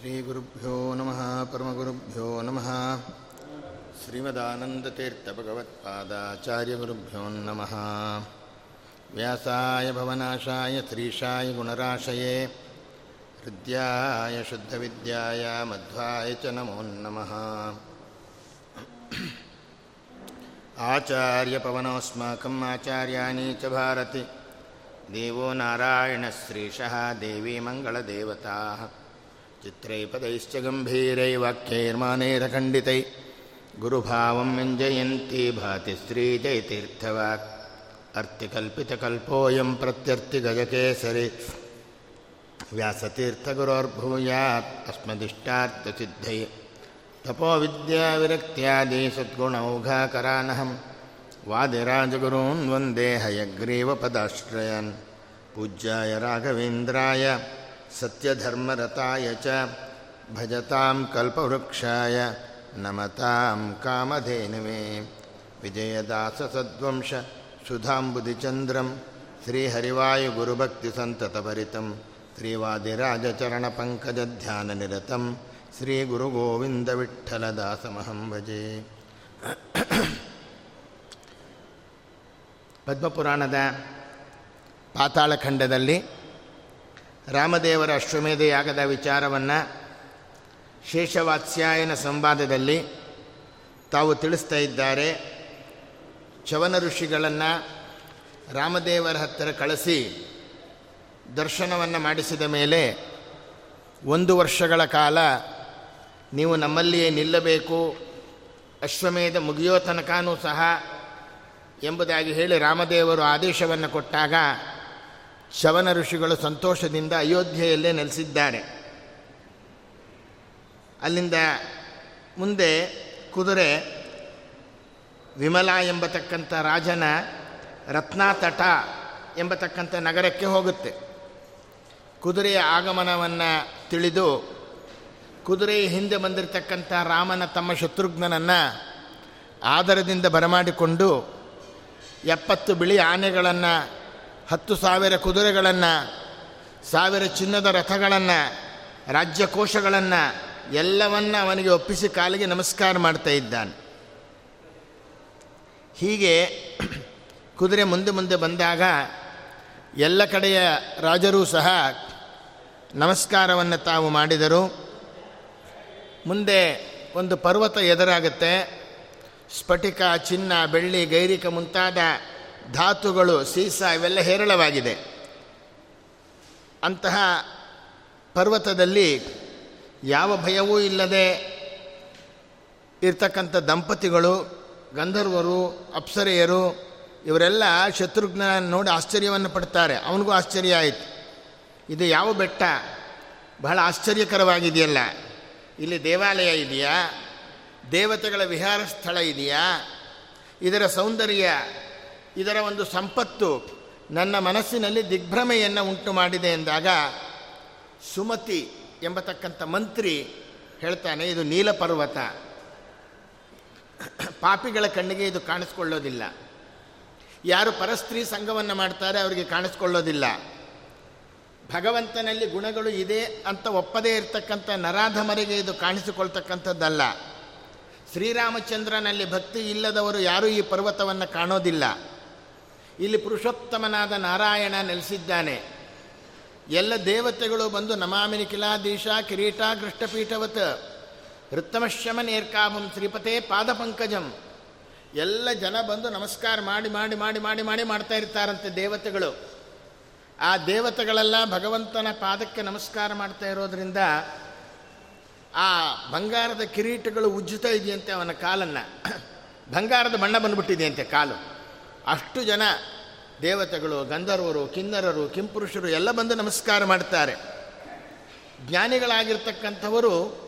श्रीगुरुभ्यो नमः परमगुरुभ्यो नमः श्रीमदानन्दतीर्थभगवत्पादाचार्यगुरुभ्यो नमः व्यासाय भवनाशाय श्रीशाय गुणराशये हृद्याय शुद्धविद्याय मध्वाय च नमो नमः आचार्यपवनोऽस्माकम् आचार्याणि च भारति देवो नारायणश्रीशः देवी मङ्गलदेवताः चित्रैपदैश्च गम्भीरै वाक्यैर्मानेरखण्डितै गुरुभावं व्यञ्जयन्ती भाति श्रीजयतीर्थवाक् अर्तिकल्पितकल्पोऽयं प्रत्यर्तिगजकेसरि व्यासतीर्थगुरोर्भूयात् अस्मदिष्टार्थसिद्धै तपोविद्याविरक्त्यादि सद्गुणौघाकरानहं वादिराजगुरून् वन्दे हयग्रीवपदाश्रयन् पूज्याय राघवेन्द्राय ಸತ್ಯಧರ್ಮರತಾಯ ಚ. ಭಜತಾಂ ಕಲ್ಪವೃಕ್ಷಾಯ, ನಮತಾಂ ಕಾಮಧೇನುವೇ. ವಿಜಯದಾಸ ಸದ್ವಂಶ ಸುಧಾಂಬುಧಿಚಂದ್ರಂ ಶ್ರೀಹರಿವಾಯು ಗುರುಭಕ್ತಿ ಸಂತತಪರಿತಂ ಶ್ರೀವಾದಿರಾಜಚರಣ ಪಂಕಜ ಧ್ಯಾನ ನಿರತಂ ಶ್ರೀ ಗುರು ಗೋವಿಂದ ವಿಠಲ ಭಜೆ. ಪದ್ಮಪುರಾಣದ ಪಾತಾಳಖಂಡದಲ್ಲಿ ರಾಮದೇವರ ಅಶ್ವಮೇಧ ಯಾಗದ ವಿಚಾರವನ್ನು ಶೇಷವಾತ್ಸ್ಯಾಯನ ಸಂವಾದದಲ್ಲಿ ತಾವು ತಿಳಿಸ್ತಾ ಇದ್ದಾರೆ. ಚವನ ಋಷಿಗಳನ್ನು ರಾಮದೇವರ ಹತ್ತಿರ ಕಳಿಸಿ ದರ್ಶನವನ್ನು ಮಾಡಿಸಿದ ಮೇಲೆ ಒಂದು ವರ್ಷಗಳ ಕಾಲ ನೀವು ನಮ್ಮಲ್ಲಿಯೇ ನಿಲ್ಲಬೇಕು, ಅಶ್ವಮೇಧ ಮುಗಿಯೋ ತನಕನೂ ಸಹ ಎಂಬುದಾಗಿ ಹೇಳಿ ರಾಮದೇವರು ಆದೇಶವನ್ನು ಕೊಟ್ಟಾಗ ಶವನ ಋಷಿಗಳು ಸಂತೋಷದಿಂದ ಅಯೋಧ್ಯೆಯಲ್ಲೇ ನೆಲೆಸಿದ್ದಾರೆ. ಅಲ್ಲಿಂದ ಮುಂದೆ ಕುದುರೆ ವಿಮಲ ಎಂಬತಕ್ಕಂಥ ರಾಜನ ರತ್ನಾತಟ ಎಂಬತಕ್ಕಂಥ ನಗರಕ್ಕೆ ಹೋಗುತ್ತೆ. ಕುದುರೆಯ ಆಗಮನವನ್ನು ತಿಳಿದು ಕುದುರೆಯ ಹಿಂದೆ ಬಂದಿರತಕ್ಕಂಥ ರಾಮನ ತಮ್ಮ ಶತ್ರುಘ್ನನನ್ನು ಆದರದಿಂದ ಬರಮಾಡಿಕೊಂಡು ಎಪ್ಪತ್ತು ಬಿಳಿ ಆನೆಗಳನ್ನು ಹತ್ತು ಸಾವಿರ ಕುದುರೆಗಳನ್ನು, ಸಾವಿರ ಚಿನ್ನದ ರಥಗಳನ್ನು ರಾಜ್ಯಕೋಶಗಳನ್ನು ಎಲ್ಲವನ್ನು ಅವನಿಗೆ ಒಪ್ಪಿಸಿ ಕಾಲಿಗೆ ನಮಸ್ಕಾರ ಮಾಡ್ತಾ ಇದ್ದಾನೆ. ಹೀಗೆ ಕುದುರೆ ಮುಂದೆ ಮುಂದೆ ಬಂದಾಗ ಎಲ್ಲ ಕಡೆಯ ರಾಜರೂ ಸಹ ನಮಸ್ಕಾರವನ್ನು ತಾವು ಮಾಡಿದರು. ಮುಂದೆ ಒಂದು ಪರ್ವತ ಎದುರಾಗುತ್ತೆ. ಸ್ಫಟಿಕ, ಚಿನ್ನ, ಬೆಳ್ಳಿ, ಗೈರಿಕ ಮುಂತಾದ ಧಾತುಗಳು, ಸೀಸ ಇವೆಲ್ಲ ಹೇರಳವಾಗಿದೆ. ಅಂತಹ ಪರ್ವತದಲ್ಲಿ ಯಾವ ಭಯವೂ ಇಲ್ಲದೆ ಇರ್ತಕ್ಕಂಥ ದಂಪತಿಗಳು, ಗಂಧರ್ವರು, ಅಪ್ಸರೆಯರು, ಇವರೆಲ್ಲ ಶತ್ರುಘ್ನ ನೋಡಿ ಆಶ್ಚರ್ಯವನ್ನು ಪಡ್ತಾರೆ. ಅವನಿಗೂ ಆಶ್ಚರ್ಯ ಆಯಿತು. ಇದು ಯಾವ ಬೆಟ್ಟ? ಬಹಳ ಆಶ್ಚರ್ಯಕರವಾಗಿದೆಯಲ್ಲ. ಇಲ್ಲಿ ದೇವಾಲಯ ಇದೆಯಾ? ದೇವತೆಗಳ ವಿಹಾರ ಸ್ಥಳ ಇದೆಯಾ? ಇದರ ಸೌಂದರ್ಯ ಇದರ ಒಂದು ಸಂಪತ್ತು ನನ್ನ ಮನಸ್ಸಿನಲ್ಲಿ ದಿಗ್ಭ್ರಮೆಯನ್ನು ಉಂಟು ಮಾಡಿದೆ ಎಂದಾಗ ಸುಮತಿ ಎಂಬತಕ್ಕಂಥ ಮಂತ್ರಿ ಹೇಳ್ತಾನೆ, ಇದು ನೀಲಪರ್ವತ. ಪಾಪಿಗಳ ಕಣ್ಣಿಗೆ ಇದು ಕಾಣಿಸ್ಕೊಳ್ಳೋದಿಲ್ಲ. ಯಾರು ಪರಸ್ತ್ರೀ ಸಂಘವನ್ನು ಮಾಡ್ತಾರೆ ಅವರಿಗೆ ಕಾಣಿಸ್ಕೊಳ್ಳೋದಿಲ್ಲ. ಭಗವಂತನಲ್ಲಿ ಗುಣಗಳು ಇದೆ ಅಂತ ಒಪ್ಪದೇ ಇರತಕ್ಕಂಥ ನರಾಧಮರಿಗೆ ಇದು ಕಾಣಿಸಿಕೊಳ್ತಕ್ಕಂಥದ್ದಲ್ಲ. ಶ್ರೀರಾಮಚಂದ್ರನಲ್ಲಿ ಭಕ್ತಿ ಇಲ್ಲದವರು ಯಾರೂ ಈ ಪರ್ವತವನ್ನು ಕಾಣೋದಿಲ್ಲ. ಇಲ್ಲಿ ಪುರುಷೋತ್ತಮನಾದ ನಾರಾಯಣ ನೆಲೆಸಿದ್ದಾನೆ. ಎಲ್ಲ ದೇವತೆಗಳು ಬಂದು ನಮಾಮಿನಿ ಕಿಲಾದೀಶ, ಕಿರೀಟ, ಕೃಷ್ಣಪೀಠವತ್ ನೇರ್ಕಾಭಂ ಶ್ರೀಪತೇ ಪಾದಪಂಕಜಂ. ಎಲ್ಲ ಜನ ಬಂದು ನಮಸ್ಕಾರ ಮಾಡಿ ಮಾಡಿ ಮಾಡಿ ಮಾಡಿ ಮಾಡಿ ಮಾಡ್ತಾ ಇರ್ತಾರಂತೆ ದೇವತೆಗಳು. ಆ ದೇವತೆಗಳೆಲ್ಲ ಭಗವಂತನ ಪಾದಕ್ಕೆ ನಮಸ್ಕಾರ ಮಾಡ್ತಾ ಇರೋದ್ರಿಂದ ಆ ಬಂಗಾರದ ಕಿರೀಟಗಳು ಉಜ್ಜುತ್ತಾ ಇದೆಯಂತೆ ಅವನ ಕಾಲನ್ನು. ಬಂಗಾರದ ಬಣ್ಣ ಬಂದುಬಿಟ್ಟಿದೆಯಂತೆ ಕಾಲು. ಅಷ್ಟು ಜನ ದೇವತೆಗಳು, ಗಂಧರ್ವರು, ಕಿನ್ನರರು, ಕಿಂಪುರುಷರು ಎಲ್ಲ ಬಂದು ನಮಸ್ಕಾರ ಮಾಡ್ತಾರೆ. ಜ್ಞಾನಿಗಳಾಗಿರ್ತಕ್ಕಂಥವರು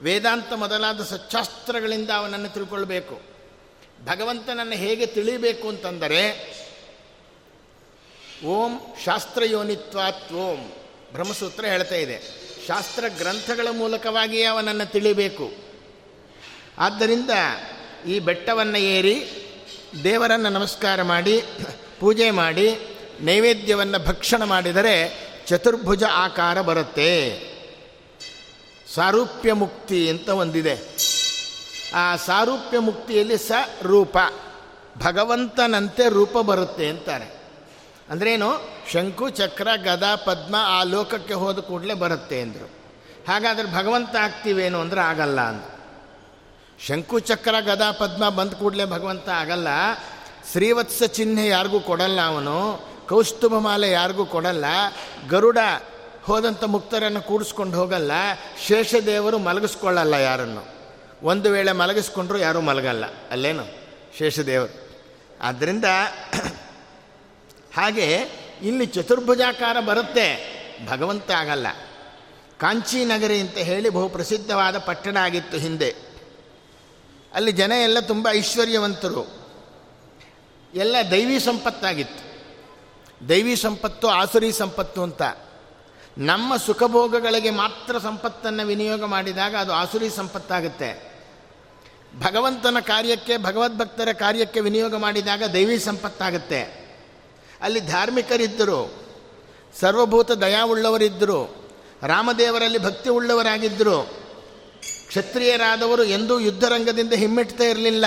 ವೇದಾಂತ ಮೊದಲಾದ ಸಚ್ಚಾಸ್ತ್ರಗಳಿಂದ ಅವನನ್ನು ತಿಳ್ಕೊಳ್ಬೇಕು. ಭಗವಂತನನ್ನು ಹೇಗೆ ತಿಳಿಬೇಕು ಅಂತಂದರೆ, ಓಂ ಶಾಸ್ತ್ರಯೋನಿತ್ವಾತ್ ಓಂ ಬ್ರಹ್ಮಸೂತ್ರ ಹೇಳ್ತಾ ಇದೆ. ಶಾಸ್ತ್ರ ಗ್ರಂಥಗಳ ಮೂಲಕವಾಗಿಯೇ ಅವನನ್ನು ತಿಳಿಬೇಕು. ಆದ್ದರಿಂದ ಈ ಬೆಟ್ಟವನ್ನು ಏರಿ ದೇವರನ್ನು ನಮಸ್ಕಾರ ಮಾಡಿ ಪೂಜೆ ಮಾಡಿ ನೈವೇದ್ಯವನ್ನು ಭಕ್ಷಣ ಮಾಡಿದರೆ ಚತುರ್ಭುಜ ಆಕಾರ ಬರುತ್ತೆ. ಸಾರೂಪ್ಯ ಮುಕ್ತಿ ಅಂತ ಒಂದಿದೆ. ಆ ಸಾರೂಪ್ಯ ಮುಕ್ತಿಯಲ್ಲಿ ಸ ರೂಪ, ಭಗವಂತನಂತೆ ರೂಪ ಬರುತ್ತೆ ಅಂತಾರೆ. ಅಂದ್ರೇನು? ಶಂಕು, ಚಕ್ರ, ಗದಾ, ಪದ್ಮ ಆ ಲೋಕಕ್ಕೆ ಹೋದ ಕೂಡಲೇ ಬರುತ್ತೆ ಅಂದರು. ಹಾಗಾದ್ರೆ ಭಗವಂತ ಆಗ್ತೀವೇನು ಅಂದರೆ ಆಗಲ್ಲ ಅಂತ ಶಂಕು, ಚಕ್ರ, ಗದಾ, ಪದ್ಮ ಬಂದ ಕೂಡಲೇ ಭಗವಂತ ಆಗಲ್ಲ. ಶ್ರೀವತ್ಸ ಚಿಹ್ನೆ ಯಾರಿಗೂ ಕೊಡಲ್ಲ ಅವನು, ಕೌಸ್ತುಭ ಮಾಲೆ ಯಾರಿಗೂ ಕೊಡಲ್ಲ, ಗರುಡ ಹೋದಂಥ ಮುಕ್ತರನ್ನು ಕೂಡಿಸ್ಕೊಂಡು ಹೋಗಲ್ಲ, ಶೇಷದೇವರು ಮಲಗಿಸ್ಕೊಳ್ಳಲ್ಲ ಯಾರನ್ನು. ಒಂದು ವೇಳೆ ಮಲಗಿಸ್ಕೊಂಡ್ರು ಯಾರೂ ಮಲಗಲ್ಲ, ಅಲ್ಲೇನು? ಶೇಷದೇವರು. ಆದ್ದರಿಂದ ಹಾಗೆ ಇಲ್ಲಿ ಚತುರ್ಭುಜಾಕಾರ ಬರುತ್ತೆ, ಭಗವಂತ ಆಗಲ್ಲ. ಕಾಂಚೀನಗರಿ ಅಂತ ಹೇಳಿ ಬಹು ಪ್ರಸಿದ್ಧವಾದ ಪಟ್ಟಣ ಆಗಿತ್ತು ಹಿಂದೆ. ಅಲ್ಲಿ ಜನ ಎಲ್ಲ ತುಂಬ ಐಶ್ವರ್ಯವಂತರು. ಎಲ್ಲ ದೈವಿ ಸಂಪತ್ತಾಗಿತ್ತು. ದೈವಿ ಸಂಪತ್ತು, ಆಸುರಿ ಸಂಪತ್ತು ಅಂತ. ನಮ್ಮ ಸುಖಭೋಗಗಳಿಗೆ ಮಾತ್ರ ಸಂಪತ್ತನ್ನು ವಿನಿಯೋಗ ಮಾಡಿದಾಗ ಅದು ಆಸುರಿ ಸಂಪತ್ತಾಗುತ್ತೆ. ಭಗವಂತನ ಕಾರ್ಯಕ್ಕೆ, ಭಗವದ್ಭಕ್ತರ ಕಾರ್ಯಕ್ಕೆ ವಿನಿಯೋಗ ಮಾಡಿದಾಗ ದೈವಿ ಸಂಪತ್ತಾಗುತ್ತೆ. ಅಲ್ಲಿ ಧಾರ್ಮಿಕರಿದ್ದರು. ಸರ್ವಭೂತ ದಯಾವುಳ್ಳವರಿದ್ದರು. ರಾಮದೇವರಲ್ಲಿ ಭಕ್ತಿ ಉಳ್ಳವರಾಗಿದ್ದರು. ಕ್ಷತ್ರಿಯರಾದವರು ಎಂದೂ ಯುದ್ಧರಂಗದಿಂದ ಹಿಮ್ಮೆಟ್ತಾ ಇರಲಿಲ್ಲ.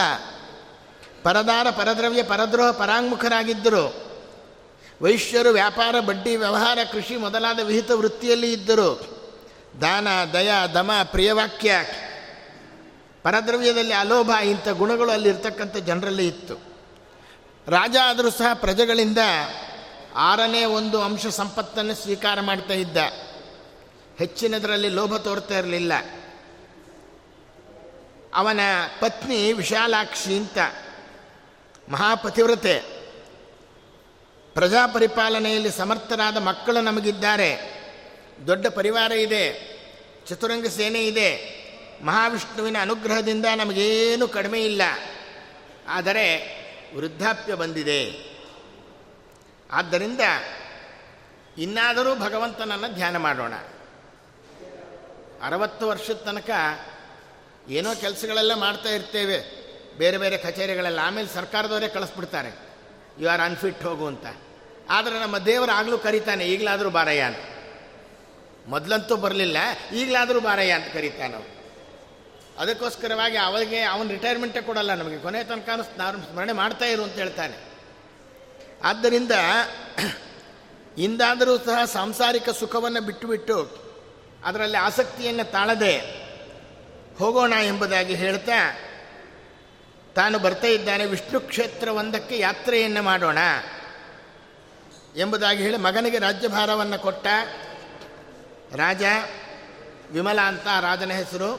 ಪರದಾರ ಪರದ್ರವ್ಯ ಪರದ್ರೋಹ ಪರಾಂಗುಖರಾಗಿದ್ದರು ವೈಶ್ಯರು ವ್ಯಾಪಾರ, ಬಡ್ಡಿ, ವ್ಯವಹಾರ, ಕೃಷಿ ಮೊದಲಾದ ವಿಹಿತ ವೃತ್ತಿಯಲ್ಲಿ ಇದ್ದರು. ದಾನ, ದಯ, ದಮ, ಪ್ರಿಯವಾಕ್ಯ. ಪರದ್ರವ್ಯದಲ್ಲಿ ಅಲೋಭ, ಇಂಥ ಗುಣಗಳು ಅಲ್ಲಿರ್ತಕ್ಕಂಥ ಜನರಲ್ಲಿ ಇತ್ತು. ರಾಜ ಆದರೂ ಸಹ ಪ್ರಜೆಗಳಿಂದ ಆರನೇ ಒಂದು ಅಂಶ ಸಂಪತ್ತನ್ನು ಸ್ವೀಕಾರ ಮಾಡ್ತಾ ಇದ್ದ. ಹೆಚ್ಚಿನದರಲ್ಲಿ ಲೋಭ ತೋರ್ತಾ ಇರಲಿಲ್ಲ. ಅವನ ಪತ್ನಿ ವಿಶಾಲಾಕ್ಷಿ ಅಂತ ಮಹಾಪತಿವ್ರತೆ. ಪ್ರಜಾಪರಿಪಾಲನೆಯಲ್ಲಿ ಸಮರ್ಥರಾದ ಮಕ್ಕಳು ನಮಗಿದ್ದಾರೆ. ದೊಡ್ಡ ಪರಿವಾರ ಇದೆ. ಚತುರಂಗ ಸೇನೆ ಇದೆ. ಮಹಾವಿಷ್ಣುವಿನ ಅನುಗ್ರಹದಿಂದ ನಮಗೇನು ಕಡಿಮೆ ಇಲ್ಲ. ಆದರೆ ವೃದ್ಧಾಪ್ಯ ಬಂದಿದೆ. ಆದ್ದರಿಂದ ಇನ್ನಾದರೂ ಭಗವಂತನನ್ನು ಧ್ಯಾನ ಮಾಡೋಣ. ಅರವತ್ತು ವರ್ಷದ ತನಕ ಏನೋ ಕೆಲಸಗಳೆಲ್ಲ ಮಾಡ್ತಾ ಇರ್ತೇವೆ. ಬೇರೆ ಬೇರೆ ಕಚೇರಿಗಳೆಲ್ಲ, ಆಮೇಲೆ ಸರ್ಕಾರದವರೇ ಕಳಿಸ್ಬಿಡ್ತಾರೆ. ಯು ಆರ್ ಅನ್ಫಿಟ್ ಹೋಗು ಅಂತ. ಆದರೆ ನಮ್ಮ ದೇವರು ಆಗಲೂ ಕರೀತಾನೆ, ಈಗಲಾದರೂ ಬಾರಯ್ಯ ಅಂತ. ಮೊದಲಂತೂ ಬರಲಿಲ್ಲ, ಈಗಲಾದರೂ ಬಾರಯ್ಯ ಅಂತ ಕರೀತಾನೆ ಅವನು ಅದಕ್ಕೋಸ್ಕರವಾಗಿ ಅವರಿಗೆ ಅವನು ರಿಟೈರ್ಮೆಂಟೇ ಕೊಡಲ್ಲ ನಮಗೆ, ಕೊನೆ ತನಕ ನಾನು ಸ್ಮರಣೆ ಮಾಡ್ತಾ ಇರು ಅಂತ ಹೇಳ್ತಾನೆ. ಆದ್ದರಿಂದ ಇಂದಾದರೂ ಸಹ ಸಾಂಸಾರಿಕ ಸುಖವನ್ನು ಬಿಟ್ಟುಬಿಟ್ಟು ಅದರಲ್ಲಿ ಆಸಕ್ತಿಯನ್ನು ತಾಳದೆ ಹೋಗೋಣ ಎಂಬುದಾಗಿ ಹೇಳ್ತಾ ತಾನು ಬರ್ತಾ ಇದ್ದಾನೆ, ವಿಷ್ಣು ಕ್ಷೇತ್ರ ಒಂದಕ್ಕೆ ಯಾತ್ರೆಯನ್ನು ಮಾಡೋಣ ಎಂಬುದಾಗಿ ಹೇಳಿ ಮಗನಿಗೆ ರಾಜ್ಯಭಾರವನ್ನು ಕೊಟ್ಟ ರಾಜ ವಿಮಲ ಅಂತ ರಾಜನ ಹೆಸರು,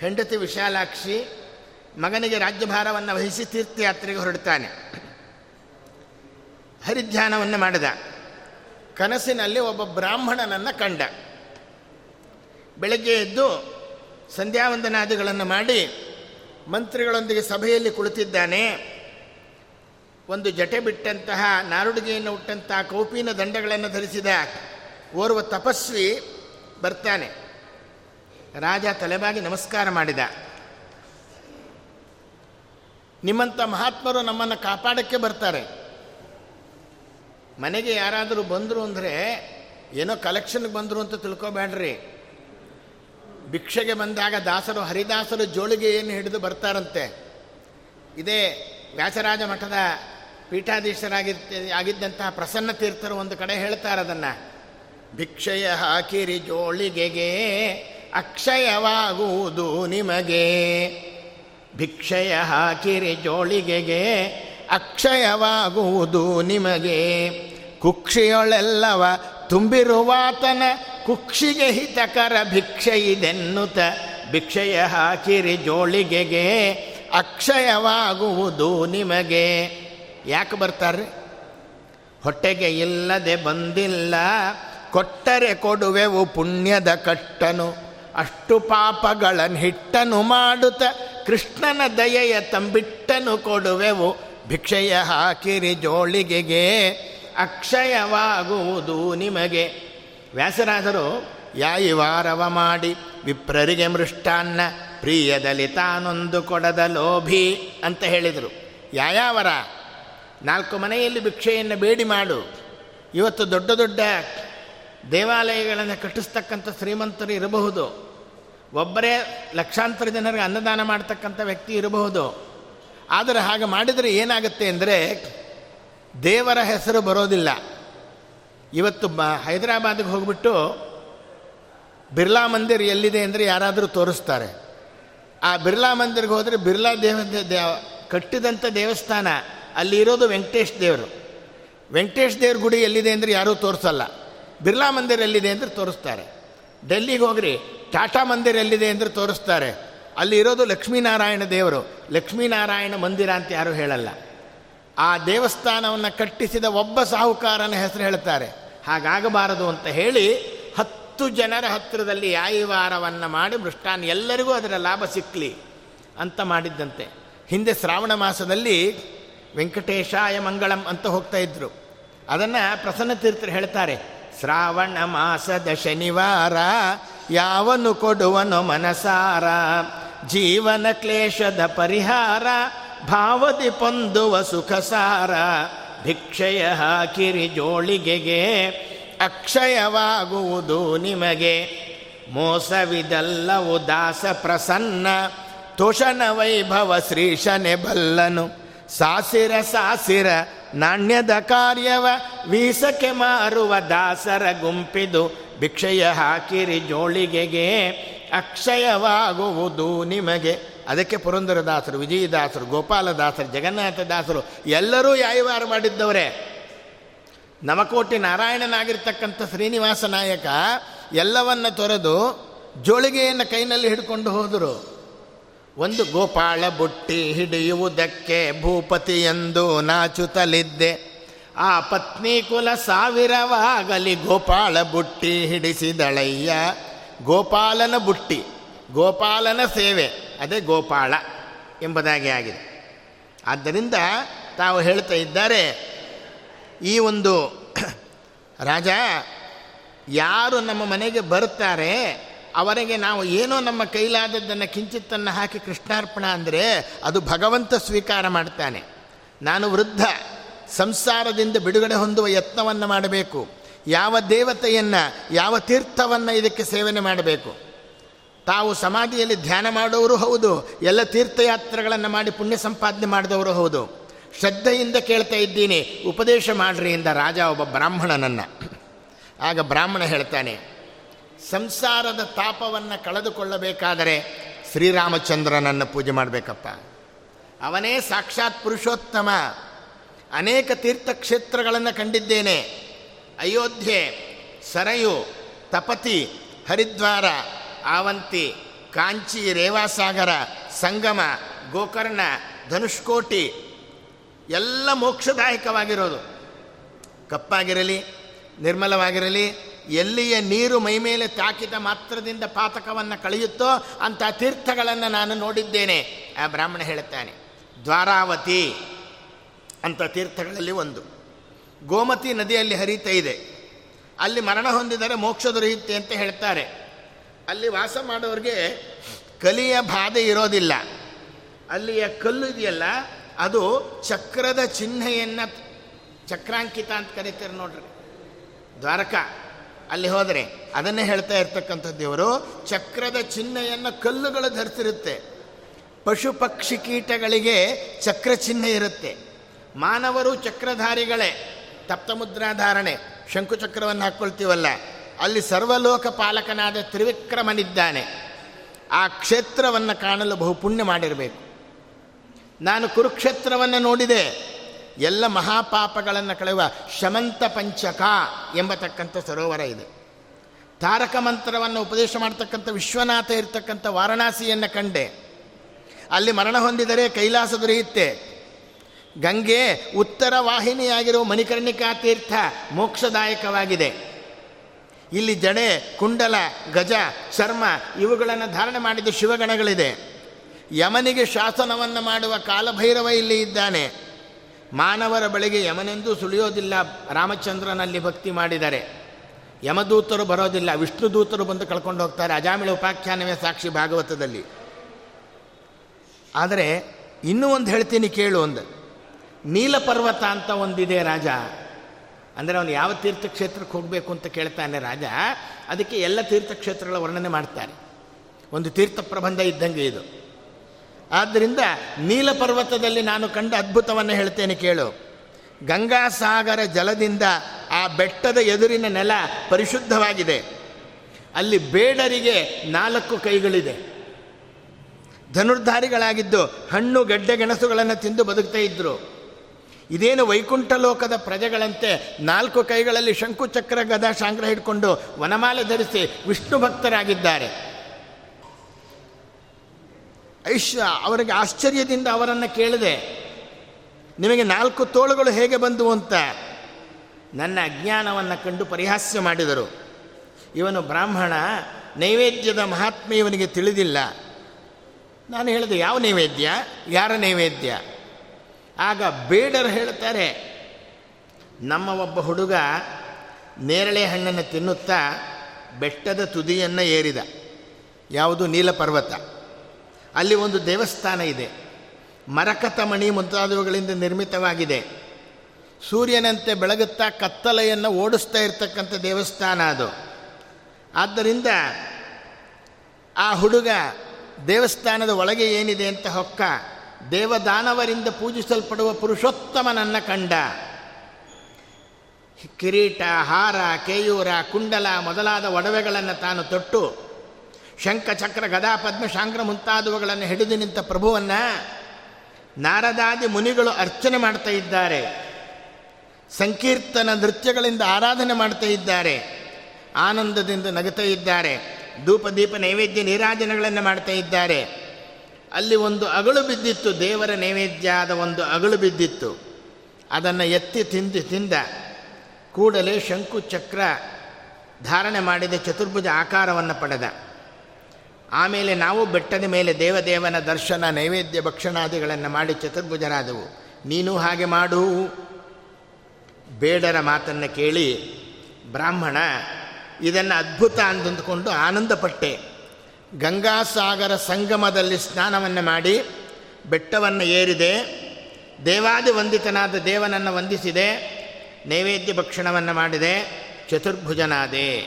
ಹೆಂಡತಿ ವಿಶಾಲಾಕ್ಷಿ ಮಗನಿಗೆ ರಾಜ್ಯಭಾರವನ್ನು ವಹಿಸಿ ತೀರ್ಥಯಾತ್ರೆಗೆ ಹೊರಡ್ತಾನೆ. ಹರಿಧ್ಯಾನವನ್ನು ಮಾಡಿದ. ಕನಸಿನಲ್ಲಿ ಒಬ್ಬ ಬ್ರಾಹ್ಮಣನನ್ನು ಕಂಡ. ಬೆಳಗ್ಗೆ ಎದ್ದು ಸಂಧ್ಯಾವಂದನಾದಿಗಳನ್ನು ಮಾಡಿ ಮಂತ್ರಿಗಳೊಂದಿಗೆ ಸಭೆಯಲ್ಲಿ ಕುಳಿತಿದ್ದಾನೆ. ಒಂದು ಜಟೆ ಬಿಟ್ಟಂತಹ ನಾರುಡಿಗೆಯನ್ನು ಹುಟ್ಟಂತಹ ಕೌಪಿನ ದಂಡಗಳನ್ನು ಧರಿಸಿದ ಓರ್ವ ತಪಸ್ವಿ ಬರ್ತಾನೆ. ರಾಜ ತಲೆಬಾಗಿ ನಮಸ್ಕಾರ ಮಾಡಿದ. ನಿಮ್ಮಂಥ ಮಹಾತ್ಮರು ನಮ್ಮನ್ನು ಕಾಪಾಡೋಕ್ಕೆ ಬರ್ತಾರೆ. ಮನೆಗೆ ಯಾರಾದರೂ ಬಂದರು ಅಂದರೆ ಏನೋ ಕಲೆಕ್ಷನ್ಗೆ ಬಂದರು ಅಂತ ತಿಳ್ಕೊಬೇಡ್ರಿ. ಭಿಕ್ಷೆಗೆ ಬಂದಾಗ ದಾಸರು ಹರಿದಾಸರು ಜೋಳಿಗೆ ಏನು ಹಿಡಿದು ಬರ್ತಾರಂತೆ. ಇದೇ ವ್ಯಾಸರಾಜ ಮಠದ ಪೀಠಾಧೀಶರಾಗಿ ಆಗಿದ್ದಂತಹ ಪ್ರಸನ್ನ ತೀರ್ಥರು ಒಂದು ಕಡೆ ಹೇಳ್ತಾರೆ ಅದನ್ನು. ಭಿಕ್ಷೆಯ ಹಾಕಿರಿ ಜೋಳಿಗೆಗೆ, ಅಕ್ಷಯವಾಗುವುದು ನಿಮಗೆ. ಭಿಕ್ಷೆಯ ಹಾಕಿರಿ ಜೋಳಿಗೆಗೆ, ಅಕ್ಷಯವಾಗುವುದು ನಿಮಗೆ. ಕುಕ್ಷಿಯೊಳೆಲ್ಲವ ತುಂಬಿರುವಾತನ ಕುಕ್ಷಿಗೆ ಹಿತಕರ ಭಿಕ್ಷೆ ಇದೆನ್ನುತ ಭಿಕ್ಷೆಯ ಹಾಕಿರಿ ಜೋಳಿಗೆಗೆ, ಅಕ್ಷಯವಾಗುವುದು ನಿಮಗೆ. ಯಾಕೆ ಬರ್ತಾರೆ? ಹೊಟ್ಟೆಗೆ ಇಲ್ಲದೆ ಬಂದಿಲ್ಲ, ಕೊಟ್ಟರೆ ಕೊಡುವೆವು ಪುಣ್ಯದ ಕಟ್ಟನು. ಅಷ್ಟು ಪಾಪಗಳನ್ನು ಹಿಟ್ಟನು ಮಾಡುತ್ತ, ಕೃಷ್ಣನ ದಯೆಯ ತಂಬಿಟ್ಟನು ಕೊಡುವೆವು ಭಿಕ್ಷೆಯ ಹಾಕಿರಿ ಜೋಳಿಗೆಗೆ, ಅಕ್ಷಯವಾಗುವುದು ನಿಮಗೆ. ವ್ಯಾಸರಾದರು ಯಾಯಿವಾರವ ಮಾಡಿ ವಿಪ್ರರಿಗೆ ಮೃಷ್ಟಾನ್ನ ಪ್ರಿಯದಲ್ಲಿ ತಾನೊಂದು ಕೊಡದ ಲೋಭಿ ಅಂತ ಹೇಳಿದರು. ಯಾಯಾವರ ನಾಲ್ಕು ಮನೆಯಲ್ಲಿ ಭಿಕ್ಷೆಯನ್ನು ಬೇಡಿ ಮಾಡು. ಇವತ್ತು ದೊಡ್ಡ ದೊಡ್ಡ ದೇವಾಲಯಗಳನ್ನು ಕಟ್ಟಿಸ್ತಕ್ಕಂಥ ಶ್ರೀಮಂತರು ಇರಬಹುದು. ಒಬ್ಬರೇ ಲಕ್ಷಾಂತರ ಜನರಿಗೆ ಅನ್ನದಾನ ಮಾಡ್ತಕ್ಕಂಥ ವ್ಯಕ್ತಿ ಇರಬಹುದು. ಆದರೆ ಹಾಗೆ ಮಾಡಿದರೆ ಏನಾಗುತ್ತೆ ಅಂದರೆ ದೇವರ ಹೆಸರು ಬರೋದಿಲ್ಲ. ಇವತ್ತು ಬ ಹೈದರಾಬಾದ್ಗೆ ಹೋಗ್ಬಿಟ್ಟು ಬಿರ್ಲಾ ಮಂದಿರ್ ಎಲ್ಲಿದೆ ಅಂದರೆ ಯಾರಾದರೂ ತೋರಿಸ್ತಾರೆ. ಆ ಬಿರ್ಲಾ ಮಂದಿರ್ಗೆ ಹೋದರೆ ಬಿರ್ಲಾ ದೇವ ದೇವ ಕಟ್ಟಿದಂಥ ದೇವಸ್ಥಾನ, ಅಲ್ಲಿ ಇರೋದು ವೆಂಕಟೇಶ್ ದೇವರು. ವೆಂಕಟೇಶ್ ದೇವ್ರ ಗುಡಿ ಎಲ್ಲಿದೆ ಅಂದರೆ ಯಾರೂ ತೋರಿಸಲ್ಲ. ಬಿರ್ಲಾ ಮಂದಿರ್ ಎಲ್ಲಿದೆ ಅಂದರೆ ತೋರಿಸ್ತಾರೆ. ಡೆಲ್ಲಿಗೆ ಹೋಗ್ರಿ, ಟಾಟಾ ಮಂದಿರ್ ಎಲ್ಲಿದೆ ಅಂದರೆ ತೋರಿಸ್ತಾರೆ. ಅಲ್ಲಿ ಇರೋದು ಲಕ್ಷ್ಮೀನಾರಾಯಣ ದೇವರು. ಲಕ್ಷ್ಮೀನಾರಾಯಣ ಮಂದಿರ ಅಂತ ಯಾರೂ ಹೇಳಲ್ಲ. ಆ ದೇವಸ್ಥಾನವನ್ನು ಕಟ್ಟಿಸಿದ ಒಬ್ಬ ಸಾಹುಕಾರನ ಹೆಸರು ಹೇಳ್ತಾರೆ. ಹಾಗಾಗಬಾರದು ಅಂತ ಹೇಳಿ ಹತ್ತು ಜನರ ಹತ್ತಿರದಲ್ಲಿ ಯಾಯಿವಾರವನ್ನು ಮಾಡಿ ಮೃಷ್ಟಾನ್ ಎಲ್ಲರಿಗೂ ಅದರ ಲಾಭ ಸಿಕ್ಕಲಿ ಅಂತ ಮಾಡಿದ್ದಂತೆ. ಹಿಂದೆ ಶ್ರಾವಣ ಮಾಸದಲ್ಲಿ ವೆಂಕಟೇಶಾಯ ಮಂಗಳಂ ಅಂತ ಹೋಗ್ತಾ ಇದ್ರು. ಅದನ್ನು ಪ್ರಸನ್ನ ತೀರ್ಥರು ಹೇಳ್ತಾರೆ, ಶ್ರಾವಣ ಮಾಸದ ಶನಿವಾರ, ಯಾವನು ಕೊಡುವನು ಮನಸಾರ, ಜೀವನ ಕ್ಲೇಶದ ಪರಿಹಾರ, ಭಾವದಿ ಪೊಂದುವ ಸುಖಸಾರ ಭಿಕ್ಷಯ ಹಾಕಿರಿ ಜೋಳಿಗೆಗೆ, ಅಕ್ಷಯವಾಗುವುದು ನಿಮಗೆ. ಮೋಸವಿದಲ್ಲವು ದಾಸ ಪ್ರಸನ್ನ ತುಷನ ವೈಭವ ಶ್ರೀಶನೆ ಬಲ್ಲನು. ಸಾಸಿರ ಸಾಸಿರ ನಾಣ್ಯದ ಕಾರ್ಯವ ವೀಸಕ್ಕೆ ಮಾರುವ ದಾಸರ ಗುಂಪಿದು ಭಿಕ್ಷೆಯ ಹಾಕಿರಿ ಜೋಳಿಗೆಗೆ, ಅಕ್ಷಯವಾಗುವುದು ನಿಮಗೆ. ಅದಕ್ಕೆ ಪುರಂದರದಾಸರು, ವಿಜಯದಾಸರು, ಗೋಪಾಲದಾಸರು, ಜಗನ್ನಾಥದಾಸರು ಎಲ್ಲರೂ ಯಾಯವಾರ ಮಾಡಿದ್ದವರೇ. ನವಕೋಟಿ ನಾರಾಯಣನಾಗಿರ್ತಕ್ಕಂಥ ಶ್ರೀನಿವಾಸ ನಾಯಕ ಎಲ್ಲವನ್ನು ತೊರೆದು ಜೋಳಿಗೆಯನ್ನು ಕೈನಲ್ಲಿ ಹಿಡ್ಕೊಂಡು ಹೋದರು. ಒಂದು ಗೋಪಾಳ ಬುಟ್ಟಿ ಹಿಡಿಯುವುದಕ್ಕೆ ಭೂಪತಿ ಎಂದು ನಾಚುತ್ತಲಿದ್ದೆ. ಆ ಪತ್ನಿ ಕುಲ ಸಾವಿರವಾಗಲಿ ಗೋಪಾಳ ಬುಟ್ಟಿ ಹಿಡಿಸಿದಳಯ್ಯ. ಗೋಪಾಲನ ಬುಟ್ಟಿ ಗೋಪಾಲನ ಸೇವೆ, ಅದೇ ಗೋಪಾಳ ಎಂಬುದಾಗಿ ಆಗಿದೆ. ಆದ್ದರಿಂದ ತಾವು ಹೇಳ್ತಾ ಇದ್ದಾರೆ, ಈ ಒಂದು ರಾಜ ಯಾರು ನಮ್ಮ ಮನೆಗೆ ಬರುತ್ತಾರೆ, ಅವರಿಗೆ ನಾವು ಏನೋ ನಮ್ಮ ಕೈಲಾದದ್ದನ್ನು ಕಿಂಚಿತ್ತನ್ನು ಹಾಕಿ ಕೃಷ್ಣಾರ್ಪಣ ಅಂದರೆ ಅದು ಭಗವಂತ ಸ್ವೀಕಾರ ಮಾಡ್ತಾನೆ. ನಾನು ವೃದ್ಧ, ಸಂಸಾರದಿಂದ ಬಿಡುಗಡೆ ಹೊಂದುವ ಯತ್ನವನ್ನು ಮಾಡಬೇಕು. ಯಾವ ದೇವತೆಯನ್ನು, ಯಾವ ತೀರ್ಥವನ್ನು ಇದಕ್ಕೆ ಸೇವನೆ ಮಾಡಬೇಕು? ತಾವು ಸಮಾಧಿಯಲ್ಲಿ ಧ್ಯಾನ ಮಾಡೋರು ಹೌದು, ಎಲ್ಲ ತೀರ್ಥಯಾತ್ರೆಗಳನ್ನು ಮಾಡಿ ಪುಣ್ಯ ಸಂಪಾದನೆ ಮಾಡಿದವರು ಹೌದು. ಶ್ರದ್ಧೆಯಿಂದ ಕೇಳ್ತಾ ಇದ್ದೀನಿ, ಉಪದೇಶ ಮಾಡ್ರಿ ಇಂದ ರಾಜ ಒಬ್ಬ ಬ್ರಾಹ್ಮಣನನ್ನು. ಆಗ ಬ್ರಾಹ್ಮಣ ಹೇಳ್ತಾನೆ, ಸಂಸಾರದ ತಾಪವನ್ನು ಕಳೆದುಕೊಳ್ಳಬೇಕಾದರೆ ಶ್ರೀರಾಮಚಂದ್ರನನ್ನು ಪೂಜೆ ಮಾಡಬೇಕಪ್ಪ. ಅವನೇ ಸಾಕ್ಷಾತ್ ಪುರುಷೋತ್ತಮ. ಅನೇಕ ತೀರ್ಥಕ್ಷೇತ್ರಗಳನ್ನು ಕಂಡಿದ್ದೇನೆ. ಅಯೋಧ್ಯೆ, ಸರಯು, ತಪತಿ, ಹರಿದ್ವಾರ ಆವಂತಿ, ಕಾಂಚಿ, ರೇವಾಸಾಗರ, ಸಂಗಮ, ಗೋಕರ್ಣ, ಧನುಷ್ಕೋಟಿ ಎಲ್ಲ ಮೋಕ್ಷದಾಯಕವಾಗಿರೋದು. ಕಪ್ಪಾಗಿರಲಿ, ನಿರ್ಮಲವಾಗಿರಲಿ, ಎಲ್ಲಿಯ ನೀರು ಮೈಮೇಲೆ ತಾಕಿದ ಮಾತ್ರದಿಂದ ಪಾತಕವನ್ನು ಕಳೆಯುತ್ತೋ ಅಂಥ ತೀರ್ಥಗಳನ್ನು ನಾನು ನೋಡಿದ್ದೇನೆ, ಆ ಬ್ರಾಹ್ಮಣ ಹೇಳುತ್ತಾನೆ. ದ್ವಾರಾವತಿ ಅಂಥ ತೀರ್ಥಗಳಲ್ಲಿ ಒಂದು. ಗೋಮತಿ ನದಿಯಲ್ಲಿ ಹರಿತಾ ಇದೆ. ಅಲ್ಲಿ ಮರಣ ಹೊಂದಿದರೆ ಮೋಕ್ಷ ದೊರೆಯುತ್ತೆ ಅಂತ ಹೇಳ್ತಾರೆ ಅಲ್ಲಿ ವಾಸ ಮಾಡೋರಿಗೆ ಕಲಿಯ ಬಾಧೆ ಇರೋದಿಲ್ಲ. ಅಲ್ಲಿಯ ಕಲ್ಲು ಇದೆಯಲ್ಲ, ಅದು ಚಕ್ರದ ಚಿಹ್ನೆಯನ್ನು ಚಕ್ರಾಂಕಿತ ಅಂತ ಕರೀತಾರೆ ನೋಡ್ರಿ. ದ್ವಾರಕಾ, ಅಲ್ಲಿ ಹೋದರೆ ಅದನ್ನೇ ಹೇಳ್ತಾ ಇರ್ತಕ್ಕಂಥ ದೇವರು ಚಕ್ರದ ಚಿಹ್ನೆಯನ್ನು ಕಲ್ಲುಗಳು ಧರಿಸಿರುತ್ತೆ. ಪಶು ಪಕ್ಷಿ ಕೀಟಗಳಿಗೆ ಚಕ್ರ ಚಿಹ್ನೆ ಇರುತ್ತೆ. ಮಾನವರು ಚಕ್ರಧಾರಿಗಳೇ, ತಪ್ತಮುದ್ರಾಧಾರಣೆ ಶಂಕುಚಕ್ರವನ್ನು ಹಾಕ್ಕೊಳ್ತೀವಲ್ಲ ಅಲ್ಲಿ ಸರ್ವಲೋಕ ಪಾಲಕನಾದ ತ್ರಿವಿಕ್ರಮನಿದ್ದಾನೆ. ಆ ಕ್ಷೇತ್ರವನ್ನು ಕಾಣಲು ಬಹು ಪುಣ್ಯ ಮಾಡಿರಬೇಕು. ನಾನು ಕುರುಕ್ಷೇತ್ರವನ್ನು ನೋಡಿದೆ. ಎಲ್ಲ ಮಹಾಪಾಪಗಳನ್ನು ಕಳೆಯುವ ಶಮಂತ ಪಂಚಕ ಎಂಬತಕ್ಕಂಥ ಸರೋವರ ಇದೆ. ತಾರಕ ಮಂತ್ರವನ್ನು ಉಪದೇಶ ಮಾಡ್ತಕ್ಕಂಥ ವಿಶ್ವನಾಥ ಇರತಕ್ಕಂಥ ವಾರಣಾಸಿಯನ್ನು ಕಂಡೆ. ಅಲ್ಲಿ ಮರಣ ಹೊಂದಿದರೆ ಕೈಲಾಸ ದೊರೆಯುತ್ತೆ. ಗಂಗೆ ಉತ್ತರ ವಾಹಿನಿಯಾಗಿರುವ ಮಣಿಕರ್ಣಿಕಾ ತೀರ್ಥ ಮೋಕ್ಷದಾಯಕವಾಗಿದೆ. ಇಲ್ಲಿ ಜಡೆ, ಕುಂಡಲ, ಗಜ ಚರ್ಮ ಇವುಗಳನ್ನು ಧಾರಣೆ ಮಾಡಿದ ಶಿವಗಣಗಳಿದೆ. ಯಮನಿಗೆ ಶಾಸನವನ್ನು ಮಾಡುವ ಕಾಲಭೈರವ ಇಲ್ಲಿ ಇದ್ದಾನೆ. ಮಾನವರ ಬಳಿಗೆ ಯಮನೆಂದೂ ಸುಳಿಯೋದಿಲ್ಲ, ರಾಮಚಂದ್ರನಲ್ಲಿ ಭಕ್ತಿ ಮಾಡಿದರೆ. ಯಮದೂತರು ಬರೋದಿಲ್ಲ ವಿಷ್ಣು ದೂತರು ಬಂದು ಕಳ್ಕೊಂಡು ಹೋಗ್ತಾರೆ, ಅಜಾಮಿಳ ಉಪಾಖ್ಯಾನವೇ ಸಾಕ್ಷಿ ಭಾಗವತದಲ್ಲಿ. ಆದರೆ, ಇನ್ನೂ ಒಂದು ಹೇಳ್ತೀನಿ ಕೇಳು ಒಂದು. ನೀಲಪರ್ವತ ಅಂತ ಒಂದಿದೆ ರಾಜ. ಅಂದರೆ ಅವನು ಯಾವ ತೀರ್ಥಕ್ಷೇತ್ರಕ್ಕೆ ಹೋಗಬೇಕು ಅಂತ ಕೇಳ್ತಾನೆ ರಾಜ, ಅದಕ್ಕೆ ಎಲ್ಲ ತೀರ್ಥಕ್ಷೇತ್ರಗಳ ವರ್ಣನೆ ಮಾಡ್ತಾರೆ. ಒಂದು ತೀರ್ಥ ಪ್ರಬಂಧ ಇದ್ದಂಗೆ ಇದು. ಆದ್ದರಿಂದ ನೀಲ ಪರ್ವತದಲ್ಲಿ ನಾನು ಕಂಡ ಅದ್ಭುತವನ್ನು ಹೇಳ್ತೇನೆ ಕೇಳು. ಗಂಗಾಸಾಗರ ಜಲದಿಂದ ಆ ಬೆಟ್ಟದ ಎದುರಿನ ನೆಲ ಪರಿಶುದ್ಧವಾಗಿದೆ. ಅಲ್ಲಿ ಬೇಡರಿಗೆ ನಾಲ್ಕು ಕೈಗಳಿದೆ. ಧನುರ್ಧಾರಿಗಳಾಗಿದ್ದು ಹಣ್ಣು, ಗಡ್ಡೆ, ಗೆಣಸುಗಳನ್ನು ತಿಂದು ಬದುಕ್ತಾ ಇದ್ದರು ಇದೇನು ವೈಕುಂಠ ಲೋಕದ ಪ್ರಜೆಗಳಂತೆ ನಾಲ್ಕು ಕೈಗಳಲ್ಲಿ ಶಂಕುಚಕ್ರ ಗದ ಶಾಂಗ್ರ ಹಿಡ್ಕೊಂಡು ವನಮಾಲೆ ಧರಿಸಿ ವಿಷ್ಣು ಭಕ್ತರಾಗಿದ್ದಾರೆ. ಐಶ್ವ, ಅವರಿಗೆ ಆಶ್ಚರ್ಯದಿಂದ ಅವರನ್ನು ಕೇಳಿದೆ, ನಿಮಗೆ ನಾಲ್ಕು ತೋಳುಗಳು ಹೇಗೆ ಬಂದು ಅಂತ. ನನ್ನ ಅಜ್ಞಾನವನ್ನು ಕಂಡು ಪರಿಹಾಸ್ಯ ಮಾಡಿದರು. ಇವನು ಬ್ರಾಹ್ಮಣ, ನೈವೇದ್ಯದ ಮಹಾತ್ಮೆ ಇವನಿಗೆ ತಿಳಿದಿಲ್ಲ. ನಾನು ಹೇಳಿದೆ, ಯಾವ ನೈವೇದ್ಯ? ಯಾರ ನೈವೇದ್ಯ? ಆಗ ಬೇಡರು ಹೇಳ್ತಾರೆ ನಮ್ಮ ಒಬ್ಬ ಹುಡುಗ ನೇರಳೆ ಹಣ್ಣನ್ನು ತಿನ್ನುತ್ತಾ ಬೆಟ್ಟದ ತುದಿಯನ್ನು ಏರಿದ. ಯಾವುದು ನೀಲ ಪರ್ವತ. ಅಲ್ಲಿ ಒಂದು ದೇವಸ್ಥಾನ ಇದೆ. ಮರಕತ ಮಣಿ ಮುಂತಾದವುಗಳಿಂದ ನಿರ್ಮಿತವಾಗಿದೆ. ಸೂರ್ಯನಂತೆ ಬೆಳಗುತ್ತಾ ಕತ್ತಲೆಯನ್ನು ಓಡಿಸ್ತಾ ಇರತಕ್ಕಂಥ ದೇವಸ್ಥಾನ ಅದು. ಆದ್ದರಿಂದ ಆ ಹುಡುಗ ದೇವಸ್ಥಾನದ ಒಳಗೆ ಏನಿದೆ ಅಂತ ಹೊಕ್ಕ ದೇವದಾನವರಿಂದ ಪೂಜಿಸಲ್ಪಡುವ ಪುರುಷೋತ್ತಮನನ್ನು ಕಂಡ. ಕಿರೀಟ, ಹಾರ, ಕೇಯೂರ, ಕುಂಡಲ ಮೊದಲಾದ ಒಡವೆಗಳನ್ನು ತಾನು ತೊಟ್ಟು ಶಂಖಚಕ್ರ ಗದಾ, ಪದ್ಮ, ಶಾಂಗ್ರ ಮುಂತಾದವುಗಳನ್ನು ಹಿಡಿದು ನಿಂತ ಪ್ರಭುವನ್ನು ನಾರದಾದಿ ಮುನಿಗಳು ಅರ್ಚನೆ ಮಾಡ್ತಾ ಇದ್ದಾರೆ. ಸಂಕೀರ್ತನ ನೃತ್ಯಗಳಿಂದ ಆರಾಧನೆ ಮಾಡ್ತಾ ಇದ್ದಾರೆ. ಆನಂದದಿಂದ ನಗುತ್ತಾ ಇದ್ದಾರೆ. ಧೂಪ ದೀಪ ನೈವೇದ್ಯ ನೀರಾಜನಗಳನ್ನು ಮಾಡ್ತಾ ಇದ್ದಾರೆ. ಅಲ್ಲಿ ಒಂದು ಅಗಳು ಬಿದ್ದಿತ್ತು, ದೇವರ ನೈವೇದ್ಯ ಆದ ಒಂದು ಅಗಳು ಬಿದ್ದಿತ್ತು. ಅದನ್ನು ಎತ್ತಿ ತಿಂದು ತಿಂದ ಕೂಡಲೇ ಶಂಕು ಚಕ್ರ ಧಾರಣೆ ಮಾಡಿದ, ಚತುರ್ಭುಜ ಆಕಾರವನ್ನು ಪಡೆದ. ಆಮೇಲೆ ನಾವು ಬೆಟ್ಟದ ಮೇಲೆ ದೇವದೇವನ ದರ್ಶನ, ನೈವೇದ್ಯ ಭಕ್ಷಣಾದಿಗಳನ್ನು ಮಾಡಿ ಚತುರ್ಭುಜರಾದವು. ನೀನು ಹಾಗೆ ಮಾಡು. ಬೇಡರ ಮಾತನ್ನು ಕೇಳಿ ಬ್ರಾಹ್ಮಣ ಇದನ್ನು ಅದ್ಭುತ ಅಂದುಕೊಂಡು ಆನಂದಪಟ್ಟೆ. ಗಂಗಾಸಾಗರ ಸಂಗಮದಲ್ಲಿ ಸ್ನಾನವನ್ನು ಮಾಡಿ ಬೆಟ್ಟವನ್ನು ಏರಿದೆ, ದೇವಾದಿ ವಂದಿತನಾದ ದೇವನನ್ನು ವಂದಿಸಿದೆ, ನೈವೇದ್ಯ ಭಕ್ಷಣವನ್ನು ಮಾಡಿದೆ, ಚತುರ್ಭುಜನಾದೆ.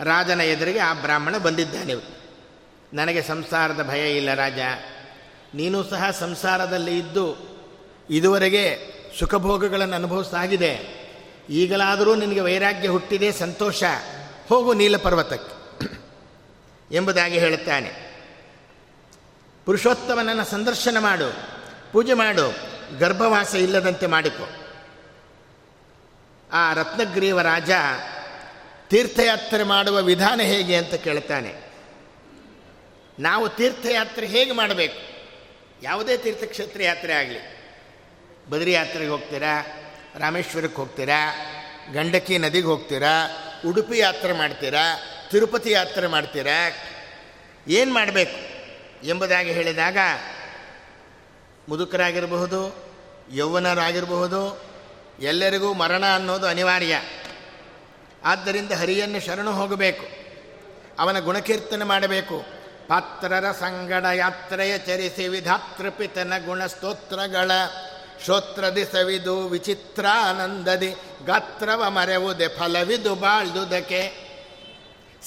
ರಾಜನ ಎದುರಿಗೆ ಆ ಬ್ರಾಹ್ಮಣ ಬಂದಿದ್ದಾನೆ. ನನಗೆ ಸಂಸಾರದ ಭಯ ಇಲ್ಲ ರಾಜ. ನೀನು ಸಹ ಸಂಸಾರದಲ್ಲಿ ಇದ್ದು ಇದುವರೆಗೆ ಸುಖಭೋಗಗಳನ್ನು ಅನುಭವಿಸಾಗಿದೆ. ಈಗಲಾದರೂ ನಿನಗೆ ವೈರಾಗ್ಯ ಹುಟ್ಟಿದೆ, ಸಂತೋಷ. ಹೋಗು ನೀಲ ಪರ್ವತಕ್ಕೆ ಎಂಬುದಾಗಿ ಹೇಳುತ್ತಾನೆ. ಪುರುಷೋತ್ತಮನನ್ನು ಸಂದರ್ಶನ ಮಾಡು, ಪೂಜೆ ಮಾಡು, ಗರ್ಭವಾಸ ಇಲ್ಲದಂತೆ ಮಾಡಿಕೊ. ಆ ರತ್ನಗ್ರೀವ ರಾಜ ತೀರ್ಥಯಾತ್ರೆ ಮಾಡುವ ವಿಧಾನ ಹೇಗೆ ಅಂತ ಕೇಳ್ತಾನೆ ನಾವು ತೀರ್ಥಯಾತ್ರೆ ಹೇಗೆ ಮಾಡಬೇಕು? ಯಾವುದೇ ತೀರ್ಥಕ್ಷೇತ್ರ ಯಾತ್ರೆ ಆಗಲಿ. ಬದ್ರಿ ಯಾತ್ರೆಗೆ ಹೋಗ್ತೀರಾ? ರಾಮೇಶ್ವರಕ್ಕೆ ಹೋಗ್ತೀರಾ? ಗಂಡಕಿ ನದಿಗೆ ಹೋಗ್ತೀರಾ? ಉಡುಪಿ ಯಾತ್ರೆ ಮಾಡ್ತೀರಾ? ತಿರುಪತಿ ಯಾತ್ರೆ ಮಾಡ್ತೀರಾ? ಏನು ಮಾಡಬೇಕು? ಎಂಬುದಾಗಿ ಹೇಳಿದಾಗ, ಮುದುಕರಾಗಿರಬಹುದು, ಯೌವನರಾಗಿರಬಹುದು, ಎಲ್ಲರಿಗೂ ಮರಣ ಅನ್ನೋದು ಅನಿವಾರ್ಯ. ಆದ್ದರಿಂದ ಹರಿಯನ್ನು ಶರಣು ಹೋಗಬೇಕು. ಅವನ ಗುಣಕೀರ್ತನೆ ಮಾಡಬೇಕು. ಪಾತ್ರರ ಸಂಗಡ ಯಾತ್ರೆಯ ಚರಿಸಿ ವಿಧಾತೃಪಿತನ ಗುಣಸ್ತೋತ್ರಗಳ ಶ್ರೋತ್ರದಿ ಸವಿದು ವಿಚಿತ್ರಾನಂದದಿ ಗಾತ್ರವ ಮರೆವುದೆ ಫಲವಿದು ಬಾಳ್ದುದಕ್ಕೆ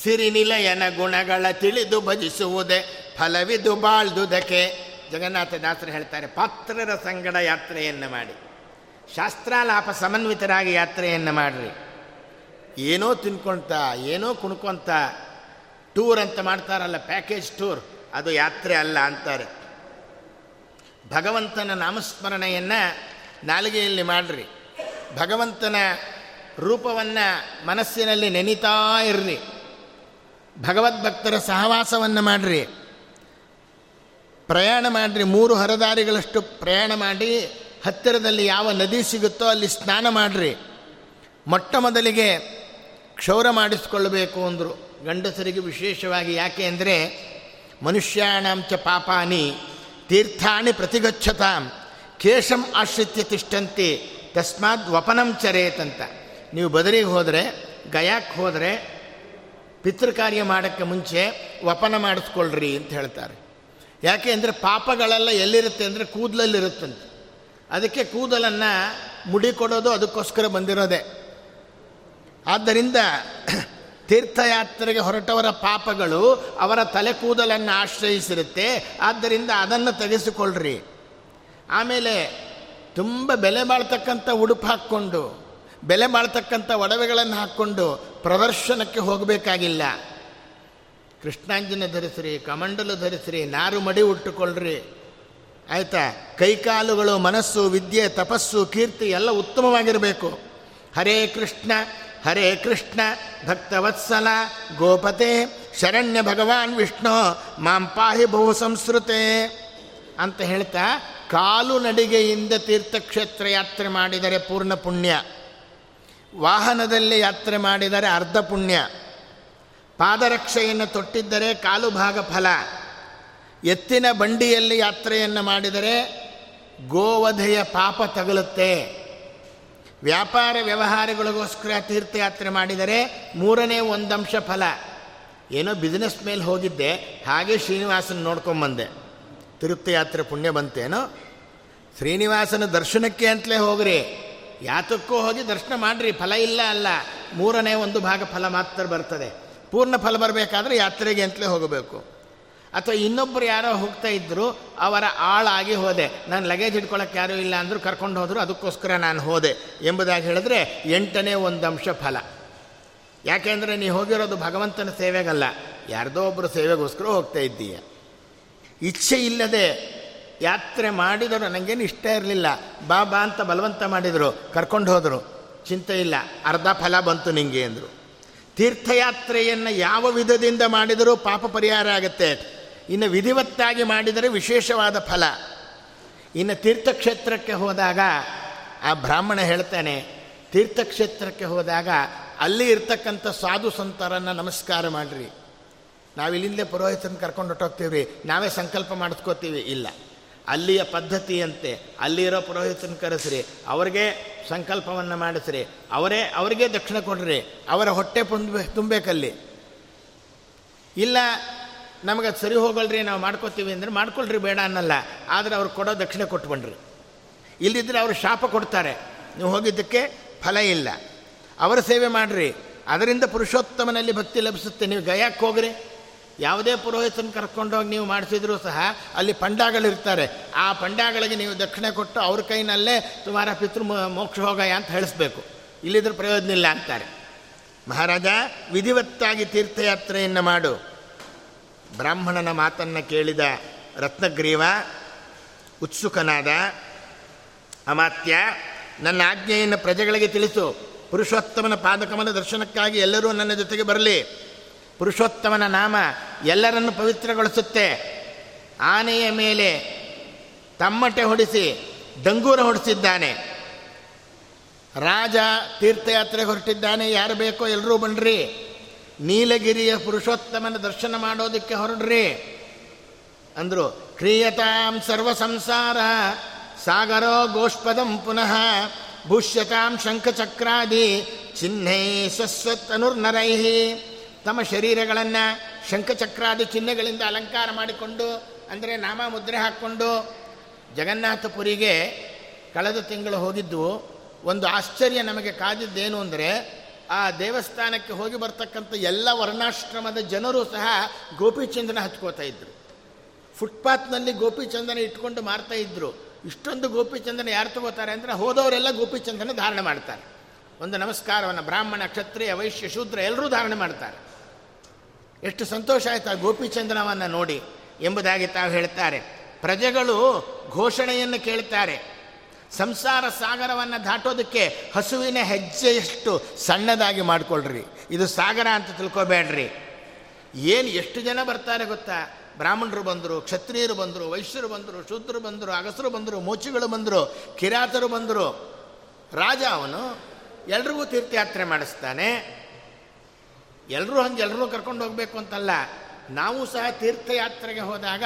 ಸಿರಿನಿಲಯನ ಗುಣಗಳ ತಿಳಿದು ಭಜಿಸುವುದೇ ಫಲವಿದು ಬಾಳ್ದುದಕ್ಕೆ. ಜಗನ್ನಾಥ ದಾಸರು ಹೇಳ್ತಾರೆ, ಪಾತ್ರರ ಸಂಗಡ ಯಾತ್ರೆಯನ್ನು ಮಾಡಿ. ಶಾಸ್ತ್ರಾಲಾಪ ಸಮನ್ವಿತರಾಗಿ ಯಾತ್ರೆಯನ್ನು ಮಾಡಿರಿ. ಏನೋ ತಿನ್ಕೊಳ್ತ ಏನೋ ಕುಣ್ಕೊತ, ಟೂರ್ ಅಂತ ಮಾಡ್ತಾರಲ್ಲ, ಪ್ಯಾಕೇಜ್ ಟೂರ್, ಅದು ಯಾತ್ರೆ ಅಲ್ಲ ಅಂತಾರೆ. ಭಗವಂತನ ನಾಮಸ್ಮರಣೆಯನ್ನು ನಾಲಿಗೆಯಲ್ಲಿ ಮಾಡ್ರಿ. ಭಗವಂತನ ರೂಪವನ್ನು ಮನಸ್ಸಿನಲ್ಲಿ ನೆನೀತಾ ಇರ್ರಿ. ಭಗವದ್ಭಕ್ತರ ಸಹವಾಸವನ್ನು ಮಾಡಿರಿ. ಪ್ರಯಾಣ ಮಾಡಿರಿ, ಮೂರು ಹರದಾರಿಗಳಷ್ಟು ಪ್ರಯಾಣ ಮಾಡಿ, ಹತ್ತಿರದಲ್ಲಿ ಯಾವ ನದಿ ಸಿಗುತ್ತೋ ಅಲ್ಲಿ ಸ್ನಾನ ಮಾಡಿರಿ. ಮೊಟ್ಟ ಮೊದಲಿಗೆ ಕ್ಷೌರ ಮಾಡಿಸ್ಕೊಳ್ಬೇಕು ಅಂದರು. ಗಂಡಸರಿಗೆ ವಿಶೇಷವಾಗಿ ಯಾಕೆ ಅಂದರೆ ಮನುಷ್ಯಾಣಾಂಚ ಪಾಪಾನಿ, ತೀರ್ಥಾಣಿ ಪ್ರತಿಗಚ್ಚತಾಂ ಕೇಶಂ ಆಶ್ರಿತ್ಯ ತಿಷ್ಟಂತೆ ತಸ್ಮಾತ್ ವಪನಂ ಚರೇತಂತ ನೀವು ಬದರಿಗೆ ಹೋದರೆ ಗಯಾಕ್ಕೆ ಹೋದರೆ ಪಿತೃಕಾರ್ಯ ಮಾಡೋಕ್ಕೆ ಮುಂಚೆ ವಪನ ಮಾಡಿಸ್ಕೊಳ್ರಿ ಅಂತ ಹೇಳ್ತಾರೆ. ಯಾಕೆ ಅಂದರೆ ಪಾಪಗಳೆಲ್ಲ ಎಲ್ಲಿರುತ್ತೆ ಅಂದರೆ ಕೂದಲಲ್ಲಿರುತ್ತಂತೆ. ಅದಕ್ಕೆ ಕೂದಲನ್ನು ಮುಡಿ ಕೊಡೋದು ಅದಕ್ಕೋಸ್ಕರ ಬಂದಿರೋದೆ. ಆದ್ದರಿಂದ ತೀರ್ಥಯಾತ್ರೆಗೆ ಹೊರಟವರ ಪಾಪಗಳು ಅವರ ತಲೆ ಕೂದಲನ್ನು ಆಶ್ರಯಿಸಿರುತ್ತೆ. ಆದ್ದರಿಂದ ಅದನ್ನು ತೆಗೆಸಿಕೊಳ್ಳ್ರಿ ಆಮೇಲೆ ತುಂಬ ಬೆಲೆ ಬಾಳ್ತಕ್ಕಂಥ ಉಡುಪು ಹಾಕ್ಕೊಂಡು ಬೆಲೆ ಮಾಡ್ತಕ್ಕಂಥ ಒಡವೆಗಳನ್ನು ಹಾಕ್ಕೊಂಡು ಪ್ರದರ್ಶನಕ್ಕೆ ಹೋಗಬೇಕಾಗಿಲ್ಲ. ಕೃಷ್ಣಾಂಜನ ಧರಿಸ್ರಿ, ಕಮಂಡಲು ಧರಿಸ್ರಿ, ನಾರು ಮಡಿ ಉಟ್ಟುಕೊಳ್ಳ್ರಿ ಆಯಿತಾ? ಕೈಕಾಲುಗಳು ಮನಸ್ಸು, ವಿದ್ಯೆ, ತಪಸ್ಸು, ಕೀರ್ತಿ ಎಲ್ಲ ಉತ್ತಮವಾಗಿರಬೇಕು. ಹರೇ ಕೃಷ್ಣ ಹರೇ ಕೃಷ್ಣ, ಭಕ್ತವತ್ಸಲ, ಗೋಪತೆ, ಶರಣ್ಯ ಭಗವಾನ್ ವಿಷ್ಣು, ಮಾಂ ಪಾಹಿ ಬಹು ಸಂಸ್ಕೃತೆ ಅಂತ ಹೇಳ್ತಾ, ಕಾಲು ನಡಿಗೆಯಿಂದ ತೀರ್ಥಕ್ಷೇತ್ರ ಯಾತ್ರೆ ಮಾಡಿದರೆ ಪೂರ್ಣ ಪುಣ್ಯ. ವಾಹನದಲ್ಲಿ ಯಾತ್ರೆ ಮಾಡಿದರೆ ಅರ್ಧ ಪುಣ್ಯ. ಪಾದರಕ್ಷೆಯನ್ನು ತೊಟ್ಟಿದ್ದರೆ ಕಾಲು ಭಾಗ ಫಲ. ಎತ್ತಿನ ಬಂಡಿಯಲ್ಲಿ ಯಾತ್ರೆಯನ್ನು ಮಾಡಿದರೆ ಗೋವಧೆಯ ಪಾಪ ತಗಲುತ್ತೆ. ವ್ಯಾಪಾರ ವ್ಯವಹಾರಗಳಿಗೋಸ್ಕರ ತೀರ್ಥಯಾತ್ರೆ ಮಾಡಿದರೆ ಮೂರನೇ ಒಂದಂಶ ಫಲ. ಏನೋ ಬಿಸ್ನೆಸ್ ಮೇಲೆ ಹೋಗಿದ್ದೆ, ಹಾಗೆ ಶ್ರೀನಿವಾಸನ ನೋಡ್ಕೊಂಬಂದೆ. ತೀರ್ಥಯಾತ್ರೆ ಪುಣ್ಯ ಬಂತೇನೋ? ಶ್ರೀನಿವಾಸನ ದರ್ಶನಕ್ಕೆ ಅಂತಲೇ ಹೋಗ್ರಿ. ಯಾತಕ್ಕೂ ಹೋಗಿ ದರ್ಶನ ಮಾಡಿರಿ, ಫಲ ಇಲ್ಲ ಅಲ್ಲ. ಮೂರನೇ ಒಂದು ಭಾಗ ಫಲ ಮಾತ್ರ ಬರ್ತದೆ. ಪೂರ್ಣ ಫಲ ಬರಬೇಕಾದ್ರೆ ಯಾತ್ರೆಗೆ ಅಂತಲೇ ಹೋಗಬೇಕು. ಅಥವಾ ಇನ್ನೊಬ್ಬರು ಯಾರೋ ಹೋಗ್ತಾ ಇದ್ದರು ಅವರ ಆಳಾಗಿ ಹೋದೆ. ನಾನು ಲಗೇಜ್ ಇಟ್ಕೊಳ್ಳೋಕ್ಕೆ ಯಾರೂ ಇಲ್ಲ ಅಂದರೂ ಕರ್ಕೊಂಡು ಹೋದರು, ಅದಕ್ಕೋಸ್ಕರ ನಾನು ಹೋದೆ ಎಂಬುದಾಗಿ ಹೇಳಿದ್ರೆ ಎಂಟನೇ ಒಂದು ಅಂಶ ಫಲ. ಯಾಕೆಂದರೆ ನೀ ಹೋಗಿರೋದು ಭಗವಂತನ ಸೇವೆಗಲ್ಲ. ಯಾರ್ದೋ ಒಬ್ಬರು ಸೇವೆಗೋಸ್ಕರ ಹೋಗ್ತಾ ಇದ್ದೀಯ. ಇಚ್ಛೆ ಇಲ್ಲದೆ ಯಾತ್ರೆ ಮಾಡಿದರು ನನಗೇನು ಇಷ್ಟ ಇರಲಿಲ್ಲ. ಬಾ ಬಾ ಅಂತ ಬಲವಂತ ಮಾಡಿದರು. ಕರ್ಕೊಂಡು ಹೋದರು. ಚಿಂತೆ ಇಲ್ಲ. ಅರ್ಧ ಫಲ ಬಂತು ನಿಂಗೆ ಅಂದರು. ತೀರ್ಥಯಾತ್ರೆಯನ್ನು ಯಾವ ವಿಧದಿಂದ ಮಾಡಿದರೂ ಪಾಪ ಪರಿಹಾರ ಆಗುತ್ತೆ. ಇನ್ನು ವಿಧಿವತ್ತಾಗಿ ಮಾಡಿದರೆ ವಿಶೇಷವಾದ ಫಲ. ಇನ್ನು ತೀರ್ಥಕ್ಷೇತ್ರಕ್ಕೆ ಹೋದಾಗ, ಆ ಬ್ರಾಹ್ಮಣ ಹೇಳ್ತಾನೆ, ತೀರ್ಥಕ್ಷೇತ್ರಕ್ಕೆ ಹೋದಾಗ ಅಲ್ಲಿ ಇರ್ತಕ್ಕಂಥ ಸಾಧು ಸಂತರನ್ನು ನಮಸ್ಕಾರ ಮಾಡಿರಿ. ನಾವಿಲ್ಲಿಂದಲೇ ಪುರೋಹಿತನ ಕರ್ಕೊಂಡು ಹೊಟ್ಟೋಗ್ತೀವಿ ನಾವೇ ಸಂಕಲ್ಪ ಮಾಡಿಸ್ಕೋತೀವಿ. ಇಲ್ಲ. ಅಲ್ಲಿಯ ಪದ್ಧತಿಯಂತೆ, ಅಲ್ಲಿರೋ ಪುರೋಹಿತನ ಕರೆಸ್ರಿ, ಅವ್ರಿಗೆ ಸಂಕಲ್ಪವನ್ನು ಮಾಡಿಸ್ರಿ, ಅವರೇ ಅವರಿಗೆ ದಕ್ಷಿಣ ಕೊಡ್ರಿ, ಅವರ ಹೊಟ್ಟೆ ತುಂಬ ತುಂಬಬೇಕಲ್ಲಿ ಇಲ್ಲ ನಮಗೆ ಅದು ಸರಿ ಹೋಗಲ್ರಿ, ನಾವು ಮಾಡ್ಕೋತೀವಿ ಅಂದರೆ ಮಾಡ್ಕೊಳ್ರಿ, ಬೇಡ ಅನ್ನಲ್ಲ. ಆದರೆ ಅವ್ರು ಕೊಡೋ ದಕ್ಷಿಣ ಕೊಟ್ಕೊಂಡ್ರಿ ಇಲ್ಲಿದ್ದರೆ ಅವರು ಶಾಪ ಕೊಡ್ತಾರೆ. ನೀವು ಹೋಗಿದ್ದಕ್ಕೆ ಫಲ ಇಲ್ಲ. ಅವರ ಸೇವೆ ಮಾಡಿರಿ. ಅದರಿಂದ ಪುರುಷೋತ್ತಮನಲ್ಲಿ ಭಕ್ತಿ ಲಭಿಸುತ್ತೆ. ನೀವು ಗಯಕ್ಕೆ ಹೋಗ್ರಿ. ಯಾವುದೇ ಪುರೋಹಿತನ ಕರ್ಕೊಂಡೋಗಿ ನೀವು ಮಾಡಿಸಿದ್ರೂ ಸಹ ಅಲ್ಲಿ ಪಂಡಾಗಳಿರ್ತಾರೆ. ಆ ಪಂಡಾಗಳಿಗೆ ನೀವು ದಕ್ಷಿಣೆ ಕೊಟ್ಟು ಅವ್ರ ಕೈನಲ್ಲೇ ತುಮಾರ ಪಿತೃ ಮೋಕ್ಷ ಹೋಗಯ ಅಂತ ಹೇಳಿಸ್ಬೇಕು. ಇಲ್ಲಿದ್ರೆ ಪ್ರಯೋಜನ ಇಲ್ಲ ಅಂತಾರೆ. ಮಹಾರಾಜ, ವಿಧಿವತ್ತಾಗಿ ತೀರ್ಥಯಾತ್ರೆಯನ್ನು ಮಾಡು. ಬ್ರಾಹ್ಮಣನ ಮಾತನ್ನು ಕೇಳಿದ ರತ್ನಗ್ರೀವ, ಉತ್ಸುಕನಾದ ಅಮಾತ್ಯ, ನನ್ನ ಆಜ್ಞೆಯನ್ನು ಪ್ರಜೆಗಳಿಗೆ ತಿಳಿಸು. ಪುರುಷೋತ್ತಮನ ಪಾದಕಮನ ದರ್ಶನಕ್ಕಾಗಿ ಎಲ್ಲರೂ ನನ್ನ ಜೊತೆಗೆ ಬರಲಿ. ಪುರುಷೋತ್ತಮನ ನಾಮ ಎಲ್ಲರನ್ನು ಪವಿತ್ರಗೊಳಿಸುತ್ತೆ. ಆನೆಯ ಮೇಲೆ ತಮ್ಮಟೆ ಹೊಡಿಸಿ ಡಂಗೂರ ಹೊಡಿಸಿದ್ದಾನೆ. ರಾಜ ತೀರ್ಥಯಾತ್ರೆಗೆ ಹೊರಟಿದ್ದಾನೆ. ಯಾರು ಬೇಕೋ ಎಲ್ಲರೂ ಬನ್ನಿರಿ ನೀಲಗಿರಿಯ ಪುರುಷೋತ್ತಮನ ದರ್ಶನ ಮಾಡೋದಕ್ಕೆ ಹೊರಡ್ರಿ. ಅಂದರು, ಕ್ರಿಯತಾಂ ಸರ್ವ ಸಂಸಾರ, ಸಾಗರೋ ಗೋಷ್ಪದಂ ಪುನಃ ಭೂಷ್ಯತಾಂ ಶಂಖಚಕ್ರಾದಿ, ಚಿಹ್ನೈ ಸ್ವಸ್ವತ್ತನುರ್ನರೈ ತಮ್ಮ ಶರೀರಗಳನ್ನು ಶಂಖಚಕ್ರಾದಿ ಚಿಹ್ನೆಗಳಿಂದ ಅಲಂಕಾರ ಮಾಡಿಕೊಂಡು, ಅಂದರೆ ನಾಮ ಮುದ್ರೆ ಹಾಕ್ಕೊಂಡು ಜಗನ್ನಾಥಪುರಿಗೆ ಕಳೆದ ತಿಂಗಳು ಹೋಗಿದ್ದು, ಒಂದು ಆಶ್ಚರ್ಯ ನಮಗೆ ಕಾದಿದ್ದೇನು ಅಂದರೆ, ಆ ದೇವಸ್ಥಾನಕ್ಕೆ ಹೋಗಿ ಬರ್ತಕ್ಕಂಥ ಎಲ್ಲ ವರ್ಣಾಶ್ರಮದ ಜನರು ಸಹ ಗೋಪಿಚಂದನ ಹಚ್ಕೋತಾ ಇದ್ದರು ಫುಟ್ಪಾತ್ನಲ್ಲಿ ಗೋಪಿಚಂದನ ಇಟ್ಕೊಂಡು ಮಾರ್ತಾ ಇದ್ದರು ಇಷ್ಟೊಂದು ಗೋಪಿಚಂದನ ಯಾರು ತಗೋತಾರೆ ಅಂದರೆ, ಹೋದವರೆಲ್ಲ ಗೋಪಿಚಂದನ ಧಾರಣೆ ಮಾಡ್ತಾರೆ. ಒಂದು ನಮಸ್ಕಾರವನ್ನು, ಬ್ರಾಹ್ಮಣ, ಕ್ಷತ್ರಿಯ, ವೈಶ್ಯ, ಶೂದ್ರ ಎಲ್ಲರೂ ಧಾರಣೆ ಮಾಡ್ತಾರೆ. ಎಷ್ಟು ಸಂತೋಷ ಆಯಿತು ಆ ನೋಡಿ ಎಂಬುದಾಗಿ ತಾವು ಹೇಳ್ತಾರೆ ಪ್ರಜೆಗಳು ಘೋಷಣೆಯನ್ನು ಕೇಳ್ತಾರೆ. ಸಂಸಾರ ಸಾಗರವನ್ನು ದಾಟೋದಕ್ಕೆ ಹಸುವಿನ ಹೆಜ್ಜೆಯಷ್ಟು ಸಣ್ಣದಾಗಿ ಮಾಡಿಕೊಳ್ಳ್ರಿ ಇದು ಸಾಗರ ಅಂತ ತಿಳ್ಕೊಬೇಡ್ರಿ. ಏನು ಎಷ್ಟು ಜನ ಬರ್ತಾರೆ ಗೊತ್ತಾ? ಬ್ರಾಹ್ಮಣರು ಬಂದರು, ಕ್ಷತ್ರಿಯರು ಬಂದರು, ವೈಶ್ಯರು ಬಂದರು, ಶೂದ್ರರು ಬಂದರು, ಅಗಸರು ಬಂದರು, ಮೋಚಿಗಳು ಬಂದರು, ಕಿರಾತರು ಬಂದರು. ರಾಜ ಅವನು ಎಲ್ರಿಗೂ ತೀರ್ಥಯಾತ್ರೆ ಮಾಡಿಸ್ತಾನೆ. ಎಲ್ಲರೂ ಹಂಗೆ ಎಲ್ಲರೂ ಕರ್ಕೊಂಡು ಹೋಗಬೇಕು ಅಂತಲ್ಲ, ನಾವು ಸಹ ತೀರ್ಥಯಾತ್ರೆಗೆ ಹೋದಾಗ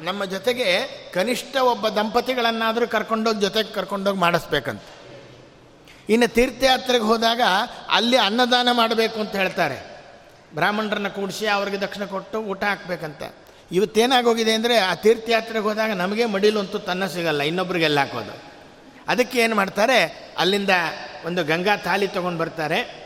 ನಮ್ಮ ಜೊತೆಗೆ ಕನಿಷ್ಠ ಒಬ್ಬ ದಂಪತಿಗಳನ್ನಾದರೂ ಕರ್ಕೊಂಡೋಗಿ ಜೊತೆಗೆ ಕರ್ಕೊಂಡೋಗಿ ಮಾಡಿಸ್ಬೇಕಂತ. ಇನ್ನು ತೀರ್ಥಯಾತ್ರೆಗೆ ಹೋದಾಗ ಅಲ್ಲಿ ಅನ್ನದಾನ ಮಾಡಬೇಕು ಅಂತ ಹೇಳ್ತಾರೆ. ಬ್ರಾಹ್ಮಣರನ್ನ ಕೂಡಿಸಿ ಅವ್ರಿಗೆ ದಕ್ಷಿಣ ಕೊಟ್ಟು ಊಟ ಹಾಕ್ಬೇಕಂತ. ಇವತ್ತೇನಾಗೋಗಿದೆ ಅಂದರೆ ಆ ತೀರ್ಥಯಾತ್ರೆಗೆ ಹೋದಾಗ ನಮಗೆ ಮಡಿಲಂತೂ ತನ್ನ ಸಿಗಲ್ಲ, ಇನ್ನೊಬ್ರಿಗೆಲ್ಲ ಹಾಕೋದು. ಅದಕ್ಕೆ ಏನು ಮಾಡ್ತಾರೆ? ಅಲ್ಲಿಂದ ಒಂದು ಗಂಗಾ ತಾಲಿ ತೊಗೊಂಡು ಬರ್ತಾರೆ.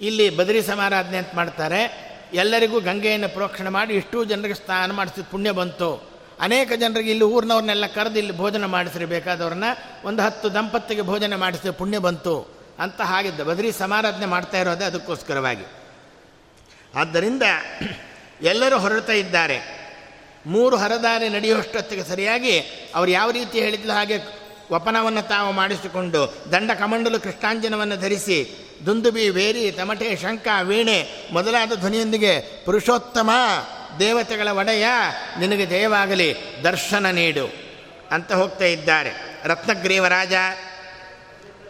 ಇಲ್ಲಿ ಬದರಿ ಸಮಾರಾಧನೆ ಅಂತ ಮಾಡ್ತಾರೆ. ಎಲ್ಲರಿಗೂ ಗಂಗೆಯನ್ನು ಪ್ರೋಕ್ಷಣೆ ಮಾಡಿ ಇಷ್ಟೂ ಜನರಿಗೆ ಸ್ನಾನ ಮಾಡಿಸಿದ ಪುಣ್ಯ ಬಂತು. ಅನೇಕ ಜನರಿಗೆ ಇಲ್ಲಿ ಊರಿನವ್ರನ್ನೆಲ್ಲ ಕರೆದು ಇಲ್ಲಿ ಭೋಜನ ಮಾಡಿಸ್ರಿ ಬೇಕಾದವ್ರನ್ನ ಒಂದು ಹತ್ತು ದಂಪತಿಗೆ ಭೋಜನ ಮಾಡಿಸಿದ ಪುಣ್ಯ ಬಂತು. ಅಂತ ಹಾಗಿದ್ದ ಬದರಿ ಸಮಾರಾಧನೆ ಮಾಡ್ತಾ ಇರೋದೇ ಅದಕ್ಕೋಸ್ಕರವಾಗಿ. ಆದ್ದರಿಂದ ಎಲ್ಲರೂ ಹೊರಡ್ತಾ ಇದ್ದಾರೆ. ಮೂರು ಹರದಾರಿ ನಡೆಯುವಷ್ಟೊತ್ತಿಗೆ ಸರಿಯಾಗಿ ಅವ್ರು ಯಾವ ರೀತಿ ಹೇಳಿದ್ಲು ಹಾಗೆ ವಪನವನ್ನು ತಾವು ಮಾಡಿಸಿಕೊಂಡು ದಂಡ ಕಮಂಡಲು ಕೃಷ್ಣಾಂಜನವನ್ನು ಧರಿಸಿ ದುಂದುಬಿ ವೇರಿ ತಮಟೆ ಶಂಕ ವೀಣೆ ಮೊದಲಾದ ಧ್ವನಿಯೊಂದಿಗೆ ಪುರುಷೋತ್ತಮ ದೇವತೆಗಳ ಒಡೆಯ ನಿನಗೆ ದಯವಾಗಲಿ ದರ್ಶನ ನೀಡು ಅಂತ ಹೋಗ್ತಾ ಇದ್ದಾರೆ. ರತ್ನಗ್ರೀವರಾಜ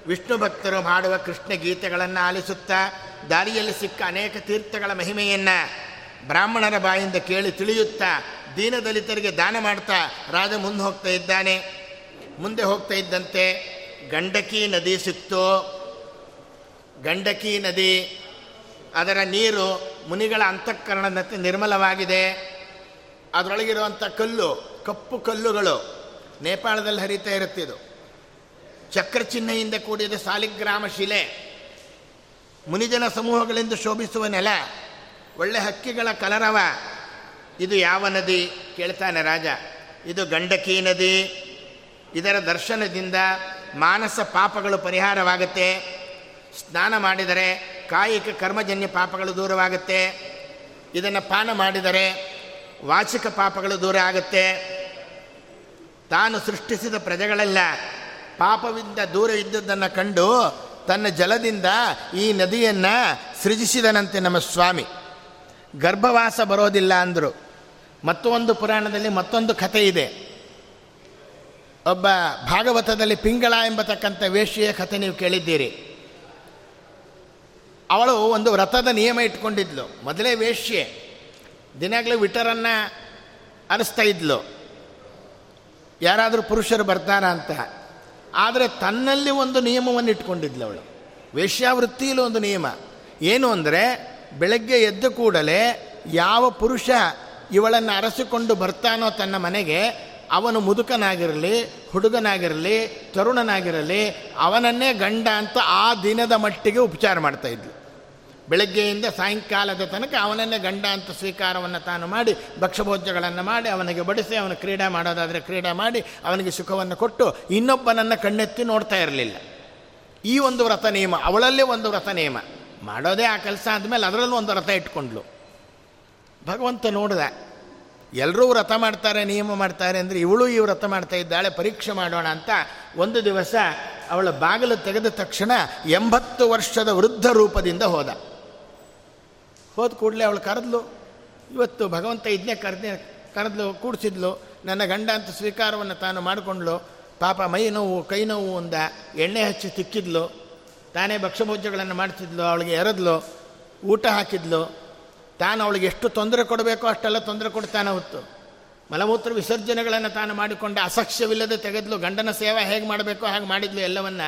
ವಿಷ್ಣು ಭಕ್ತರು ಮಾಡುವ ಕೃಷ್ಣ ಗೀತೆಗಳನ್ನು ಆಲಿಸುತ್ತಾ ದಾರಿಯಲ್ಲಿ ಸಿಕ್ಕ ಅನೇಕ ತೀರ್ಥಗಳ ಮಹಿಮೆಯನ್ನು ಬ್ರಾಹ್ಮಣರ ಬಾಯಿಂದ ಕೇಳಿ ತಿಳಿಯುತ್ತಾ ದೀನದಲಿತರಿಗೆ ದಾನ ಮಾಡ್ತಾ ರಾಜ ಮುಂದೆ ಹೋಗ್ತಾ ಇದ್ದಾನೆ. ಮುಂದೆ ಹೋಗ್ತಾ ಇದ್ದಂತೆ ಗಂಡಕಿ ನದಿ ಸಿಕ್ತು ಗಂಡಕಿ ನದಿ ಅದರ ನೀರು ಮುನಿಗಳ ಅಂತಃಕರಣದಂತೆ ನಿರ್ಮಲವಾಗಿದೆ. ಅದರೊಳಗಿರುವಂಥ ಕಲ್ಲು, ಕಪ್ಪು ಕಲ್ಲುಗಳು ನೇಪಾಳದಲ್ಲಿ ಹರಿತಾ ಇರುತ್ತಿದ್ದು ಚಕ್ರ ಚಿಹ್ನೆಯಿಂದ ಕೂಡಿದ ಸಾಲಿಗ್ರಾಮ ಶಿಲೆ, ಮುನಿಜನ ಸಮೂಹಗಳಿಂದ ಶೋಭಿಸುವ ನೆಲ, ಒಳ್ಳೆ ಹಕ್ಕಿಗಳ ಕಲರವ, ಇದು ಯಾವ ನದಿ ಕೇಳ್ತಾನೆ ರಾಜ. ಇದು ಗಂಡಕಿ ನದಿ. ಇದರ ದರ್ಶನದಿಂದ ಮಾನಸ ಪಾಪಗಳು ಪರಿಹಾರವಾಗುತ್ತೆ. ಸ್ನಾನ ಮಾಡಿದರೆ ಕಾಯಿಕ ಕರ್ಮಜನ್ಯ ಪಾಪಗಳು ದೂರವಾಗುತ್ತೆ. ಇದನ್ನು ಪಾನ ಮಾಡಿದರೆ ವಾಚಿಕ ಪಾಪಗಳು ದೂರ ಆಗುತ್ತೆ. ತಾನು ಸೃಷ್ಟಿಸಿದ ಪ್ರಜೆಗಳೆಲ್ಲ, ಪಾಪವಿಂದ ದೂರ ಇದ್ದದ್ದನ್ನು ಕಂಡು ತನ್ನ ಜಲದಿಂದ ಈ ನದಿಯನ್ನು ಸೃಜಿಸಿದನಂತೆ ನಮ್ಮ ಸ್ವಾಮಿ. ಗರ್ಭವಾಸ ಬರೋದಿಲ್ಲ ಅಂದರು. ಮತ್ತೊಂದು ಪುರಾಣದಲ್ಲಿ ಮತ್ತೊಂದು ಕಥೆ ಇದೆ. ಒಬ್ಬ ಭಾಗವತದಲ್ಲಿ ಪಿಂಗಳ ಎಂಬತಕ್ಕಂಥ ವೇಷಿಯ ಕಥೆ ನೀವು ಕೇಳಿದ್ದೀರಿ. ಅವಳು ಒಂದು ವ್ರತದ ನಿಯಮ ಇಟ್ಕೊಂಡಿದ್ಲು. ಮೊದಲೇ ವೇಶ್ಯೆ. ದಿನಾಗಲೂ ವಿಟರನ್ನು ಅರಿಸ್ತಾ ಇದ್ಲು. ಯಾರಾದರೂ ಪುರುಷರು ಬರ್ತಾರ ಅಂತ. ಆದರೆ ತನ್ನಲ್ಲಿ ಒಂದು ನಿಯಮವನ್ನು ಇಟ್ಕೊಂಡಿದ್ಲು ಅವಳು. ವೇಶ್ಯಾವೃತ್ತಿಯಲ್ಲಿ ಒಂದು ನಿಯಮ. ಏನು ಅಂದರೆ, ಬೆಳಗ್ಗೆ ಎದ್ದ ಕೂಡಲೇ ಯಾವ ಪುರುಷ ಇವಳನ್ನು ಅರಸಿಕೊಂಡು ಬರ್ತಾನೋ ತನ್ನ ಮನೆಗೆ ಅವನು ಮುದುಕನಾಗಿರಲಿ, ಹುಡುಗನಾಗಿರಲಿ, ತರುಣನಾಗಿರಲಿ, ಅವನನ್ನೇ ಗಂಡ ಅಂತ ಆ ದಿನದ ಮಟ್ಟಿಗೆ ಉಪಚಾರ ಮಾಡ್ತಾ ಇದ್ಲು. ಬೆಳಗ್ಗೆಯಿಂದ ಸಾಯಂಕಾಲದ ತನಕ ಅವನನ್ನೇ ಗಂಡ ಅಂತ ಸ್ವೀಕಾರವನ್ನು ತಾನು ಮಾಡಿ ಭಕ್ಷ್ಯಭೋಜ್ಯಗಳನ್ನು ಮಾಡಿ, ಅವನಿಗೆ ಬಡಿಸಿ, ಅವನ ಕ್ರೀಡೆ ಮಾಡೋದಾದರೆ ಕ್ರೀಡೆ ಮಾಡಿ, ಅವನಿಗೆ ಸುಖವನ್ನು ಕೊಟ್ಟು ಇನ್ನೊಬ್ಬನನ್ನು ಕಣ್ಣೆತ್ತಿ ನೋಡ್ತಾ ಇರಲಿಲ್ಲ. ಈ ಒಂದು ವ್ರತ ನಿಯಮ, ಅವಳಲ್ಲೇ ಒಂದು ವ್ರತ ನಿಯಮ. ಮಾಡೋದೇ ಆ ಕೆಲಸ ಆದಮೇಲೆ ಅದರಲ್ಲೂ ಒಂದು ವ್ರತ ಇಟ್ಕೊಂಡ್ಲು. ಭಗವಂತ ನೋಡಿದ ಎಲ್ಲರೂ ವ್ರತ ಮಾಡ್ತಾರೆ, ನಿಯಮ ಮಾಡ್ತಾರೆ ಅಂದರೆ ಇವಳು ಈ ವ್ರತ ಮಾಡ್ತಾ ಇದ್ದಾಳೆ, ಪರೀಕ್ಷೆ ಮಾಡೋಣ ಅಂತ ಒಂದು ದಿವಸ ಅವಳ ಬಾಗಿಲು ತೆಗೆದ ತಕ್ಷಣ ಎಂಬತ್ತು ವರ್ಷದ ವೃದ್ಧ ರೂಪದಿಂದ ಹೋದ. ಹೋದ ಕೂಡಲೇ ಅವಳು ಕರೆದ್ಲು, ಇವತ್ತು ಭಗವಂತ ಇದನ್ನೇ ಕರೆದ ಕರೆದ್ಲು, ಕೂಡಿಸಿದ್ಲು. ನನ್ನ ಗಂಡ ಅಂತ ಸ್ವೀಕಾರವನ್ನು ತಾನು ಮಾಡಿಕೊಂಡ್ಲು ಪಾಪ ಮೈ ನೋವು, ಕೈ ನೋವು ಅಂದ, ಎಣ್ಣೆ ಹಚ್ಚಿ ತಿಕ್ಕಿದ್ಲು. ತಾನೇ ಭಕ್ಷ್ಯಭೋಜ್ಯಗಳನ್ನು ಮಾಡ್ತಿದ್ಲು, ಅವಳಿಗೆ ಎರೆದ್ಲು, ಊಟ ಹಾಕಿದ್ಲು. ತಾನು ಅವಳಿಗೆ ಎಷ್ಟು ತೊಂದರೆ ಕೊಡಬೇಕೋ ಅಷ್ಟೆಲ್ಲ ತೊಂದರೆ ಕೊಡ್ತಾನೆ ಹೊತ್ತು ಮಲಮೂತ್ರ ವಿಸರ್ಜನೆಗಳನ್ನು ತಾನು ಮಾಡಿಕೊಂಡ ಅಸಕ್ಷ್ಯವಿಲ್ಲದೆ ತೆಗೆದ್ಲು. ಗಂಡನ ಸೇವೆ ಹೇಗೆ ಮಾಡಬೇಕೋ ಹಾಗೆ ಮಾಡಿದ್ಲು ಎಲ್ಲವನ್ನ.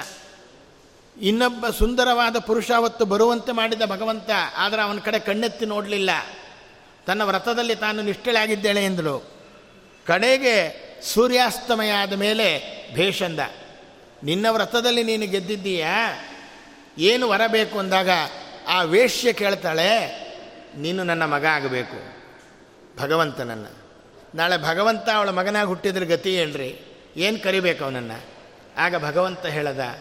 ಇನ್ನೊಬ್ಬ ಸುಂದರವಾದ ಪುರುಷ ಅವತ್ತು ಬರುವಂತೆ ಮಾಡಿದ ಭಗವಂತ, ಆದರೆ ಅವನ ಕಡೆ ಕಣ್ಣೆತ್ತಿ ನೋಡಲಿಲ್ಲ. ತನ್ನ ವ್ರತದಲ್ಲಿ ತಾನು ನಿಷ್ಠಳಾಗಿದ್ದೇಳೆ ಎಂದಳು. ಕಡೆಗೆ ಸೂರ್ಯಾಸ್ತಮಯ ಆದ ಮೇಲೆ ಭೇಷಂದ. ನಿನ್ನ ವ್ರತದಲ್ಲಿ ನೀನು ಗೆದ್ದಿದ್ದೀಯಾ? ಏನು ವರಬೇಕು ಅಂದಾಗ ಆ ವೇಶ್ಯ ಕೇಳ್ತಾಳೆ. ನೀನು ನನ್ನ ಮಗ ಆಗಬೇಕು. ಭಗವಂತನನ್ನು ನಾಳೆ ಭಗವಂತ ಅವಳ ಮಗನಾಗಿ ಹುಟ್ಟಿದ್ರೆ ಗತಿ ಹೇಳ್ರಿ ಏನು ಕರಿಬೇಕು ಅವನನ್ನು? ಆಗ ಭಗವಂತ ಹೇಳದ,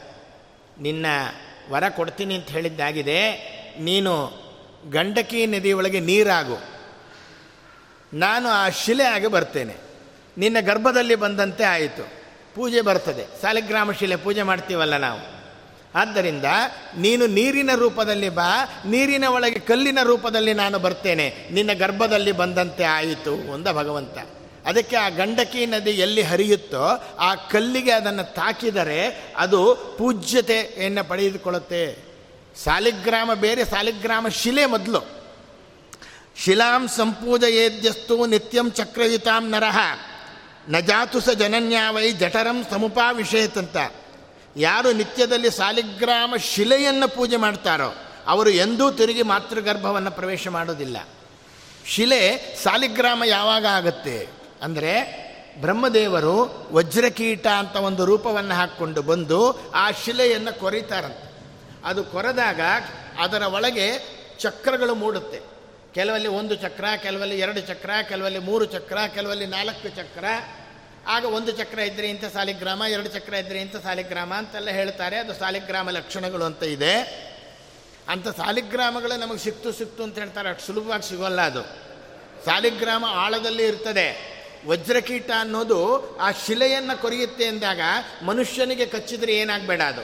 ನಿನ್ನ ವರ ಕೊಡ್ತೀನಿ ಅಂತ ಹೇಳಿದ್ದಾಗಿದೆ, ನೀನು ಗಂಡಕಿ ನದಿಯೊಳಗೆ ನೀರಾಗು. ನಾನು ಆ ಶಿಲೆ ಆಗಿ ಬರ್ತೇನೆ. ನಿನ್ನ ಗರ್ಭದಲ್ಲಿ ಬಂದಂತೆ ಆಯಿತು. ಪೂಜೆ ಬರ್ತದೆ. ಸಾಲಿಗ್ರಾಮ ಶಿಲೆ ಪೂಜೆ ಮಾಡ್ತೀವಲ್ಲ ನಾವು. ಆದ್ದರಿಂದ ನೀನು ನೀರಿನ ರೂಪದಲ್ಲಿ ಬಾ, ನೀರಿನ ಒಳಗೆ ಕಲ್ಲಿನ ರೂಪದಲ್ಲಿ ನಾನು ಬರ್ತೇನೆ, ನಿನ್ನ ಗರ್ಭದಲ್ಲಿ ಬಂದಂತೆ ಆಯಿತು ಒಂದ ಭಗವಂತ. ಅದಕ್ಕೆ ಆ ಗಂಡಕಿ ನದಿ ಎಲ್ಲಿ ಹರಿಯುತ್ತೋ ಆ ಕಲ್ಲಿಗೆ ಅದನ್ನು ತಾಕಿದರೆ ಅದು ಪೂಜ್ಯತೆಯನ್ನು ಪಡೆದುಕೊಳ್ಳುತ್ತೆ. ಸಾಲಿಗ್ರಾಮ ಬೇರೆ, ಸಾಲಿಗ್ರಾಮ ಶಿಲೆ ಮೊದಲು. ಶಿಲಾಂ ಸಂಪೂಜಯೇದ್ಯಸ್ತು ನಿತ್ಯಂ ಚಕ್ರಯುತಾಂ ನರಹ ನಜಾತುಸ ಜನನ್ಯಾವೈ ಜಠರಂ ಸಮುಪಾವಿಷೇತಂತ ಯಾರು ನಿತ್ಯದಲ್ಲಿ ಸಾಲಿಗ್ರಾಮ ಶಿಲೆಯನ್ನು ಪೂಜೆ ಮಾಡ್ತಾರೋ ಅವರು ಎಂದೂ ತಿರುಗಿ ಮಾತೃಗರ್ಭವನ್ನು ಪ್ರವೇಶ ಮಾಡೋದಿಲ್ಲ. ಶಿಲೆ ಸಾಲಿಗ್ರಾಮ ಯಾವಾಗ ಆಗುತ್ತೆ? ಅಂದರೆ ಬ್ರಹ್ಮದೇವರು ವಜ್ರಕೀಟ ಅಂತ ಒಂದು ರೂಪವನ್ನು ಹಾಕ್ಕೊಂಡು ಬಂದು ಆ ಶಿಲೆಯನ್ನು ಕೊರೀತಾರಂತೆ. ಅದು ಕೊರೆದಾಗ ಅದರ ಒಳಗೆ ಚಕ್ರಗಳು ಮೂಡುತ್ತೆ. ಕೆಲವಲ್ಲಿ ಒಂದು ಚಕ್ರ, ಕೆಲವಲ್ಲಿ ಎರಡು ಚಕ್ರ, ಕೆಲವಲ್ಲಿ ಮೂರು ಚಕ್ರ, ಕೆಲವಲ್ಲಿ ನಾಲ್ಕು ಚಕ್ರ ಆಗ ಒಂದು ಚಕ್ರ ಇದ್ದರೆ ಇಂಥ ಸಾಲಿಗ್ರಾಮ, ಎರಡು ಚಕ್ರ ಇದ್ದರೆ ಇಂಥ ಸಾಲಿಗ್ರಾಮ ಅಂತೆಲ್ಲ ಹೇಳ್ತಾರೆ. ಅದು ಸಾಲಿಗ್ರಾಮ ಲಕ್ಷಣಗಳು ಅಂತ ಇದೆ. ಅಂಥ ಸಾಲಿಗ್ರಾಮಗಳು ನಮಗೆ ಸಿಕ್ತು ಸಿಕ್ತು ಅಂತ ಹೇಳ್ತಾರೆ. ಅಷ್ಟು ಸುಲಭವಾಗಿ ಸಿಗೋಲ್ಲ ಅದು. ಸಾಲಿಗ್ರಾಮ ಆಳದಲ್ಲಿ ಇರ್ತದೆ. ವಜ್ರಕೀಟ ಅನ್ನೋದು ಆ ಶಿಲೆಯನ್ನು ಕೊರೆಯುತ್ತೆ ಅಂದಾಗ ಮನುಷ್ಯನಿಗೆ ಕಚ್ಚಿದ್ರೆ ಏನಾಗಬೇಡ ಅದು.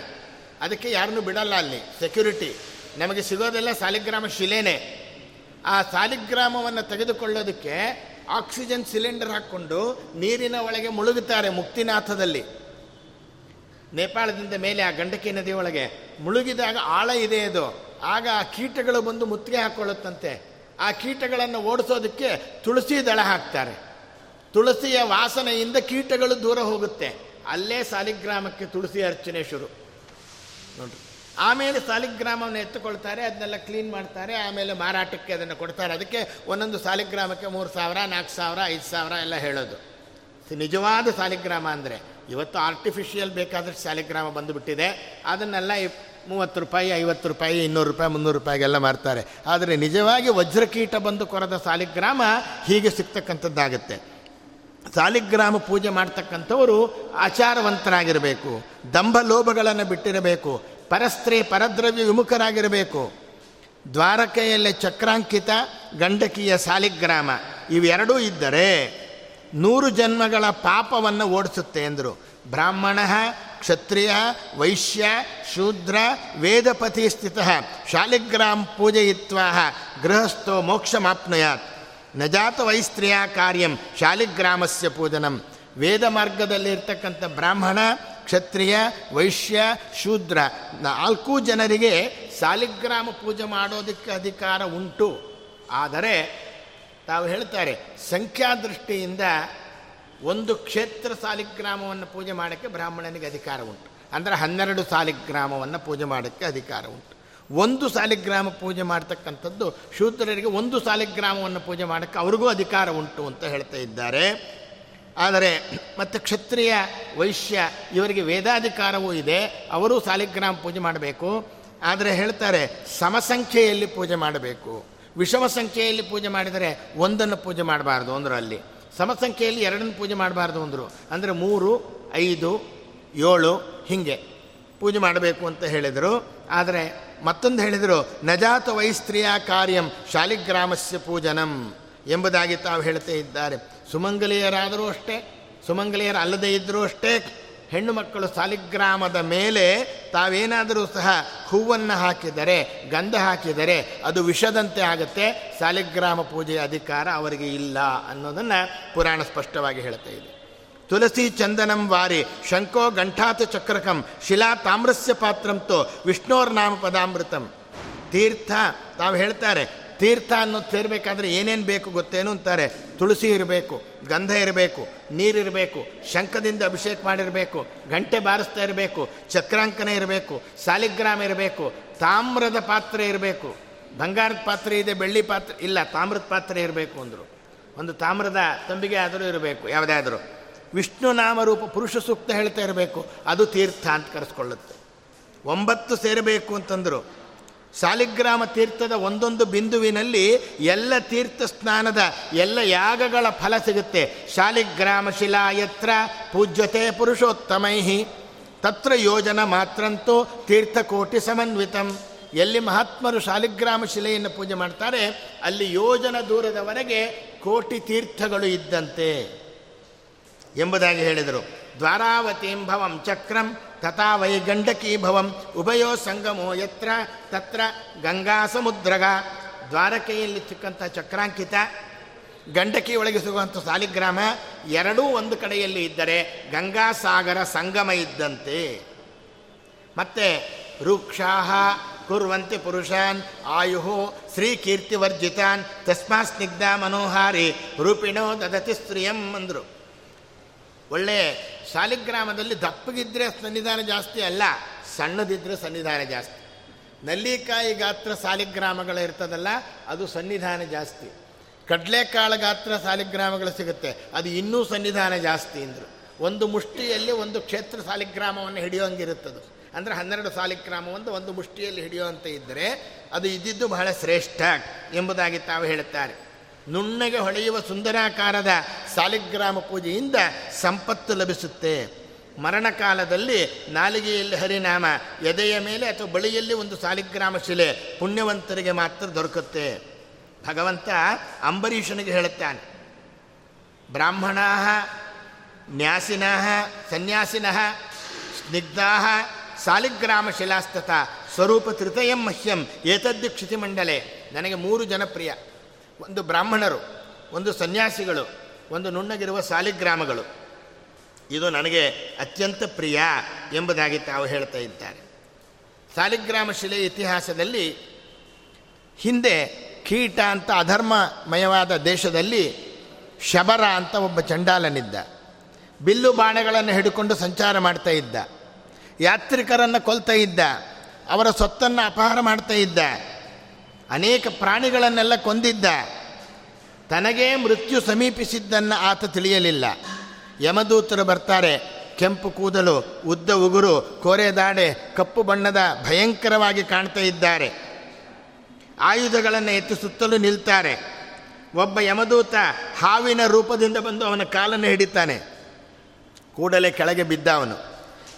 ಅದಕ್ಕೆ ಯಾರನ್ನೂ ಬಿಡಲ್ಲ ಅಲ್ಲಿ. ಸೆಕ್ಯೂರಿಟಿ ನಮಗೆ ಸಿಗೋದೆಲ್ಲ ಸಾಲಿಗ್ರಾಮ ಶಿಲೆನೇ. ಆ ಸಾಲಿಗ್ರಾಮವನ್ನು ತೆಗೆದುಕೊಳ್ಳೋದಕ್ಕೆ ಆಕ್ಸಿಜನ್ ಸಿಲಿಂಡರ್ ಹಾಕ್ಕೊಂಡು ನೀರಿನ ಒಳಗೆ ಮುಳುಗುತ್ತಾರೆ ಮುಕ್ತಿನಾಥದಲ್ಲಿ. ನೇಪಾಳದಿಂದ ಮೇಲೆ ಆ ಗಂಡಕಿ ನದಿ ಒಳಗೆ ಮುಳುಗಿದಾಗ ಆಳ ಇದೆ ಅದು. ಆಗ ಆ ಕೀಟಗಳು ಬಂದು ಮುತ್ತಿಗೆ ಹಾಕ್ಕೊಳ್ಳುತ್ತಂತೆ ಆ ಕೀಟಗಳನ್ನು ಓಡಿಸೋದಕ್ಕೆ ತುಳಸಿ ದಳ ಹಾಕ್ತಾರೆ. ತುಳಸಿಯ ವಾಸನೆಯಿಂದ ಕೀಟಗಳು ದೂರ ಹೋಗುತ್ತೆ. ಅಲ್ಲೇ ಸಾಲಿಗ್ರಾಮಕ್ಕೆ ತುಳಸಿ ಅರ್ಚನೆ ಶುರು. ನೋಡ್ರಿ. ಆಮೇಲೆ ಸಾಲಿಗ್ರಾಮವನ್ನು ಎತ್ತುಕೊಳ್ತಾರೆ ಅದನ್ನೆಲ್ಲ ಕ್ಲೀನ್ ಮಾಡ್ತಾರೆ, ಆಮೇಲೆ ಮಾರಾಟಕ್ಕೆ ಅದನ್ನು ಕೊಡ್ತಾರೆ. ಅದಕ್ಕೆ ಒಂದೊಂದು ಸಾಲಿಗ್ರಾಮಕ್ಕೆ ಮೂರು ಸಾವಿರ, ನಾಲ್ಕು ಸಾವಿರ, ಐದು ಸಾವಿರ ಎಲ್ಲ ಹೇಳೋದು. ನಿಜವಾದ ಸಾಲಿಗ್ರಾಮ ಅಂದರೆ, ಇವತ್ತು ಆರ್ಟಿಫಿಷಿಯಲ್ ಬೇಕಾದಷ್ಟು ಸಾಲಿಗ್ರಾಮ ಬಂದುಬಿಟ್ಟಿದೆ. ಅದನ್ನೆಲ್ಲ ಮೂವತ್ತು ರೂಪಾಯಿ, ಐವತ್ತು ರೂಪಾಯಿ, ಇನ್ನೂರು ರೂಪಾಯಿ, ಮುನ್ನೂರು ರೂಪಾಯಿಗೆಲ್ಲ ಮಾರ್ತಾರೆ. ಆದರೆ ನಿಜವಾಗಿ ವಜ್ರಕೀಟ ಬಂದು ಕೊರದ ಸಾಲಿಗ್ರಾಮ ಹೀಗೆ ಸಿಗ್ತಕ್ಕಂಥದ್ದಾಗುತ್ತೆ. ಸಾಲಿಗ್ರಾಮ ಪೂಜೆ ಮಾಡ್ತಕ್ಕಂಥವರು ಆಚಾರವಂತರಾಗಿರಬೇಕು ದಂಭ ಲೋಭಗಳನ್ನು ಬಿಟ್ಟಿರಬೇಕು ಪರಸ್ತ್ರೀ ಪರದ್ರವ್ಯ ವಿಮುಖರಾಗಿರಬೇಕು. ದ್ವಾರಕೆಯಲ್ಲಿ ಚಕ್ರಾಂಕಿತ, ಗಂಡಕಿಯ ಸಾಲಿಗ್ರಾಮ, ಇವೆರಡೂ ಇದ್ದರೆ ನೂರು ಜನ್ಮಗಳ ಪಾಪವನ್ನು ಓಡಿಸುತ್ತೆ ಎಂದರು. ಬ್ರಾಹ್ಮಣ, ಕ್ಷತ್ರಿಯ, ವೈಶ್ಯ, ಶೂದ್ರ, ವೇದಪತಿ ಸ್ಥಿತ, ಶಾಲಿಗ್ರಾಮ್ ಪೂಜಯಿತ್ವಾ ಗೃಹಸ್ಥೋ ಮೋಕ್ಷಮಾಪ್ನುಯಾತ್. ನಜಾತ ವೈಸ್ತ್ರಿಯ ಕಾರ್ಯಂ ಶಾಲಿಗ್ರಾಮಸ್ಯ ಪೂಜನಂ. ವೇದ ಮಾರ್ಗದಲ್ಲಿರ್ತಕ್ಕಂಥ ಬ್ರಾಹ್ಮಣ ಕ್ಷತ್ರಿಯ, ವೈಶ್ಯ, ಶೂದ್ರ. ನಾಲ್ಕು ಜನರಿಗೆ ಸಾಲಿಗ್ರಾಮ ಪೂಜೆ ಮಾಡೋದಕ್ಕೆ ಅಧಿಕಾರ ಉಂಟು. ಆದರೆ ತಾವು ಹೇಳ್ತಾರೆ, ಸಂಖ್ಯಾದೃಷ್ಟಿಯಿಂದ ಒಂದು ಕ್ಷೇತ್ರ ಸಾಲಿಗ್ರಾಮವನ್ನು ಪೂಜೆ ಮಾಡೋಕ್ಕೆ ಬ್ರಾಹ್ಮಣನಿಗೆ ಅಧಿಕಾರ ಉಂಟು. ಅಂದರೆ ಹನ್ನೆರಡು ಸಾಲಿಗ್ರಾಮವನ್ನು ಪೂಜೆ ಮಾಡೋಕ್ಕೆ ಅಧಿಕಾರ ಉಂಟು. ಒಂದು ಸಾಲಿಗ್ರಾಮ ಪೂಜೆ ಮಾಡ್ತಕ್ಕಂಥದ್ದು ಶೂದ್ರರಿಗೆ ಒಂದು ಸಾಲಿಗ್ರಾಮವನ್ನು ಪೂಜೆ ಮಾಡೋಕ್ಕೆ ಅವ್ರಿಗೂ ಅಧಿಕಾರ ಉಂಟು ಅಂತ ಹೇಳ್ತಾ ಇದ್ದಾರೆ. ಆದರೆ ಮತ್ತು ಕ್ಷತ್ರಿಯ ವೈಶ್ಯ ಇವರಿಗೆ ವೇದಾಧಿಕಾರವೂ ಇದೆ. ಅವರು ಸಾಲಿಗ್ರಾಮ ಪೂಜೆ ಮಾಡಬೇಕು. ಆದರೆ ಹೇಳ್ತಾರೆ, ಸಮಸಂಖ್ಯೆಯಲ್ಲಿ ಪೂಜೆ ಮಾಡಬೇಕು. ವಿಷಮ ಸಂಖ್ಯೆಯಲ್ಲಿ ಪೂಜೆ ಮಾಡಿದರೆ ಒಂದನ್ನು ಪೂಜೆ ಮಾಡಬಾರ್ದು ಅಂದರು ಅಲ್ಲಿ. ಸಮಸಂಖ್ಯೆಯಲ್ಲಿ ಎರಡನ್ನು ಪೂಜೆ ಮಾಡಬಾರ್ದು ಅಂದರು. ಅಂದರೆ ಮೂರು, ಐದು, ಏಳು, ಹೀಗೆ ಪೂಜೆ ಮಾಡಬೇಕು ಅಂತ ಹೇಳಿದರು. ಆದರೆ ಮತ್ತೊಂದು ಹೇಳಿದರು, ನಜಾತ ವೈಸ್ತ್ರೀಯ ಕಾರ್ಯಂ ಶಾಲಿಗ್ರಾಮಸ್ಯ ಪೂಜನಂ ಎಂಬುದಾಗಿ ತಾವು ಹೇಳ್ತಾ ಇದ್ದಾರೆ. ಸುಮಂಗಲಿಯರಾದರೂ ಅಷ್ಟೇ, ಸುಮಂಗಲಿಯರ ಅಲ್ಲದೇ ಇದ್ದರೂ ಅಷ್ಟೇ, ಹೆಣ್ಣು ಮಕ್ಕಳು ಸಾಲಿಗ್ರಾಮದ ಮೇಲೆ ತಾವೇನಾದರೂ ಸಹ ಹೂವನ್ನು ಹಾಕಿದರೆ, ಗಂಧ ಹಾಕಿದರೆ ಅದು ವಿಷದಂತೆ ಆಗುತ್ತೆ. ಸಾಲಿಗ್ರಾಮ ಪೂಜೆಯ ಅಧಿಕಾರ ಅವರಿಗೆ ಇಲ್ಲ ಅನ್ನೋದನ್ನು ಪುರಾಣ ಸ್ಪಷ್ಟವಾಗಿ ಹೇಳ್ತಾ ಇದೆ. ತುಳಸಿ ಚಂದನಂ ವಾರಿ ಶಂಕೋ ಗಂಠಾತ ಚಕ್ರಕಂ ಶಿಲಾ ತಾಮ್ರಸ್ಯ ಪಾತ್ರಂತೋ ವಿಷ್ಣೋರ್ನಾಮ ಪದಾಮೃತಂ. ತೀರ್ಥ, ತಾವು ಹೇಳ್ತಾರೆ ತೀರ್ಥ ಅನ್ನೋದು ಸೇರಬೇಕಾದ್ರೆ ಏನೇನು ಬೇಕು ಗೊತ್ತೇನು ಅಂತಾರೆ? ತುಳಸಿ ಇರಬೇಕು, ಗಂಧ ಇರಬೇಕು ನೀರಿರಬೇಕು ಶಂಖದಿಂದ ಅಭಿಷೇಕ ಮಾಡಿರಬೇಕು, ಗಂಟೆ ಬಾರಿಸ್ತಾ ಇರಬೇಕು, ಚಕ್ರಾಂಕನ ಇರಬೇಕು, ಸಾಲಿಗ್ರಾಮ್ ಇರಬೇಕು, ತಾಮ್ರದ ಪಾತ್ರೆ ಇರಬೇಕು. ಬಂಗಾರದ ಪಾತ್ರೆ ಇದೆ, ಬೆಳ್ಳಿ ಪಾತ್ರೆ, ಇಲ್ಲ, ತಾಮ್ರದ ಪಾತ್ರೆ ಇರಬೇಕು ಅಂದರು. ಒಂದು ತಾಮ್ರದ ತಂಬಿಗೆ ಆದರೂ ಇರಬೇಕು, ಯಾವುದಾದರೂ. ವಿಷ್ಣು ನಾಮರೂಪ ಪುರುಷ ಸೂಕ್ತ ಹೇಳ್ತಾ ಇರಬೇಕು, ಅದು ತೀರ್ಥ ಅಂತ ಕರೆಸ್ಕೊಳ್ಳುತ್ತೆ. ಒಂಬತ್ತು ಸೇರಬೇಕು ಅಂತಂದರು. ಸಾಲಿಗ್ರಾಮ ತೀರ್ಥದ ಒಂದೊಂದು ಬಿಂದುವಿನಲ್ಲಿ ಎಲ್ಲ ತೀರ್ಥ ಸ್ನಾನದ ಎಲ್ಲ ಯಾಗಗಳ ಫಲ ಸಿಗುತ್ತೆ. ಶಾಲಿಗ್ರಾಮ ಶಿಲಾ ಯತ್ರ ಪೂಜ್ಯತೆ ಪುರುಷೋತ್ತಮೈಹಿ. ತತ್ರ ಯೋಜನ ಮಾತ್ರಂತೂ ತೀರ್ಥಕೋಟಿ ಸಮನ್ವಿತಂ. ಎಲ್ಲಿ ಮಹಾತ್ಮರು ಶಾಲಿಗ್ರಾಮ ಶಿಲೆಯನ್ನು ಪೂಜೆ ಮಾಡ್ತಾರೆ, ಅಲ್ಲಿ ಯೋಜನ ದೂರದವರೆಗೆ ಕೋಟಿ ತೀರ್ಥಗಳು ಇದ್ದಂತೆ ಎಂಬುದಾಗಿ ಹೇಳಿದರು. ದ್ವಾರಾವತಿಂಭವಂ ಚಕ್ರಂ ತಥಾ ವೈ ಗಂಡಕೀ ಭವಂ ಉಭಯೋ ಸಂಗಮೋ ಯತ್ರ ತತ್ರ ಗಂಗಾ ಸಮುದ್ರಗ ದ್ವಾರಕೆಯಲ್ಲಿ ಸಿಕ್ಕಂಥ ಚಕ್ರಾಂಕಿತ ಗಂಡಕಿ ಒಳಗೆ ಸಿಗುವಂಥ ಸಾಲಿಗ್ರಾಮ ಎರಡೂ ಒಂದು ಕಡೆಯಲ್ಲಿ ಇದ್ದರೆ ಗಂಗಾಸಾಗರ ಸಂಗಮ ಇದ್ದಂತೆ. ಮತ್ತೆ ರುಕ್ಷಾಹ, ಕುರ್ವಂತಿ ಪುರುಷಾನ್ ಆಯು ಶ್ರೀಕೀರ್ತಿವರ್ಜಿತಾನ್ ತಸ್ಮಾ ಸ್ನಿಗ್ಧ ಮನೋಹಾರಿ, ರೂಪಿಣೋ ದದತಿ ಸ್ತ್ರೀಯಂ ಅಂದರು. ಒಳ್ಳೆ ಶಾಲಿಗ್ರಾಮದಲ್ಲಿ ದಪ್ಪಗಿದ್ರೆ ಸನ್ನಿಧಾನ ಜಾಸ್ತಿ ಅಲ್ಲ ಸಣ್ಣದಿದ್ದರೆ ಸನ್ನಿಧಾನ ಜಾಸ್ತಿ. ನಲ್ಲಿಕಾಯಿ ಗಾತ್ರ ಸಾಲಿಗ್ರಾಮಗಳು ಇರ್ತದಲ್ಲ, ಅದು ಸನ್ನಿಧಾನ ಜಾಸ್ತಿ. ಕಡಲೆಕಾಳು ಗಾತ್ರ ಸಾಲಿಗ್ರಾಮಗಳು ಸಿಗುತ್ತೆ, ಅದು ಇನ್ನೂ ಸನ್ನಿಧಾನ ಜಾಸ್ತಿ ಅಂದರು. ಒಂದು ಮುಷ್ಟಿಯಲ್ಲಿ ಒಂದು ಕ್ಷೇತ್ರ ಸಾಲಿಗ್ರಾಮವನ್ನು ಹಿಡಿಯೋಂಗಿರುತ್ತದೆ. ಅಂದರೆ ಹನ್ನೆರಡು ಸಾಲಿಗ್ರಾಮವನ್ನು ಒಂದು ಮುಷ್ಟಿಯಲ್ಲಿ ಹಿಡಿಯುವಂತೆ ಇದ್ದರೆ ಅದು ಇದ್ದಿದ್ದು ಬಹಳ ಶ್ರೇಷ್ಠ ಎಂಬುದಾಗಿ ತಾವು ಹೇಳುತ್ತಾರೆ. ನುಣ್ಣಗೆ ಹೊಳೆಯುವ ಸುಂದರಾಕಾರದ ಸಾಲಿಗ್ರಾಮ ಪೂಜೆಯಿಂದ ಸಂಪತ್ತು ಲಭಿಸುತ್ತೆ. ಮರಣಕಾಲದಲ್ಲಿ ನಾಲಿಗೆಯಲ್ಲಿ ಹರಿನಾಮ, ಎದೆಯ ಮೇಲೆ ಅಥವಾ ಬಳಿಯಲ್ಲಿ ಒಂದು ಸಾಲಿಗ್ರಾಮ ಶಿಲೆ ಪುಣ್ಯವಂತರಿಗೆ ಮಾತ್ರ ದೊರಕುತ್ತೆ. ಭಗವಂತ ಅಂಬರೀಷನಿಗೆ ಹೇಳುತ್ತಾನೆ ಬ್ರಾಹ್ಮಣ ನ್ಯಾಸಿನ ಸನ್ಯಾಸಿನ ಸ್ನಿಗ್ಧಾ ಸಾಲಿಗ್ರಾಮ ಶಿಲಾಸ್ತತ, ಸ್ವರೂಪ ತೃತಯಂ ಮಹ್ಯಂ, ಏತದ್ದು ಕ್ಷಿತಿಮಂಡಲೆ. ನನಗೆ ಮೂರು ಜನಪ್ರಿಯ. ಒಂದು ಬ್ರಾಹ್ಮಣರು, ಒಂದು ಸನ್ಯಾಸಿಗಳು, ಒಂದು ನುಣ್ಣಗಿರುವ ಸಾಲಿಗ್ರಾಮಗಳು. ಇದು ನನಗೆ ಅತ್ಯಂತ ಪ್ರಿಯ ಎಂಬುದಾಗಿ ತಾವು ಹೇಳ್ತಾ ಇದ್ದಾರೆ. ಸಾಲಿಗ್ರಾಮ ಶಿಲೆ ಇತಿಹಾಸದಲ್ಲಿ ಹಿಂದೆ ಕೀಟ ಅಂತ ಅಧರ್ಮಮಯವಾದ ದೇಶದಲ್ಲಿ ಶಬರ ಅಂತ ಒಬ್ಬ ಚಂಡಾಲನಿದ್ದ. ಬಿಲ್ಲು ಬಾಣಗಳನ್ನು ಹಿಡ್ಕೊಂಡು ಸಂಚಾರ ಮಾಡ್ತಾ ಇದ್ದ. ಯಾತ್ರಿಕರನ್ನು ಕೊಲ್ತಾ ಇದ್ದ. ಅವರ ಸ್ವತ್ತನ್ನು ಅಪಹಾರ ಮಾಡ್ತಾ ಇದ್ದ. ಅನೇಕ ಪ್ರಾಣಿಗಳನ್ನೆಲ್ಲ ಕೊಂದಿದ್ದ. ತನಗೇ ಮೃತ್ಯು ಸಮೀಪಿಸಿದ್ದನ್ನು ಆತ ತಿಳಿಯಲಿಲ್ಲ. ಯಮದೂತರು ಬರ್ತಾರೆ, ಕೆಂಪು ಕೂದಲು, ಉದ್ದ ಉಗುರು, ಕೋರೆ ದಾಡೆ, ಕಪ್ಪು ಬಣ್ಣದ ಭಯಂಕರವಾಗಿ ಕಾಣ್ತಾ ಇದ್ದಾರೆ. ಆಯುಧಗಳನ್ನು ಎತ್ತಿ ಸುತ್ತಲೂ ನಿಲ್ತಾರೆ. ಒಬ್ಬ ಯಮದೂತ ಹಾವಿನ ರೂಪದಿಂದ ಬಂದು ಅವನ ಕಾಲನ್ನು ಹಿಡಿತಾನೆ. ಕೂಡಲೇ ಕೆಳಗೆ ಬಿದ್ದ ಅವನು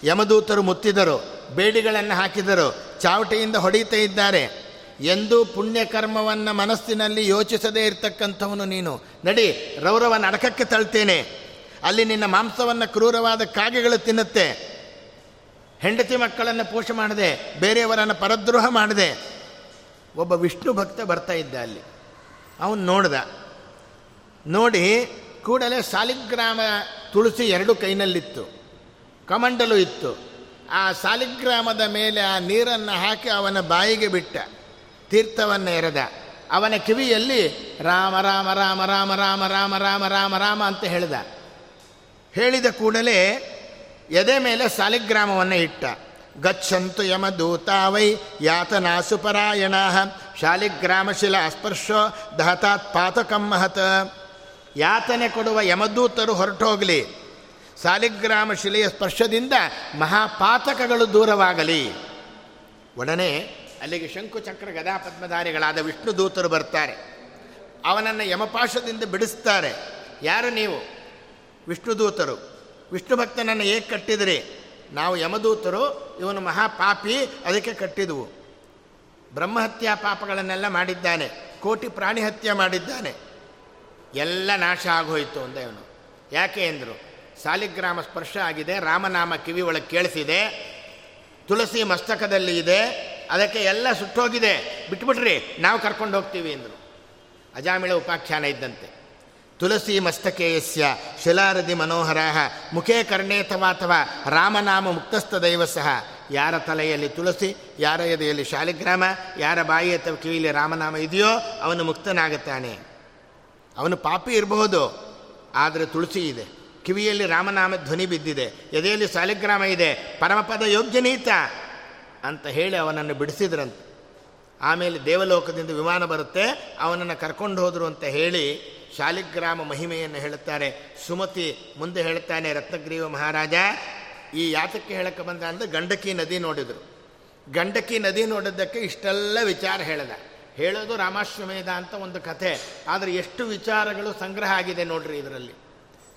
ಯಮದೂತರು ಮುತ್ತಿದರು, ಬೇಡಿಗಳನ್ನು ಹಾಕಿದರು, ಚಾವಟಿಯಿಂದ ಹೊಡೆಯುತ್ತಾ ಇದ್ದಾರೆ. ಎಂದೂ ಪುಣ್ಯಕರ್ಮವನ್ನು ಮನಸ್ಸಿನಲ್ಲಿ ಯೋಚಿಸದೇ ಇರತಕ್ಕಂಥವನು ನೀನು. ನಡಿ, ರೌರವ ನಡಕಕ್ಕೆ ತಳ್ತೇನೆ. ಅಲ್ಲಿ ನಿನ್ನ ಮಾಂಸವನ್ನು ಕ್ರೂರವಾದ ಕಾಗೆಗಳು ತಿನ್ನುತ್ತೆ. ಹೆಂಡತಿ ಮಕ್ಕಳನ್ನು ಪೋಷ ಮಾಡಿದೆ, ಬೇರೆಯವರನ್ನು ಪರದ್ರೋಹ ಮಾಡದೆ. ಒಬ್ಬ ವಿಷ್ಣು ಭಕ್ತ ಬರ್ತಾ ಇದ್ದ ಅಲ್ಲಿ. ಅವನು ನೋಡ್ದ. ನೋಡಿ, ಕೂಡಲೇ ಸಾಲಿಗ್ರಾಮ ತುಳಸಿ ಎರಡು ಕೈನಲ್ಲಿತ್ತು. ಕಮಂಡಲು ಇತ್ತು. ಆ ಸಾಲಿಗ್ರಾಮದ ಮೇಲೆ ಆ ನೀರನ್ನು ಹಾಕಿ ಅವನ ಬಾಯಿಗೆ ಬಿಟ್ಟ. ತೀರ್ಥವನ್ನು ಎರೆದ. ಅವನ ಕಿವಿಯಲ್ಲಿ ರಾಮ ರಾಮ ರಾಮ ರಾಮ ರಾಮ ರಾಮ ರಾಮ ರಾಮ ರಾಮ ಅಂತ ಹೇಳಿದ. ಹೇಳಿದ ಕೂಡಲೇ ಎದೆ ಮೇಲೆ ಸಾಲಿಗ್ರಾಮವನ್ನು ಇಟ್ಟ. ಗಚ್ಚಂತು ಯಮದೂತಾವೈ ದೂತಾವೈ ಯಾತನಾಸುಪರಾಯಣ ಶಾಲಿಗ್ರಾಮಶಿಲ ಸ್ಪರ್ಶೋ ದಹತಾತ್ ಪಾತಕಂ ಮಹತ. ಯಾತನೆ ಕೊಡುವ ಯಮದೂತರು ಹೊರಟೋಗಲಿ. ಸಾಲಿಗ್ರಾಮ ಶಿಲೆಯ ಸ್ಪರ್ಶದಿಂದ ಮಹಾಪಾತಕಗಳು ದೂರವಾಗಲಿ. ಒಡನೆ ಅಲ್ಲಿಗೆ ಶಂಕುಚಕ್ರ ಗದಾ ಪದ್ಮಧಾರಿಗಳಾದ ವಿಷ್ಣು ದೂತರು ಬರ್ತಾರೆ. ಅವನನ್ನು ಯಮಪಾಶದಿಂದ ಬಿಡಿಸ್ತಾರೆ. ಯಾರು ನೀವು? ವಿಷ್ಣು ದೂತರು. ವಿಷ್ಣು ಭಕ್ತನನ್ನು ಹೇಗೆ ಕಟ್ಟಿದ್ರಿ? ನಾವು ಯಮದೂತರು, ಇವನು ಮಹಾಪಾಪಿ, ಅದಕ್ಕೆ ಕಟ್ಟಿದವು. ಬ್ರಹ್ಮಹತ್ಯಾ ಪಾಪಗಳನ್ನೆಲ್ಲ ಮಾಡಿದ್ದಾನೆ. ಕೋಟಿ ಪ್ರಾಣಿ ಹತ್ಯೆ ಮಾಡಿದ್ದಾನೆ. ಎಲ್ಲ ನಾಶ ಆಗೋಯಿತು ಅಂದ ಇವನು. ಯಾಕೆ ಅಂದರು? ಸಾಲಿಗ್ರಾಮ ಸ್ಪರ್ಶ ಆಗಿದೆ, ರಾಮನಾಮ ಕಿವಿ ಒಳಗೆ ಕೇಳಿಸಿದೆ, ತುಳಸಿ ಮಸ್ತಕದಲ್ಲಿ ಇದೆ ಅದಕ್ಕೆ ಎಲ್ಲ ಸುಟ್ಟೋಗಿದೆ. ಬಿಟ್ಬಿಟ್ರಿ, ನಾವು ಕರ್ಕೊಂಡು ಹೋಗ್ತೀವಿ ಅಂದರು. ಅಜಾಮಿಳ ಉಪಾಖ್ಯಾನ ಇದ್ದಂತೆ. ತುಳಸಿ ಮಸ್ತಕೇಯಸ್ಯ ಶಿಲಾರದಿ ಮನೋಹರ ಮುಖೇ ಕರ್ಣೇ ಅಥವಾ ರಾಮನಾಮ ಮುಕ್ತಸ್ಥ ದೈವ ಸಹ. ಯಾರ ತಲೆಯಲ್ಲಿ ತುಳಸಿ, ಯಾರ ಎದೆಯಲ್ಲಿ ಶಾಲಿಗ್ರಾಮ, ಯಾರ ಬಾಯಿ ಅಥವಾ ಕಿವಿಯಲ್ಲಿ ರಾಮನಾಮ ಇದೆಯೋ ಅವನು ಮುಕ್ತನಾಗುತ್ತಾನೆ. ಅವನು ಪಾಪಿ ಇರಬಹುದು, ಆದರೆ ತುಳಸಿ ಇದೆ. ಕಿವಿಯಲ್ಲಿ ರಾಮನಾಮ ಧ್ವನಿ ಬಿದ್ದಿದೆ. ಎದೆಯಲ್ಲಿ ಶಾಲಿಗ್ರಾಮ ಇದೆ. ಪರಮಪದ ಯೋಗ್ಯನೀತ. ಅಂತ ಹೇಳಿ ಅವನನ್ನು ಬಿಡಿಸಿದ್ರಂತೆ. ಆಮೇಲೆ ದೇವಲೋಕದಿಂದ ವಿಮಾನ ಬರುತ್ತೆ, ಅವನನ್ನು ಕರ್ಕೊಂಡು ಹೋದರು ಅಂತ ಹೇಳಿ ಶಾಲಿಗ್ರಾಮ ಮಹಿಮೆಯನ್ನು ಹೇಳುತ್ತಾರೆ. ಸುಮತಿ ಮುಂದೆ ಹೇಳ್ತಾನೆ ರತ್ನಗ್ರೀವ ಮಹಾರಾಜ, ಈ ಯಾತಕ್ಕೆ ಹೇಳಕ್ಕೆ ಬಂದ ಅಂದರೆ ಗಂಡಕಿ ನದಿ ನೋಡಿದರು. ಗಂಡಕಿ ನದಿ ನೋಡಿದ್ದಕ್ಕೆ ಇಷ್ಟೆಲ್ಲ ವಿಚಾರ ಹೇಳಿದ. ಹೇಳೋದು ರಾಮಾಶ್ವಮೇಧ ಅಂತ ಒಂದು ಕಥೆ. ಆದರೆ ಎಷ್ಟು ವಿಚಾರಗಳು ಸಂಗ್ರಹ ಆಗಿದೆ ನೋಡ್ರಿ ಇದರಲ್ಲಿ.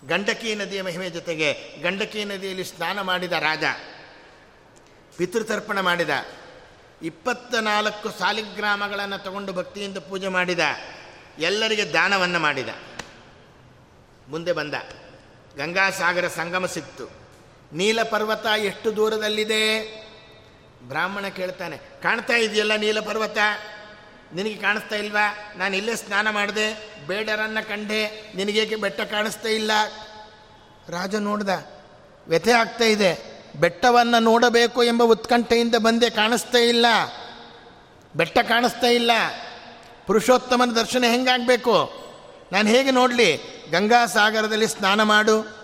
ಗಂಡಕಿ ನದಿಯ ಮಹಿಮೆ ಜೊತೆಗೆ ಗಂಡಕಿ ನದಿಯಲ್ಲಿ ಸ್ನಾನ ಮಾಡಿದ ರಾಜ. ಪಿತೃತರ್ಪಣ ಮಾಡಿದ. ಇಪ್ಪತ್ತ ನಾಲ್ಕು ಸಾಲಿಗ್ರಾಮಗಳನ್ನು ತಗೊಂಡು ಭಕ್ತಿಯಿಂದ ಪೂಜೆ ಮಾಡಿದ. ಎಲ್ಲರಿಗೆ ದಾನವನ್ನು ಮಾಡಿದ. ಮುಂದೆ ಬಂದ. ಗಂಗಾಸಾಗರ ಸಂಗಮ ಸಿಕ್ತು. ನೀಲ ಪರ್ವತ ಎಷ್ಟು ದೂರದಲ್ಲಿದೆ? ಬ್ರಾಹ್ಮಣ ಕೇಳ್ತಾನೆ, ಕಾಣ್ತಾ ಇದೆಯಲ್ಲ ನೀಲ ಪರ್ವತ ನಿನಗೆ ಕಾಣಿಸ್ತಾ ಇಲ್ವಾ? ನಾನು ಇಲ್ಲೇ ಸ್ನಾನ ಮಾಡಿದೆ, ಬೇಡರನ್ನು ಕಂಡೆ, ನಿನಗೇಕೆ ಬೆಟ್ಟ ಕಾಣಿಸ್ತಾ ಇಲ್ಲ? ರಾಜ ನೋಡ್ದ, ವ್ಯಥೆ ಆಗ್ತಾ ಇದೆ. ಬೆಟ್ಟವನ್ನು ನೋಡಬೇಕು ಎಂಬ ಉತ್ಕಂಠೆಯಿಂದ ಬಂದೆ ಕಾಣಿಸ್ತೇ ಇಲ್ಲ. ಬೆಟ್ಟ ಕಾಣಿಸ್ತಾ ಇಲ್ಲ. ಪುರುಷೋತ್ತಮನ ದರ್ಶನ ಹೆಂಗಾಗಬೇಕು? ನಾನು ಹೇಗೆ ನೋಡಲಿ? ಗಂಗಾ ಸಾಗರದಲ್ಲಿ ಸ್ನಾನ ಮಾಡು.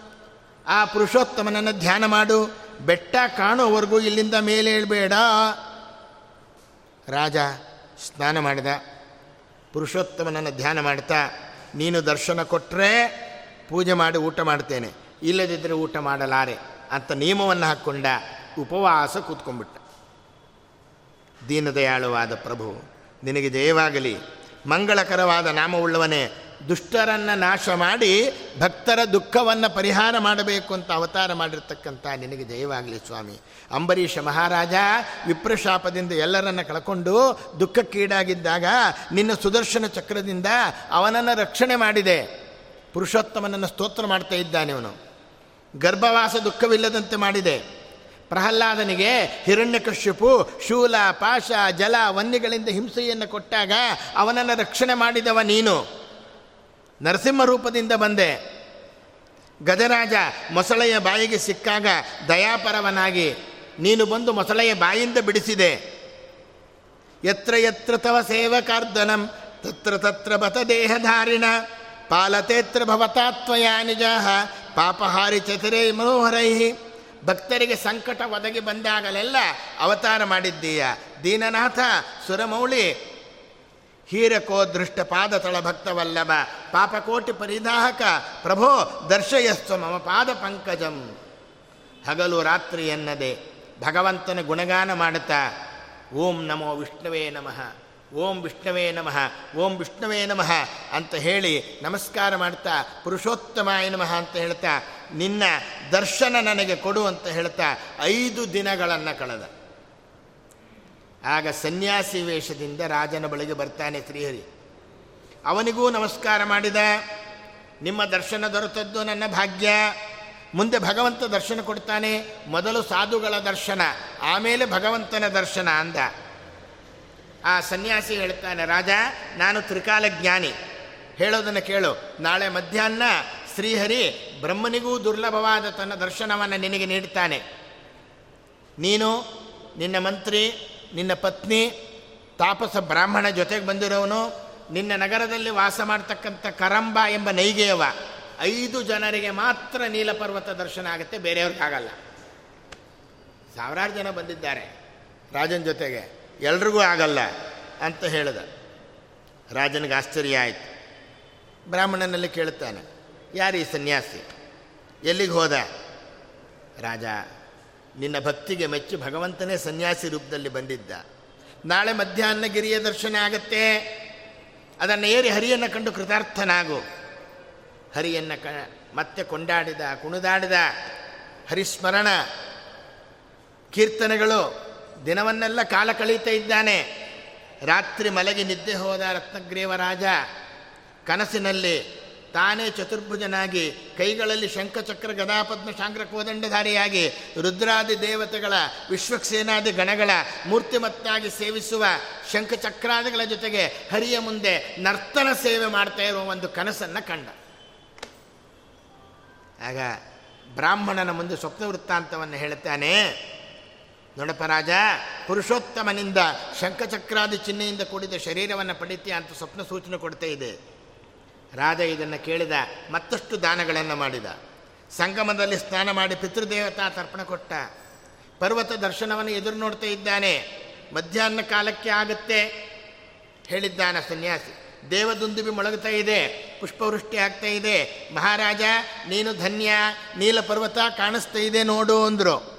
ಆ ಪುರುಷೋತ್ತಮನನ್ನು ಧ್ಯಾನ ಮಾಡು. ಬೆಟ್ಟ ಕಾಣುವವರೆಗೂ ಇಲ್ಲಿಂದ ಮೇಲೆ ಹೇಳ್ಬೇಡ. ರಾಜ, ಸ್ನಾನ ಮಾಡಿದ. ಪುರುಷೋತ್ತಮನನ್ನು ಧ್ಯಾನ ಮಾಡ್ತಾ, ನೀನು ದರ್ಶನ ಕೊಟ್ಟರೆ ಪೂಜೆ ಮಾಡಿ ಊಟ ಮಾಡ್ತೇನೆ. ಇಲ್ಲದಿದ್ದರೆ ಊಟ ಮಾಡಲಾರೆ. ನಿಯಮವನ್ನು ಹಾಕ್ಕೊಂಡ ಉಪವಾಸ ಕೂತ್ಕೊಂಡ್ಬಿಟ್ಟ. ದೀನದಯಾಳುವಾದ ಪ್ರಭು, ನಿನಗೆ ಜಯವಾಗಲಿ. ಮಂಗಳಕರವಾದ ನಾಮವುಳ್ಳವನೇ, ದುಷ್ಟರನ್ನು ನಾಶ ಮಾಡಿ ಭಕ್ತರ ದುಃಖವನ್ನು ಪರಿಹಾರ ಮಾಡಬೇಕು ಅಂತ ಅವತಾರ ಮಾಡಿರ್ತಕ್ಕಂಥ ನಿನಗೆ ಜಯವಾಗಲಿ ಸ್ವಾಮಿ. ಅಂಬರೀಷ ಮಹಾರಾಜ ವಿಪ್ರಶಾಪದಿಂದ ಎಲ್ಲರನ್ನ ಕಳ್ಕೊಂಡು ದುಃಖಕ್ಕೀಡಾಗಿದ್ದಾಗ ನಿನ್ನ ಸುದರ್ಶನ ಚಕ್ರದಿಂದ ಅವನನ್ನು ರಕ್ಷಣೆ ಮಾಡಿದೆ. ಪುರುಷೋತ್ತಮನನ್ನು ಸ್ತೋತ್ರ ಮಾಡ್ತಾ ಇದ್ದಾನೆ ಅವನು ಗರ್ಭವಾಸ ದುಃಖವಿಲ್ಲದಂತೆ ಮಾಡಿದೆ. ಪ್ರಹ್ಲಾದನಿಗೆ ಹಿರಣ್ಯಕಶ್ಯಪು ಶೂಲ, ಪಾಶ, ಜಲ, ವನ್ಯಗಳಿಂದ ಹಿಂಸೆಯನ್ನು ಕೊಟ್ಟಾಗ ಅವನನ್ನು ರಕ್ಷಣೆ ಮಾಡಿದವ ನೀನು. ನರಸಿಂಹ ರೂಪದಿಂದ ಬಂದೆ. ಗಜರಾಜ ಮೊಸಳೆಯ ಬಾಯಿಗೆ ಸಿಕ್ಕಾಗ ದಯಾಪರವನಾಗಿ, ನೀನು ಬಂದು ಮೊಸಳೆಯ ಬಾಯಿಂದ ಬಿಡಿಸಿದೆ. ಎತ್ರ ಎತ್ರ ತವ ಸೇವಕಾರ್ದನಂ ತತ್ರ ತತ್ರ ಬತ ದೇಹಧಾರಿಣ, ಪಾಲತೇತ್ರ ಭವತಾತ್ವಯ ನಿಜ ಪಾಪಹಾರಿ ಚತುರೈ ಮನೋಹರೈ. ಭಕ್ತರಿಗೆ ಸಂಕಟ ಒದಗಿ ಬಂದಾಗಲೆಲ್ಲ ಅವತಾರ ಮಾಡಿದ್ದೀಯ. ದೀನನಾಥ, ಸುರಮೌಳಿ ಹೀರಕೋ ದೃಷ್ಟ ಪಾದತಳ ಭಕ್ತವಲ್ಲಭ. ಪಾಪಕೋಟಿ ಪರಿದಾಹಕ, ಪ್ರಭೋ ದರ್ಶಯಸ್ವ ಮಮ ಪಾದ ಪಂಕಜಂ. ಹಗಲು ರಾತ್ರಿ ಎನ್ನದೆ ಭಗವಂತನ ಗುಣಗಾನ ಮಾಡುತ್ತಾ. ಓಂ ನಮೋ ವಿಷ್ಣುವೇ ನಮಃ. ಓಂ ವಿಷ್ಣುವೇ ನಮಃ, ಓಂ ವಿಷ್ಣುವೇ ನಮಃ ಅಂತ ಹೇಳಿ ನಮಸ್ಕಾರ ಮಾಡ್ತಾ, ಪುರುಷೋತ್ತಮಾಯ ನಮಃ ಅಂತ ಹೇಳ್ತಾ, ನಿನ್ನ ದರ್ಶನ ನನಗೆ ಕೊಡು ಅಂತ ಹೇಳ್ತಾ ಐದು ದಿನಗಳನ್ನು ಕಳೆದ. ಆಗ ಸನ್ಯಾಸಿ ವೇಷದಿಂದ ರಾಜನ ಬಳಿಗೆ ಬರ್ತಾನೆ ಶ್ರೀಹರಿ. ಅವನಿಗೂ ನಮಸ್ಕಾರ ಮಾಡಿದ, ನಿಮ್ಮ ದರ್ಶನ ದೊರೆತದ್ದು ನನ್ನ ಭಾಗ್ಯ. ಮುಂದೆ ಭಗವಂತ ದರ್ಶನ ಕೊಡ್ತಾನೆ, ಮೊದಲು ಸಾಧುಗಳ ದರ್ಶನ, ಆಮೇಲೆ ಭಗವಂತನ ದರ್ಶನ ಅಂದ. ಆ ಸನ್ಯಾಸಿ ಹೇಳ್ತಾನೆ, ರಾಜ, ನಾನು ತ್ರಿಕಾಲ ಜ್ಞಾನಿ. ಹೇಳೋದನ್ನು ಕೇಳು. ನಾಳೆ ಮಧ್ಯಾಹ್ನ ಶ್ರೀಹರಿ ಬ್ರಹ್ಮನಿಗೂ ದುರ್ಲಭವಾದ ತನ್ನ ದರ್ಶನವನ್ನು ನಿನಗೆ ನೀಡ್ತಾನೆ. ನೀನು, ನಿನ್ನ ಮಂತ್ರಿ, ನಿನ್ನ ಪತ್ನಿ, ತಾಪಸ ಬ್ರಾಹ್ಮಣ ಜೊತೆಗೆ ಬಂದಿರೋವನು ನಿನ್ನ ನಗರದಲ್ಲಿ ವಾಸ ಮಾಡ್ತಕ್ಕಂಥ ಕರಂಬ ಎಂಬ ನೈಗೆಯವ, ಐದು ಜನರಿಗೆ ಮಾತ್ರ ನೀಲಪರ್ವತ ದರ್ಶನ ಆಗುತ್ತೆ ಬೇರೆಯವ್ರಿಗಾಗಲ್ಲ ಸಾವಿರಾರು ಜನ ಬಂದಿದ್ದಾರೆ ರಾಜನ ಜೊತೆಗೆ. ಎಲ್ರಿಗೂ ಆಗಲ್ಲ ಅಂತ ಹೇಳಿದ. ರಾಜನಿಗೆ ಆಶ್ಚರ್ಯ ಆಯಿತು. ಬ್ರಾಹ್ಮಣನಲ್ಲಿ ಕೇಳುತ್ತಾನೆ, ಯಾರು ಈ ಸನ್ಯಾಸಿ? ಎಲ್ಲಿಗೆ ಹೋದ? ರಾಜ, ನಿನ್ನ ಭಕ್ತಿಗೆ ಮೆಚ್ಚಿ ಭಗವಂತನೇ ಸನ್ಯಾಸಿ ರೂಪದಲ್ಲಿ ಬಂದಿದ್ದ. ನಾಳೆ ಮಧ್ಯಾಹ್ನ ಗಿರಿಯ ದರ್ಶನ ಆಗತ್ತೆ. ಅದನ್ನು ಏರಿ ಹರಿಯನ್ನು ಕಂಡು ಕೃತಾರ್ಥನಾಗು. ಹರಿಯನ್ನು ಕ, ಮತ್ತೆ ಕೊಂಡಾಡಿದ, ಕುಣಿದಾಡಿದ, ಹರಿಸ್ಮರಣ, ಕೀರ್ತನೆಗಳು ದಿನವನ್ನೆಲ್ಲ ಕಾಲ ಕಳೀತಾ ಇದ್ದಾನೆ. ರಾತ್ರಿ ಮಲಗಿ ನಿದ್ದೆ ಹೋದ ರತ್ನಗ್ರೀವ ರಾಜ, ಕನಸಿನಲ್ಲಿ ತಾನೇ ಚತುರ್ಭುಜನಾಗಿ ಕೈಗಳಲ್ಲಿ ಶಂಖಚಕ್ರ ಗದಾಪದ್ಮ ಶಾಂಗ್ರ ಕೋದಂಡಧಾರಿಯಾಗಿ ರುದ್ರಾದಿ ದೇವತೆಗಳ, ವಿಶ್ವಕ್ಸೇನಾದಿ ಗಣಗಳ ಮೂರ್ತಿಮತ್ತಾಗಿ ಸೇವಿಸುವ ಶಂಖಚಕ್ರಾದಿಗಳ ಜೊತೆಗೆ ಹರಿಯ ಮುಂದೆ ನರ್ತನ ಸೇವೆ ಮಾಡ್ತಾ ಇರುವ ಒಂದು ಕನಸನ್ನು ಕಂಡ. ಆಗ ಬ್ರಾಹ್ಮಣನ ಮುಂದೆ ಸ್ವಪ್ನ ವೃತ್ತಾಂತವನ್ನು ಹೇಳುತ್ತಾನೆ ನೋಡಪ್ಪ ರಾಜ, ಪುರುಷೋತ್ತಮನಿಂದ ಶಂಖಚಕ್ರಾದಿ ಚಿಹ್ನೆಯಿಂದ ಕೂಡಿದ ಶರೀರವನ್ನು ಪಡಿತೀಯ ಅಂತ ಸ್ವಪ್ನ ಸೂಚನೆ ಕೊಡ್ತಾ ಇದೆ. ರಾಜ ಇದನ್ನು ಕೇಳಿದ, ಮತ್ತಷ್ಟು ದಾನಗಳನ್ನು ಮಾಡಿದ. ಸಂಗಮದಲ್ಲಿ ಸ್ನಾನ ಮಾಡಿ ಪಿತೃದೇವತಾ ತರ್ಪಣ ಕೊಟ್ಟ. ಪರ್ವತ ದರ್ಶನವನ್ನು ಎದುರು ನೋಡ್ತಾ ಇದ್ದಾನೆ. ಮಧ್ಯಾಹ್ನ ಕಾಲಕ್ಕೆ ಆಗುತ್ತೆ, ಹೇಳಿದ್ದಾನ ಸನ್ಯಾಸಿ. ದೇವದುಂದುಬಿ ಮೊಳಗುತ್ತಾ ಇದೆ, ಪುಷ್ಪವೃಷ್ಟಿ ಆಗ್ತಾ ಇದೆ. ಮಹಾರಾಜ, ನೀನು ಧನ್ಯ ನೀಲ ಪರ್ವತ ಕಾಣಿಸ್ತಾ ಇದೆ ನೋಡು ಅಂದರು.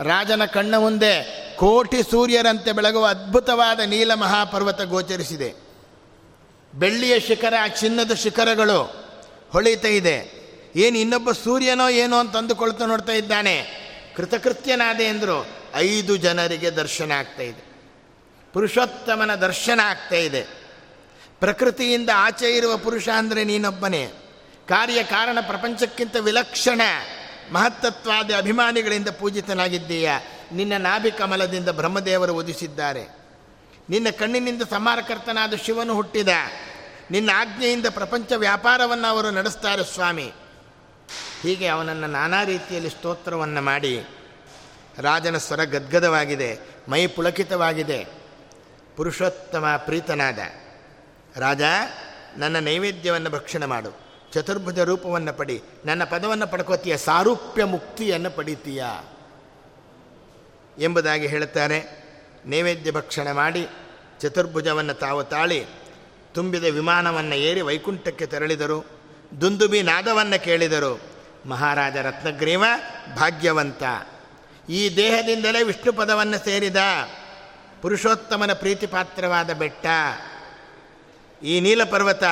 ರಾಜನ ಕಣ್ಣ ಮುಂದೆ ಕೋಟಿ ಸೂರ್ಯರಂತೆ ಬೆಳಗುವ ಅದ್ಭುತವಾದ ನೀಲ ಮಹಾಪರ್ವತ ಗೋಚರಿಸಿದೆ. ಬೆಳ್ಳಿಯ ಶಿಖರ ಚಿನ್ನದ ಶಿಖರಗಳು ಹೊಳಿತಾ ಇದೆ. ಏನು ಇನ್ನೊಬ್ಬ ಸೂರ್ಯನೋ ಏನೋ ಅಂತ ಅಂದುಕೊಳ್ತಾ ನೋಡ್ತಾ ಇದ್ದಾನೆ. ಕೃತಕೃತ್ಯನಾದೆ ಎಂದರು ಐದು ಜನರಿಗೆ ದರ್ಶನ ಆಗ್ತಾ ಇದೆ. ಪುರುಷೋತ್ತಮನ ದರ್ಶನ ಆಗ್ತಾ ಇದೆ. ಪ್ರಕೃತಿಯಿಂದ ಆಚೆ ಇರುವ ಪುರುಷ ಅಂದರೆ ನೀನೊಬ್ಬನೇ. ಕಾರ್ಯ ಕಾರಣ ಪ್ರಪಂಚಕ್ಕಿಂತ ವಿಲಕ್ಷಣ. ಮಹತ್ತತ್ವಾದ ಅಭಿಮಾನಿಗಳಿಂದ ಪೂಜಿತನಾಗಿದ್ದೀಯ? ನಿನ್ನ ನಾಭಿ ಕಮಲದಿಂದ ಬ್ರಹ್ಮದೇವರು ಒದಿಸಿದ್ದಾರೆ ನಿನ್ನ ಕಣ್ಣಿನಿಂದ ಸಮಾರಕರ್ತನಾದ ಶಿವನು ಹುಟ್ಟಿದ. ನಿನ್ನ ಆಜ್ಞೆಯಿಂದ ಪ್ರಪಂಚ ವ್ಯಾಪಾರವನ್ನು ಅವರು ನಡೆಸ್ತಾರೆ ಸ್ವಾಮಿ. ಹೀಗೆ ಅವನನ್ನು ನಾನಾ ರೀತಿಯಲ್ಲಿ ಸ್ತೋತ್ರವನ್ನು ಮಾಡಿ. ರಾಜನ ಸ್ವರ ಗದ್ಗದವಾಗಿದೆ, ಮೈ ಪುಳಕಿತವಾಗಿದೆ. ಪುರುಷೋತ್ತಮ ಪ್ರೀತನಾದ. ರಾಜ, ನನ್ನ ನೈವೇದ್ಯವನ್ನು ಭಕ್ಷಣೆ ಮಾಡು. ಚತುರ್ಭುಜ ರೂಪವನ್ನು ಪಡಿ. ನನ್ನ ಪದವನ್ನು ಪಡ್ಕೋತೀಯ? ಸಾರೂಪ್ಯ ಮುಕ್ತಿಯನ್ನು ಪಡಿತೀಯ? ಎಂಬುದಾಗಿ ಹೇಳುತ್ತಾರೆ. ನೈವೇದ್ಯ ಭಕ್ಷಣೆ ಮಾಡಿ, ಚತುರ್ಭುಜವನ್ನು ತಾವು ತಾಳಿ, ತುಂಬಿದ ವಿಮಾನವನ್ನು ಏರಿ ವೈಕುಂಠಕ್ಕೆ ತೆರಳಿದರು. ದುಂದುಬಿ ನಾದವನ್ನು ಕೇಳಿದರು. ಮಹಾರಾಜ ರತ್ನಗ್ರೀವ ಭಾಗ್ಯವಂತ. ಈ ದೇಹದಿಂದಲೇ ವಿಷ್ಣು ಪದವನ್ನು ಸೇರಿದ. ಪುರುಷೋತ್ತಮನ ಪ್ರೀತಿಪಾತ್ರವಾದ ಬೆಟ್ಟ. ಈ ನೀಲಪರ್ವತ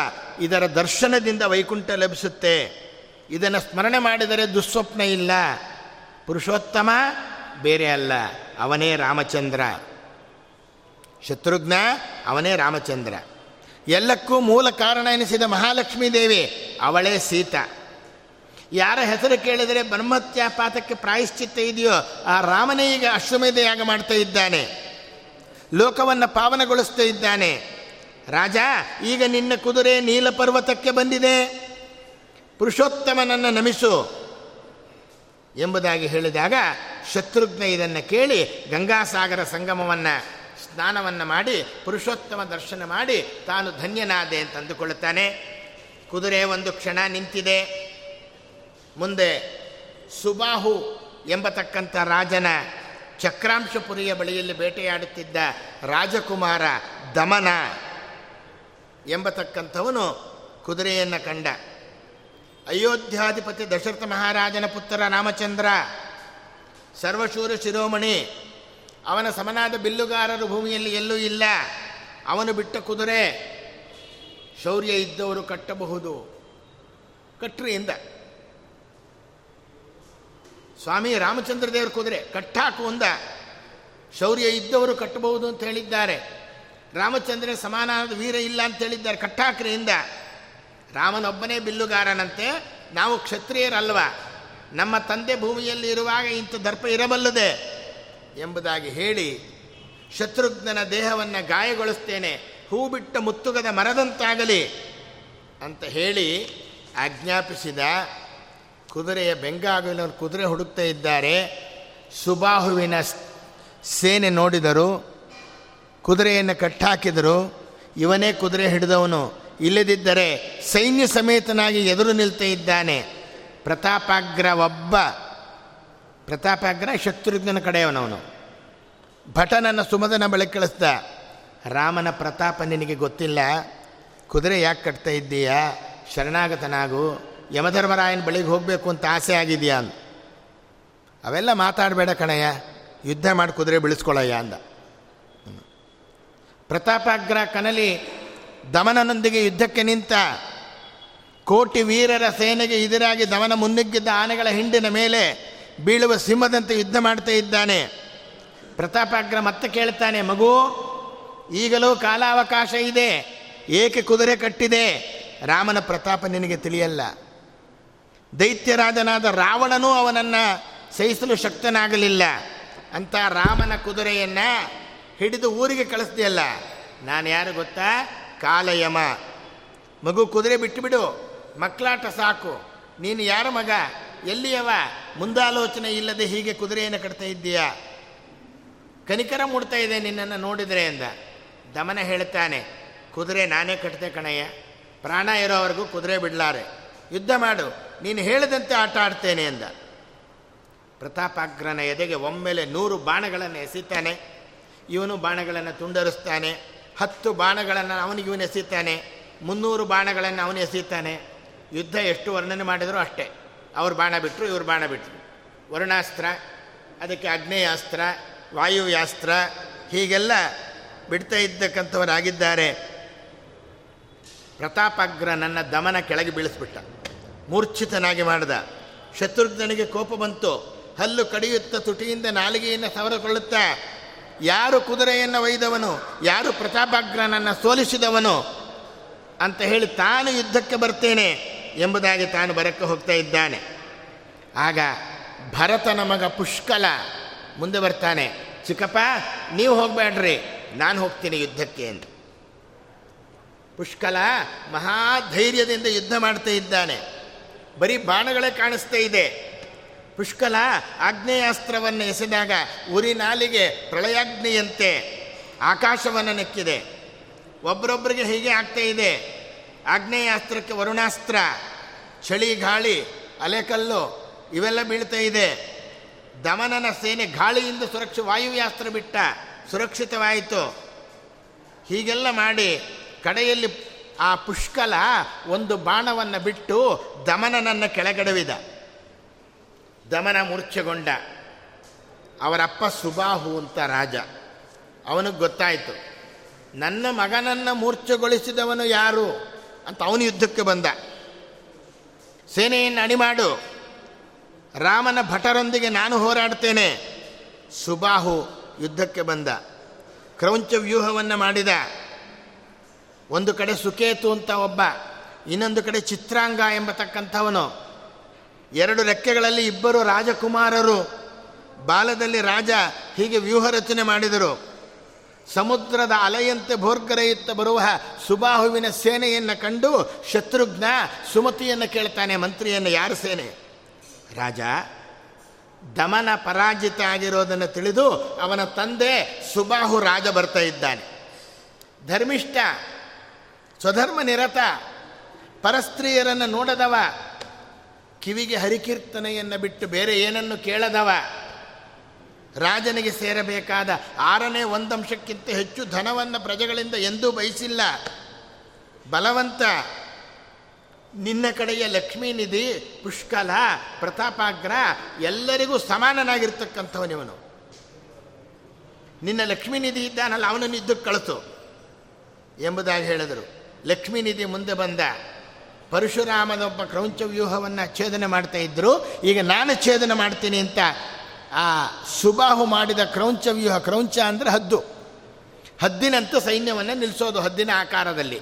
ಇದರ ದರ್ಶನದಿಂದ ವೈಕುಂಠ ಲಭಿಸುತ್ತೆ. ಇದನ್ನು ಸ್ಮರಣೆ ಮಾಡಿದರೆ ದುಸ್ವಪ್ನ ಇಲ್ಲ. ಪುರುಷೋತ್ತಮ ಬೇರೆ ಅಲ್ಲ. ಅವನೇ ರಾಮಚಂದ್ರ. ಶತ್ರುಘ್ನ ಅವನೇ ರಾಮಚಂದ್ರ. ಎಲ್ಲಕ್ಕೂ ಮೂಲ ಕಾರಣ ಎನಿಸಿದ ಮಹಾಲಕ್ಷ್ಮೀ ದೇವಿ, ಅವಳೇ ಸೀತ. ಯಾರ ಹೆಸರು ಕೇಳಿದರೆ ಬ್ರಹ್ಮತ್ಯ ಪಾತಕ್ಕೆ ಪ್ರಾಯಶ್ಚಿತ್ತ ಇದೆಯೋ, ಆ ರಾಮನೇ ಈಗ ಅಶ್ವಮೇಧ ಯಾಗ ಮಾಡ್ತಾ ಇದ್ದಾನೆ. ಲೋಕವನ್ನು ಪಾವನಗೊಳಿಸ್ತಾ ಇದ್ದಾನೆ. ರಾಜ, ಈಗ ನಿನ್ನ ಕುದುರೆ ನೀಲ ಪರ್ವತಕ್ಕೆ ಬಂದಿದೆ ಪುರುಷೋತ್ತಮನನ್ನು ನಮಿಸು. ಎಂಬುದಾಗಿ ಹೇಳಿದಾಗ ಶತ್ರುಘ್ನ ಇದನ್ನು ಕೇಳಿ ಗಂಗಾಸಾಗರ ಸಂಗಮವನ್ನು, ಸ್ನಾನವನ್ನು ಮಾಡಿ, ಪುರುಷೋತ್ತಮ ದರ್ಶನ ಮಾಡಿ ತಾನು ಧನ್ಯನಾದೆ ಅಂತ ಅಂದುಕೊಳ್ಳುತ್ತಾನೆ. ಕುದುರೆ ಒಂದು ಕ್ಷಣ ನಿಂತಿದೆ. ಮುಂದೆ ಸುಬಾಹು ಎಂಬತಕ್ಕಂಥ ರಾಜನ ಚಕ್ರಾಂಶಪುರಿಯ ಬಳಿಯಲ್ಲಿ ಬೇಟೆಯಾಡುತ್ತಿದ್ದ ರಾಜಕುಮಾರ ದಮನ. ಎಂಬತಕ್ಕಂಥವನು ಕುದುರೆಯನ್ನು ಕಂಡ. ಅಯೋಧ್ಯಾಧಿಪತಿ ದಶರಥ ಮಹಾರಾಜನ ಪುತ್ರ ರಾಮಚಂದ್ರ, ಸರ್ವಶೂರ ಶಿರೋಮಣಿ, ಅವನ ಸಮನಾದ ಬಿಲ್ಲುಗಾರರು ಭೂಮಿಯಲ್ಲಿ ಎಲ್ಲೂ ಇಲ್ಲ. ಅವನು ಬಿಟ್ಟ ಕುದುರೆ ಶೌರ್ಯ ಇದ್ದವರು ಕಟ್ಟಬಹುದು. ಕಟ್ರಿಯಿಂದ. ಸ್ವಾಮಿ ರಾಮಚಂದ್ರ ದೇವರ ಕುದುರೆ ಕಟ್ಟಾಕು ಅಂದ. ಶೌರ್ಯ ಇದ್ದವರು ಕಟ್ಟಬಹುದು ಅಂತ ಹೇಳಿದ್ದಾರೆ. ರಾಮಚಂದ್ರ ಸಮಾನದ ವೀರ ಇಲ್ಲ ಅಂತ ಹೇಳಿದ್ದಾರೆ ಕಟ್ಟಾಕ್ರಿಯಿಂದ. ರಾಮನೊಬ್ಬನೇ ಬಿಲ್ಲುಗಾರನಂತೆ ನಾವು ಕ್ಷತ್ರಿಯರಲ್ವ? ನಮ್ಮ ತಂದೆ ಭೂಮಿಯಲ್ಲಿ ಇರುವಾಗ ಇಂಥ ದರ್ಪ ಇರಬಲ್ಲದೆ? ಎಂಬುದಾಗಿ ಹೇಳಿ ಶತ್ರುಘ್ನನ ದೇಹವನ್ನು ಗಾಯಗೊಳಿಸ್ತೇನೆ. ಹೂ ಬಿಟ್ಟ ಮುತ್ತುಗದ ಮರದಂತಾಗಲಿ ಅಂತ ಹೇಳಿ ಆಜ್ಞಾಪಿಸಿದ ಕುದುರೆಯ ಬೆಂಗಾಗುವಿನವರು ಕುದುರೆ ಹುಡುಕ್ತಾ ಇದ್ದಾರೆ. ಸುಬಾಹುವಿನ ಸೇನೆ ನೋಡಿದರು ಕುದುರೆಯನ್ನು ಕಟ್ಟಾಕಿದರು ಇವನೇ ಕುದುರೆ ಹಿಡಿದವನು. ಇಲ್ಲದಿದ್ದರೆ ಸೈನ್ಯ ಸಮೇತನಾಗಿ ಎದುರು ನಿಲ್ತಾ ಇದ್ದಾನೆ. ಪ್ರತಾಪಾಗ್ರ ಒಬ್ಬ ಪ್ರತಾಪಾಗ್ರ ಶತ್ರುಘ್ನನ ಕಡೆಯವನವನು. ಭಟನನ್ನು ಸುಮದನ ಬಳಿ ಕಳಿಸ್ದ, ರಾಮನ ಪ್ರತಾಪ ನಿನಗೆ ಗೊತ್ತಿಲ್ಲ? ಕುದುರೆ ಯಾಕೆ ಕಟ್ತಾ ಇದ್ದೀಯಾ? ಶರಣಾಗತನಾಗು, ಯಮಧರ್ಮರಾಯನ ಬಳಿಗೆ ಹೋಗಬೇಕು ಅಂತ ಆಸೆ ಆಗಿದೆಯಾ ಅಂದ. ಅವೆಲ್ಲ ಮಾತಾಡಬೇಡ ಕಣಯ್ಯ, ಯುದ್ಧ ಮಾಡಿ ಕುದುರೆ ಬಿಳಿಸ್ಕೊಳ್ಳಯ್ಯ ಅಂದ. ಪ್ರತಾಪಾಗ್ರ ಕನಲಿ ದಮನನೊಂದಿಗೆ ಯುದ್ಧಕ್ಕೆ ನಿಂತ ಕೋಟಿ ವೀರರ ಸೇನೆಗೆ ಎದುರಾಗಿ ದಮನ ಮುನ್ನುಗ್ಗಿದ್ದ ಆನೆಗಳ ಹಿಂಡಿನ ಮೇಲೆ ಬೀಳುವ ಸಿಂಹದಂತೆ ಯುದ್ಧ ಮಾಡ್ತಾ ಇದ್ದಾನೆ. ಪ್ರತಾಪಾಗ್ರ ಮತ್ತೆ ಕೇಳ್ತಾನೆ, ಮಗು, ಈಗಲೂ ಕಾಲಾವಕಾಶ ಇದೆ, ಏಕೆ ಕುದುರೆ ಕಟ್ಟಿದೆ? ರಾಮನ ಪ್ರತಾಪ ನಿನಗೆ ತಿಳಿಯಲ್ಲ. ದೈತ್ಯರಾಜನಾದ ರಾವಣನೂ ಅವನನ್ನು ಸಹಿಸಲು ಶಕ್ತನಾಗಲಿಲ್ಲ. ಅಂತ ರಾಮನ ಕುದುರೆಯನ್ನು ಹಿಡಿದು ಊರಿಗೆ ಕಳಿಸ್ದೆಯಲ್ಲ ನಾನು ಯಾರು ಗೊತ್ತಾ? ಕಾಲಯಮ. ಮಗು ಕುದುರೆ ಬಿಟ್ಟುಬಿಡು ಮಕ್ಕಳಾಟ ಸಾಕು. ನೀನು ಯಾರ ಮಗ? ಎಲ್ಲಿಯವ? ಮುಂದಾಲೋಚನೆ ಇಲ್ಲದೆ ಹೀಗೆ ಕುದುರೆಯನ್ನು ಕಟ್ತಾ ಇದ್ದೀಯಾ? ಕನಿಕರ ಮೂಡ್ತಾ ಇದೆ ನಿನ್ನನ್ನು ನೋಡಿದರೆ ಅಂದ. ದಮನ ಹೇಳ್ತಾನೆ, ಕುದುರೆ ನಾನೇ ಕಟ್ತೆ ಕಣಯ್ಯ. ಪ್ರಾಣ ಇರೋವರೆಗೂ ಕುದುರೆ ಬಿಡಲಾರೆ. ಯುದ್ಧ ಮಾಡು. ನೀನು ಹೇಳಿದಂತೆ ಆಟ ಆಡ್ತೇನೆ ಅಂದ. ಪ್ರತಾಪಾಗ್ರನ ಎದೆಗೆ ಒಮ್ಮೆಲೆ ನೂರು ಬಾಣಗಳನ್ನು ಎಸಿತಾನೆ. ಇವನು ಬಾಣಗಳನ್ನು ತುಂಡರಿಸ್ತಾನೆ. ಹತ್ತು ಬಾಣಗಳನ್ನು ಅವನಿಗೆ ಇವನು ಎಸಿತಾನೆ ಮುನ್ನೂರು ಬಾಣಗಳನ್ನು ಅವನು ಎಸೆಯುತ್ತಾನೆ. ಯುದ್ಧ ಎಷ್ಟು ವರ್ಣನೆ ಮಾಡಿದರೂ ಅಷ್ಟೇ. ಅವ್ರು ಬಾಣ ಬಿಟ್ಟರು ಇವ್ರು ಬಾಣ ಬಿಟ್ಟರು ವರ್ಣಾಸ್ತ್ರ, ಅದಕ್ಕೆ ಅಗ್ನೇಯಾಸ್ತ್ರ, ವಾಯುವ್ಯಾಸ್ತ್ರ, ಹೀಗೆಲ್ಲ ಬಿಡ್ತಾ ಇದ್ದಕ್ಕಂಥವರಾಗಿದ್ದಾರೆ. ಪ್ರತಾಪಾಗ್ರ ನನ್ನ ದಮನ ಕೆಳಗೆ ಬೀಳಿಸ್ಬಿಟ್ಟ. ಮೂರ್ಛಿತನಾಗಿ ಮಾಡಿದ. ಶತ್ರುಘ್ನಿಗೆ ಕೋಪ ಬಂತು. ಹಲ್ಲು ಕಡಿಯುತ್ತ ತುಟಿಯಿಂದ ನಾಲಿಗೆಯನ್ನು ಸವರಕೊಳ್ಳುತ್ತಾ ಯಾರು ಕುದುರೆಯನ್ನು ಒಯ್ದವನು? ಯಾರು ಪ್ರತಾಪಾಗ್ರನನ್ನು ಸೋಲಿಸಿದವನು? ಅಂತ ಹೇಳಿ ತಾನು ಯುದ್ಧಕ್ಕೆ ಬರ್ತೇನೆ ಎಂಬುದಾಗಿ ತಾನು ಬರಕ್ಕೆ ಹೋಗ್ತಾ ಇದ್ದಾನೆ. ಆಗ ಭರತನ ಮಗ ಪುಷ್ಕಲ ಮುಂದೆ ಬರ್ತಾನೆ, ಚಿಕ್ಕಪ್ಪ, ನೀವು ಹೋಗಬೇಡ್ರಿ, ನಾನು ಹೋಗ್ತೀನಿ ಯುದ್ಧಕ್ಕೆ ಅಂತ. ಪುಷ್ಕಲ ಮಹಾಧೈರ್ಯದಿಂದ ಯುದ್ಧ ಮಾಡ್ತಾ ಇದ್ದಾನೆ. ಬರೀ ಬಾಣಗಳೇ ಕಾಣಿಸ್ತಾ ಇದೆ. ಪುಷ್ಕಲ ಆಗ್ನೇಯಾಸ್ತ್ರವನ್ನು ಎಸೆದಾಗ ಉರಿ ನಾಲಿಗೆ ಪ್ರಳಯಾಗ್ನಿಯಂತೆ ಆಕಾಶವನ್ನು ನೆಕ್ಕಿದೆ. ಒಬ್ಬರೊಬ್ಬರಿಗೆ ಹೀಗೆ ಆಗ್ತಾ ಇದೆ. ಆಗ್ನೇಯಾಸ್ತ್ರಕ್ಕೆ ವರುಣಾಸ್ತ್ರ, ಚಳಿ ಗಾಳಿ, ಅಲೆಕಲ್ಲು ಇವೆಲ್ಲ ಬೀಳ್ತಾ ಇದೆ. ದಮನನ ಸೇನೆ ಗಾಳಿಯಿಂದ ಸುರಕ್ಷ ವಾಯುವ್ಯಾಸ್ತ್ರ ಬಿಟ್ಟ ಸುರಕ್ಷಿತವಾಯಿತು. ಹೀಗೆಲ್ಲ ಮಾಡಿ ಕಡೆಯಲ್ಲಿ ಆ ಪುಷ್ಕಲ ಒಂದು ಬಾಣವನ್ನು ಬಿಟ್ಟು ದಮನನನ್ನು ಕೆಳಗಡವಿದ. ದಮನ ಮೂರ್ಛೆಗೊಂಡ ಅವರಪ್ಪ ಸುಬಾಹು ಅಂತ ರಾಜ. ಅವನಿಗೆ ಗೊತ್ತಾಯಿತು, ನನ್ನ ಮಗನನ್ನು ಮೂರ್ಛೆಗೊಳಿಸಿದವನು ಯಾರು ಅಂತ ಅವನು ಯುದ್ಧಕ್ಕೆ ಬಂದ. ಸೇನೆಯನ್ನು ಅಣಿಮಾಡು, ರಾಮನ ಭಟರೊಂದಿಗೆ ನಾನು ಹೋರಾಡ್ತೇನೆ, ಸುಬಾಹು ಯುದ್ಧಕ್ಕೆ ಬಂದ. ಕ್ರೌಂಚ ವ್ಯೂಹವನ್ನು ಮಾಡಿದ. ಒಂದು ಕಡೆ ಸುಕೇತು ಅಂತ ಒಬ್ಬ, ಇನ್ನೊಂದು ಕಡೆ ಚಿತ್ರಾಂಗ ಎಂಬತಕ್ಕಂಥವನು. ಎರಡು ರೆಕ್ಕೆಗಳಲ್ಲಿ ಇಬ್ಬರು ರಾಜಕುಮಾರರು. ಬಾಲದಲ್ಲಿ ರಾಜ ಹೀಗೆ ವ್ಯೂಹ ರಚನೆ ಮಾಡಿದರು. ಸಮುದ್ರದ ಅಲೆಯಂತೆ ಭೋರ್ಗರೆಯುತ್ತ ಬರುವ ಸುಬಾಹುವಿನ ಸೇನೆಯನ್ನು ಕಂಡು ಶತ್ರುಘ್ನ ಸುಮತಿಯನ್ನು ಕೇಳ್ತಾನೆ, ಮಂತ್ರಿಯನ್ನು ಯಾರು ಸೇನೆ? ರಾಜ, ದಮನ ಪರಾಜಿತ ಆಗಿರೋದನ್ನು ತಿಳಿದು ಅವನ ತಂದೆ ಸುಬಾಹು ರಾಜ ಬರ್ತಾ ಇದ್ದಾನೆ. ಧರ್ಮಿಷ್ಠ, ಸ್ವಧರ್ಮ ನಿರತ, ಪರಸ್ತ್ರೀಯರನ್ನು ನೋಡದವ ಕಿವಿಗೆ ಹರಿಕೀರ್ತನೆಯನ್ನು ಬಿಟ್ಟು ಬೇರೆ ಏನನ್ನು ಕೇಳದವ? ರಾಜನಿಗೆ ಸೇರಬೇಕಾದ ಆರನೇ ಒಂದಂಶಕ್ಕಿಂತ ಹೆಚ್ಚು ಧನವನ್ನು ಪ್ರಜೆಗಳಿಂದ ಎಂದೂ ಬಯಸಿಲ್ಲ. ಬಲವಂತ, ನಿನ್ನ ಕಡೆಯ ಲಕ್ಷ್ಮೀನಿಧಿ, ಪುಷ್ಕಲ, ಪ್ರತಾಪಾಗ್ರ ಎಲ್ಲರಿಗೂ ಸಮಾನನಾಗಿರ್ತಕ್ಕಂಥವನಿವನು ನಿನ್ನ ಲಕ್ಷ್ಮೀನಿಧಿ ಇದ್ದಾನಲ್ಲ, ಅವನನ್ನು ಇದ್ದಕ್ಕೆ ಕಳಿಸು ಎಂಬುದಾಗಿ ಹೇಳಿದರು. ಲಕ್ಷ್ಮೀನಿಧಿ ಮುಂದೆ ಬಂದ. ಪರಶುರಾಮನೊಬ್ಬ ಕ್ರೌಂಚ ವ್ಯೂಹವನ್ನು ಛೇದನೆ ಮಾಡ್ತಾ ಇದ್ದರು ಈಗ ನಾನು ಛೇದನ ಮಾಡ್ತೀನಿ ಅಂತ ಆ ಸುಬಾಹು ಮಾಡಿದ ಕ್ರೌಂಚ ವ್ಯೂಹ, ಕ್ರೌಂಚ ಅಂದರೆ ಹದ್ದು. ಹದ್ದಿನಂತೂ ಸೈನ್ಯವನ್ನು ನಿಲ್ಲಿಸೋದು ಹದ್ದಿನ ಆಕಾರದಲ್ಲಿ.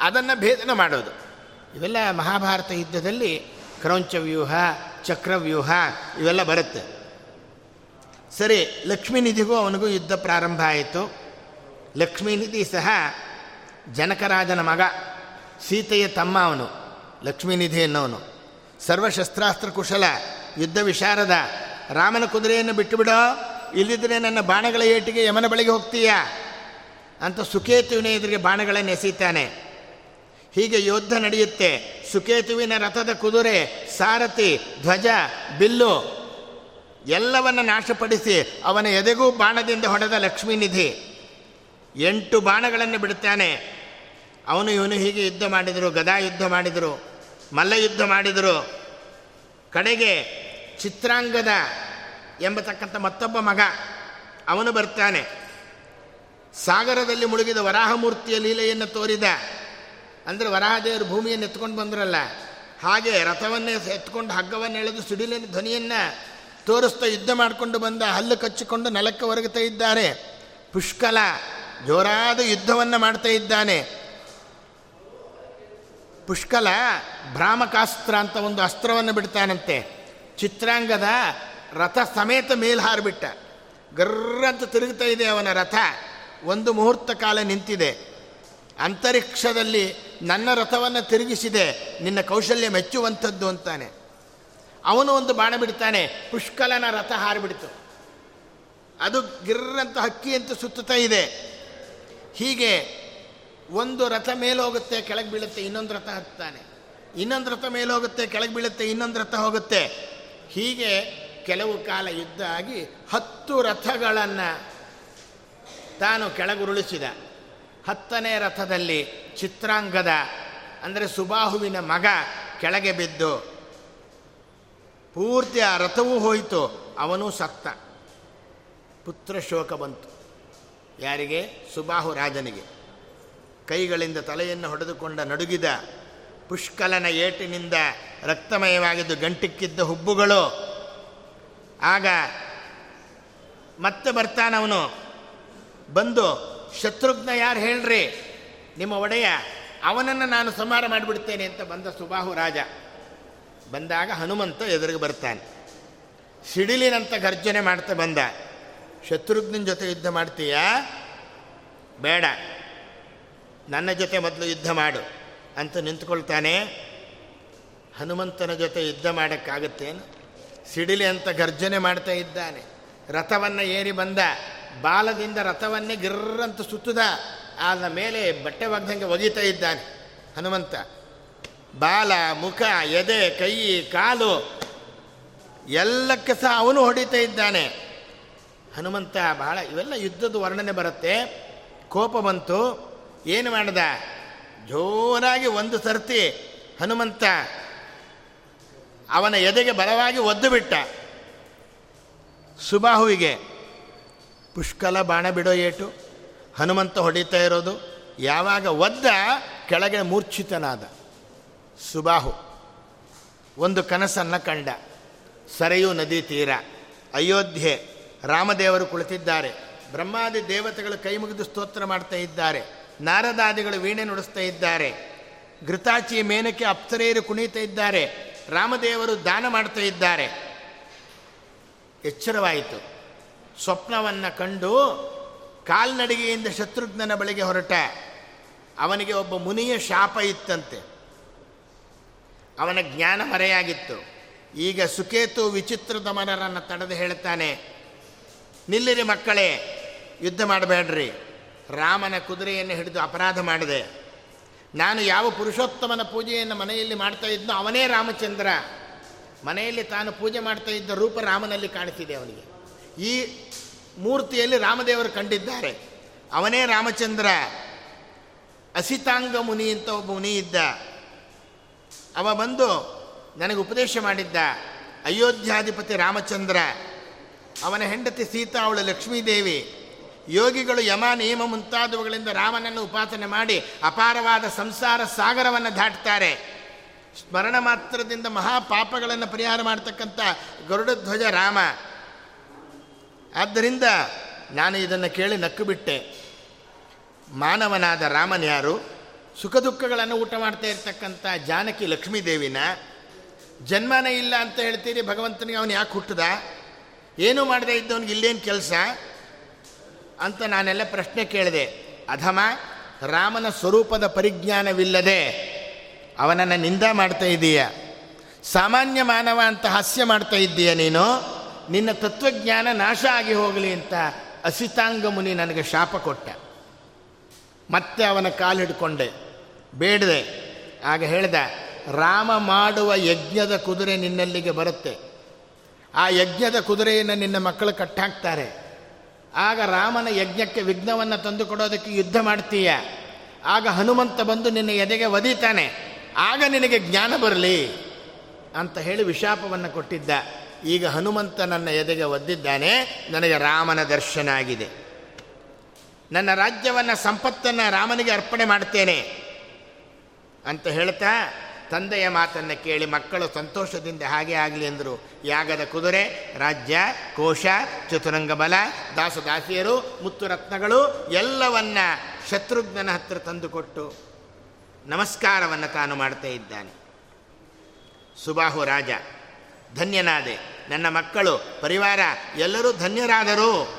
ಅದನ್ನು ಭೇದನ ಮಾಡೋದು. ಇವೆಲ್ಲ ಮಹಾಭಾರತ ಯುದ್ಧದಲ್ಲಿ ಕ್ರೌಂಚ ವ್ಯೂಹ ಚಕ್ರವ್ಯೂಹ ಇವೆಲ್ಲ ಬರುತ್ತೆ. ಸರಿ ಲಕ್ಷ್ಮೀನಿಧಿಗೂ ಅವನಿಗೂ ಯುದ್ಧ ಪ್ರಾರಂಭ ಆಯಿತು. ಲಕ್ಷ್ಮೀನಿಧಿ ಸಹ ಜನಕರಾಜನ ಮಗ, ಸೀತೆಯ ತಮ್ಮ ಅವನು. ಲಕ್ಷ್ಮೀನಿಧಿ ಎನ್ನುವನು ಸರ್ವಶಸ್ತ್ರಾಸ್ತ್ರ ಕುಶಲ, ಯುದ್ಧ ವಿಶಾರದ, ರಾಮನ ಕುದುರೆಯನ್ನು ಬಿಟ್ಟುಬಿಡೋ ಇಲ್ಲಿದ್ದರೆ ನನ್ನ ಬಾಣಗಳ ಏಟಿಗೆ ಯಮನ ಬಳಿಗೆ ಹೋಗ್ತೀಯ? ಅಂತ ಸುಕೇತುವಿನ ಎದುರಿಗೆ ಬಾಣಗಳನ್ನು ಎಸೀತಾನೆ ಹೀಗೆ ಯುದ್ಧ ನಡೆಯುತ್ತೆ. ಸುಕೇತುವಿನ ರಥದ ಕುದುರೆ, ಸಾರಥಿ, ಧ್ವಜ, ಬಿಲ್ಲು, ಎಲ್ಲವನ್ನು ನಾಶಪಡಿಸಿ ಅವನ ಎದೆಗೂ ಬಾಣದಿಂದ ಹೊಡೆದ ಲಕ್ಷ್ಮೀನಿಧಿ ಎಂಟು ಬಾಣಗಳನ್ನು ಬಿಡುತ್ತಾನೆ. ಅವನು ಇವನು ಹೀಗೆ ಯುದ್ಧ ಮಾಡಿದರು, ಗದಾ ಯುದ್ಧ ಮಾಡಿದರು. ಮಲ್ಲ ಯುದ್ಧ ಮಾಡಿದರು. ಕಡೆಗೆ ಚಿತ್ರಾಂಗದ ಎಂಬತಕ್ಕಂಥ ಮತ್ತೊಬ್ಬ ಮಗ, ಅವನು ಬರ್ತಾನೆ. ಸಾಗರದಲ್ಲಿ ಮುಳುಗಿದ ವರಾಹಮೂರ್ತಿಯ ಲೀಲೆಯನ್ನು ತೋರಿದ. ಅಂದರೆ ವರಾಹದೇವರು ಭೂಮಿಯನ್ನು ಎತ್ಕೊಂಡು ಬಂದ್ರಲ್ಲ, ಹಾಗೆ ರಥವನ್ನೇ ಎತ್ಕೊಂಡು ಹಗ್ಗವನ್ನು ಎಳೆದು ಸಿಡಿಲಿನ ಧ್ವನಿಯನ್ನು ತೋರಿಸ್ತಾ ಯುದ್ಧ ಮಾಡಿಕೊಂಡು ಬಂದ ಹಲ್ಲು ಕಚ್ಚಿಕೊಂಡು ನೆಲಕ್ಕೆ ಒರಗುತ್ತಾ ಇದ್ದಾರೆ. ಪುಷ್ಕಲ ಜೋರಾದ ಯುದ್ಧವನ್ನು ಮಾಡ್ತಾ ಇದ್ದಾನೆ. ಪುಷ್ಕಲ ಭ್ರಾಮಕಾಸ್ತ್ರ ಅಂತ ಒಂದು ಅಸ್ತ್ರವನ್ನು ಬಿಡ್ತಾನಂತೆ. ಚಿತ್ರಾಂಗದ ರಥ ಸಮೇತ ಮೇಲೆ ಹಾರಿಬಿಟ್ಟ. ಗರ್ರಂತ ತಿರುಗ್ತಾ ಇದೆ ಅವನ ರಥ. ಒಂದು ಮುಹೂರ್ತ ಕಾಲ ನಿಂತಿದೆ. ಅಂತರಿಕ್ಷದಲ್ಲಿ ನನ್ನ ರಥವನ್ನು ತಿರುಗಿಸಿದೆ. ನಿನ್ನ ಕೌಶಲ್ಯ ಮೆಚ್ಚುವಂಥದ್ದು ಅಂತಾನೆ. ಅವನು ಒಂದು ಬಾಣ ಬಿಡ್ತಾನೆ. ಪುಷ್ಕಲನ ರಥ ಹಾರಿಬಿಡ್ತು. ಅದು ಗಿರ್ರಂತ ಹಕ್ಕಿ ಅಂತ ಸುತ್ತುತ್ತಾ ಇದೆ. ಹೀಗೆ ಒಂದು ರಥ ಮೇಲೋಗುತ್ತೆ ಕೆಳಗೆ ಬೀಳುತ್ತೆ, ಇನ್ನೊಂದು ರಥ ಹತ್ತಾನೆ ಇನ್ನೊಂದು ರಥ ಮೇಲೋಗುತ್ತೆ ಕೆಳಗೆ ಬೀಳುತ್ತೆ, ಇನ್ನೊಂದು ರಥ ಹೋಗುತ್ತೆ. ಹೀಗೆ ಕೆಲವು ಕಾಲ ಯುದ್ಧ ಆಗಿ ಹತ್ತು ರಥಗಳನ್ನು ತಾನು ಕೆಳಗುರುಳಿಸಿದ. ಹತ್ತನೇ ರಥದಲ್ಲಿ ಚಿತ್ರಾಂಗದ, ಅಂದರೆ ಸುಬಾಹುವಿನ ಮಗ ಕೆಳಗೆ ಬಿದ್ದು, ಪೂರ್ತಿ ಆ ರಥವೂ ಹೋಯಿತು, ಅವನೂ ಸತ್ತ. ಪುತ್ರ ಶೋಕ ಬಂತು. ಯಾರಿಗೆ? ಸುಬಾಹು ರಾಜನಿಗೆ. ಕೈಗಳಿಂದ ತಲೆಯನ್ನು ಹೊಡೆದುಕೊಂಡ ನಡುಗಿದ ಪುಷ್ಕಲನ ಏಟಿನಿಂದ ರಕ್ತಮಯವಾಗಿದ್ದು ಗಂಟಿಕ್ಕಿದ್ದ ಹುಬ್ಬುಗಳು. ಆಗ ಮತ್ತೆ ಬರ್ತಾನವನು ಬಂದು, ಶತ್ರುಘ್ನ ಯಾರು ಹೇಳ್ರಿ? ನಿಮ್ಮ ಒಡೆಯ, ಅವನನ್ನು ನಾನು ಸಂಹಾರ ಮಾಡಿಬಿಡ್ತೇನೆ ಅಂತ ಬಂದ ಸುಬಾಹು ರಾಜ. ಬಂದಾಗ ಹನುಮಂತ ಎದುರಿಗೆ ಬರ್ತಾನೆ. ಸಿಡಿಲಿನಂತ ಗರ್ಜನೆ ಮಾಡ್ತಾ ಬಂದ. ಶತ್ರುಘ್ನ ಜೊತೆ ಯುದ್ಧ ಮಾಡ್ತೀಯಾ? ಬೇಡ. ನನ್ನ ಜೊತೆ ಮೊದಲು ಯುದ್ಧ ಮಾಡು ಅಂತ ನಿಂತ್ಕೊಳ್ತಾನೆ. ಹನುಮಂತನ ಜೊತೆ ಯುದ್ಧ ಮಾಡೋಕ್ಕಾಗತ್ತೇನು? ಸಿಡಿಲಿ ಅಂತ ಗರ್ಜನೆ ಮಾಡ್ತಾ ಇದ್ದಾನೆ. ರಥವನ್ನು ಏರಿ ಬಂದ. ಬಾಲದಿಂದ ರಥವನ್ನೇ ಗಿರ್ರಂತ ಸುತ್ತದ. ಆದ ಮೇಲೆ ಬಟ್ಟೆ ಒಗ್ದಂಗೆ ಒಗಿತಾ ಇದ್ದಾನೆ ಹನುಮಂತ. ಬಾಲ, ಮುಖ, ಎದೆ, ಕೈ, ಕಾಲು ಎಲ್ಲಕ್ಕೆ ಸಹ ಅವನು ಹೊಡಿತಾ ಇದ್ದಾನೆ. ಹನುಮಂತ ಬಹಳ ಇವೆಲ್ಲ ಯುದ್ಧದ ವರ್ಣನೆ ಬರುತ್ತೆ. ಕೋಪ ಬಂತು. ಏನು ಮಾಡ್ದ? ಜೋರಾಗಿ ಒಂದು ಸರ್ತಿ ಹನುಮಂತ ಅವನ ಎದೆಗೆ ಬಲವಾಗಿ ಒದ್ದು ಬಿಟ್ಟ. ಸುಬಾಹುವಿಗೆ, ಪುಷ್ಕಲ ಬಾಣ ಬಿಡೋ ಏಟು, ಹನುಮಂತ ಹೊಡಿತಾ ಇರೋದು. ಯಾವಾಗ ಒದ್ದ, ಕೆಳಗೆ ಮೂರ್ಛಿತನಾದ. ಸುಬಾಹು, ಒಂದು ಕನಸನ್ನು ಕಂಡ. ಸರೆಯು ನದಿ ತೀರ. ಅಯೋಧ್ಯೆ, ರಾಮದೇವರು ಕುಳಿತಿದ್ದಾರೆ. ಬ್ರಹ್ಮಾದಿ ದೇವತೆಗಳು ಕೈ ಮುಗಿದು ಸ್ತೋತ್ರ ಮಾಡ್ತಾ ಇದ್ದಾರೆ. ನಾರದಾದಿಗಳು ವೀಣೆ ನುಡಿಸ್ತಾ ಇದ್ದಾರೆ. ಘೃತಾಚಿ ಮೇನಕ್ಕೆ ಅಪ್ಸರೇರು ಕುಣಿತಾ ಇದ್ದಾರೆ. ರಾಮದೇವರು ದಾನ ಮಾಡ್ತಾ ಇದ್ದಾರೆ. ಎಚ್ಚರವಾಯಿತು. ಸ್ವಪ್ನವನ್ನು ಕಂಡು ಕಾಲ್ನಡಿಗೆಯಿಂದ ಶತ್ರುಘ್ನನ ಬಳಿಗೆ ಹೊರಟ. ಅವನಿಗೆ ಒಬ್ಬ ಮುನಿಯ ಶಾಪ ಇತ್ತಂತೆ. ಅವನ ಜ್ಞಾನ ಮರೆಯಾಗಿತ್ತು. ಈಗ ಸುಕೇತು ವಿಚಿತ್ರ ದಮನರನ್ನು ತಡೆದು ಹೇಳ್ತಾನೆ, ನಿಲ್ಲಿರಿ ಮಕ್ಕಳೇ, ಯುದ್ಧ ಮಾಡಬೇಡ್ರಿ. ರಾಮನ ಕುದುರೆಯನ್ನು ಹಿಡಿದು ಅಪರಾಧ ಮಾಡಿದೆ. ನಾನು ಯಾವ ಪುರುಷೋತ್ತಮನ ಪೂಜೆಯನ್ನು ಮನೆಯಲ್ಲಿ ಮಾಡ್ತಾ ಇದ್ನೋ ಅವನೇ ರಾಮಚಂದ್ರ. ಮನೆಯಲ್ಲಿ ತಾನು ಪೂಜೆ ಮಾಡ್ತಾ ಇದ್ದ ರೂಪ ರಾಮನಲ್ಲಿ ಕಾಣಿಸಿದೆ ಅವನಿಗೆ. ಈ ಮೂರ್ತಿಯಲ್ಲಿ ರಾಮದೇವರು ಕಂಡಿದ್ದಾರೆ. ಅವನೇ ರಾಮಚಂದ್ರ. ಅಸಿತಾಂಗ ಮುನಿ ಅಂತ ಒಬ್ಬ ಮುನಿ ಇದ್ದ. ಅವ ಬಂದು ನನಗೆ ಉಪದೇಶ ಮಾಡಿದ್ದ. ಅಯೋಧ್ಯಾಧಿಪತಿ ರಾಮಚಂದ್ರ. ಅವನ ಹೆಂಡತಿ ಸೀತಾ, ಅವಳು ಲಕ್ಷ್ಮೀದೇವಿ. ಯೋಗಿಗಳು ಯಮ ನಿಯಮ ಮುಂತಾದವುಗಳಿಂದ ರಾಮನನ್ನು ಉಪಾಸನೆ ಮಾಡಿ ಅಪಾರವಾದ ಸಂಸಾರ ಸಾಗರವನ್ನು ದಾಟ್ತಾರೆ. ಸ್ಮರಣ ಮಾತ್ರದಿಂದ ಮಹಾಪಾಪಗಳನ್ನು ಪರಿಹಾರ ಮಾಡ್ತಕ್ಕಂಥ ಗರುಡಧ್ವಜ ರಾಮ. ಆದ್ದರಿಂದ ನಾನು ಇದನ್ನು ಕೇಳಿ ನಕ್ಕು ಬಿಟ್ಟೆ ಮಾನವನಾದ ರಾಮನ್ಯಾರು ಸುಖ ದುಃಖಗಳನ್ನು ಊಟ ಮಾಡ್ತಾ ಇರ್ತಕ್ಕಂಥ ಜಾನಕಿ ಲಕ್ಷ್ಮೀದೇವಿನ ಜನ್ಮನೇ ಇಲ್ಲ ಅಂತ ಹೇಳ್ತೀರಿ ಭಗವಂತನಿಗೆ, ಅವನು ಯಾಕೆ ಹುಟ್ಟದ? ಏನೂ ಮಾಡದೇ ಇದ್ದವನಿಗೆ ಇಲ್ಲೇನು ಕೆಲಸ? ಅಂತ ನಾನೆಲ್ಲ ಪ್ರಶ್ನೆ ಕೇಳಿದೆ. ಅಧಮ, ರಾಮನ ಸ್ವರೂಪದ ಪರಿಜ್ಞಾನವಿಲ್ಲದೆ ಅವನನ್ನು ನಿಂದ ಮಾಡ್ತಾ ಇದ್ದೀಯ? ಸಾಮಾನ್ಯ ಮಾನವ ಅಂತ ಹಾಸ್ಯ ಮಾಡ್ತಾ ಇದ್ದೀಯ ನೀನು? ನಿನ್ನ ತತ್ವಜ್ಞಾನ ನಾಶ ಆಗಿ ಹೋಗಲಿ ಅಂತ ಅಸಿತಾಂಗ ಮುನಿ ನನಗೆ ಶಾಪ ಕೊಟ್ಟ. ಮತ್ತೆ ಅವನ ಕಾಲು ಹಿಡ್ಕೊಂಡೆ. ಬೇಡದೆ. ಆಗ ಹೇಳ್ದ, ರಾಮ ಮಾಡುವ ಯಜ್ಞದ ಕುದುರೆ ನಿನ್ನಲ್ಲಿಗೆ ಬರುತ್ತೆ. ಆ ಯಜ್ಞದ ಕುದುರೆಯನ್ನು ನಿನ್ನ ಮಕ್ಕಳು ಕಟ್ಟಾಕ್ತಾರೆ. ಆಗ ರಾಮನ ಯಜ್ಞಕ್ಕೆ ವಿಘ್ನವನ್ನು ತಂದು ಕೊಡೋದಕ್ಕೆ ಯುದ್ಧ ಮಾಡ್ತೀಯ? ಆಗ ಹನುಮಂತ ಬಂದು ನಿನ್ನ ಎದೆಗೆ ಒದೀತಾನೆ. ಆಗ ನಿನಗೆ ಜ್ಞಾನ ಬರಲಿ ಅಂತ ಹೇಳಿ ವಿಶಾಪವನ್ನು ಕೊಟ್ಟಿದ್ದ. ಈಗ ಹನುಮಂತ ನನ್ನ ಎದೆಗೆ ಒದ್ದಿದ್ದಾನೆ, ನನಗೆ ರಾಮನ ದರ್ಶನ ಆಗಿದೆ. ನನ್ನ ರಾಜ್ಯವನ್ನು ಸಂಪತ್ತನ್ನು ರಾಮನಿಗೆ ಅರ್ಪಣೆ ಮಾಡ್ತೇನೆ ಅಂತ ಹೇಳ್ತಾ ತಂದೆಯ ಮಾತನ್ನು ಕೇಳಿ ಮಕ್ಕಳು ಸಂತೋಷದಿಂದ ಹಾಗೆ ಆಗಲಿ ಎಂದರು. ಯಾಗದ ಕುದುರೆ, ರಾಜ್ಯ, ಕೋಶ, ಚತುರಂಗ ಬಲ, ದಾಸದಾಸಿಯರು, ಮುತ್ತುರತ್ನಗಳು, ಎಲ್ಲವನ್ನ ಶತ್ರುಘ್ನನ ಹತ್ತಿರ ತಂದುಕೊಟ್ಟು ನಮಸ್ಕಾರವನ್ನು ತಾನು ಮಾಡ್ತಾ ಇದ್ದಾನೆ. ಸುಬಾಹು ರಾಜ, ಧನ್ಯನಾದೆ. ನನ್ನ ಮಕ್ಕಳು, ಪರಿವಾರ, ಎಲ್ಲರೂ ಧನ್ಯರಾದರು.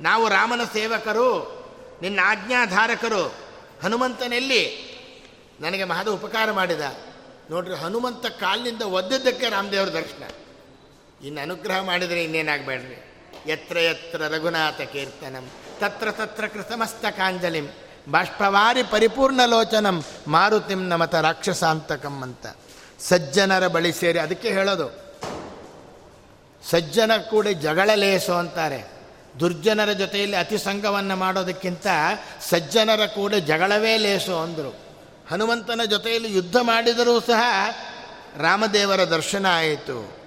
ನಾವು ರಾಮನ ಸೇವಕರು, ನಿನ್ನ ಆಜ್ಞಾಧಾರಕರು. ಹನುಮಂತನೆಲ್ಲಿ? ನನಗೆ ಮಹದ ಉಪಕಾರ ಮಾಡಿದ. ನೋಡ್ರಿ, ಹನುಮಂತ ಕಾಲಿನಿಂದ ಒದ್ದದ್ದಕ್ಕೆ ರಾಮದೇವರ ದರ್ಶನ. ಇನ್ನು ಅನುಗ್ರಹ ಮಾಡಿದರೆ ಇನ್ನೇನಾಗಬೇಡ್ರಿ. ಎತ್ರ ಎತ್ರ ರಘುನಾಥ ಕೀರ್ತನಂ, ತತ್ರ ತತ್ರ ಕೃತಮಸ್ತಕಾಂಜಲಿಂ, ಬಾಷ್ಪವಾರಿ ಪರಿಪೂರ್ಣ ಲೋಚನಂ, ಮಾರುತಿಂ ನಮತ ರಾಕ್ಷಸಾಂತಕಂ ಅಂತ. ಸಜ್ಜನರ ಬಳಿ ಸೇರಿ, ಅದಕ್ಕೆ ಹೇಳೋದು. ಸಜ್ಜನ ಕೂಡ ಜಗಳ ಲೇಸು ಅಂತಾರೆ. ದುರ್ಜನರ ಜೊತೆಯಲ್ಲಿ ಅತಿಸಂಗವನ್ನು ಮಾಡೋದಕ್ಕಿಂತ ಸಜ್ಜನರ ಕೂಡ ಜಗಳವೇ ಲೇಸು ಅಂದರು. ಹನುಮಂತನ ಜೊತೆಯಲ್ಲಿ ಯುದ್ಧ ಮಾಡಿದರೂ ಸಹ ರಾಮದೇವರ ದರ್ಶನ ಆಯಿತು.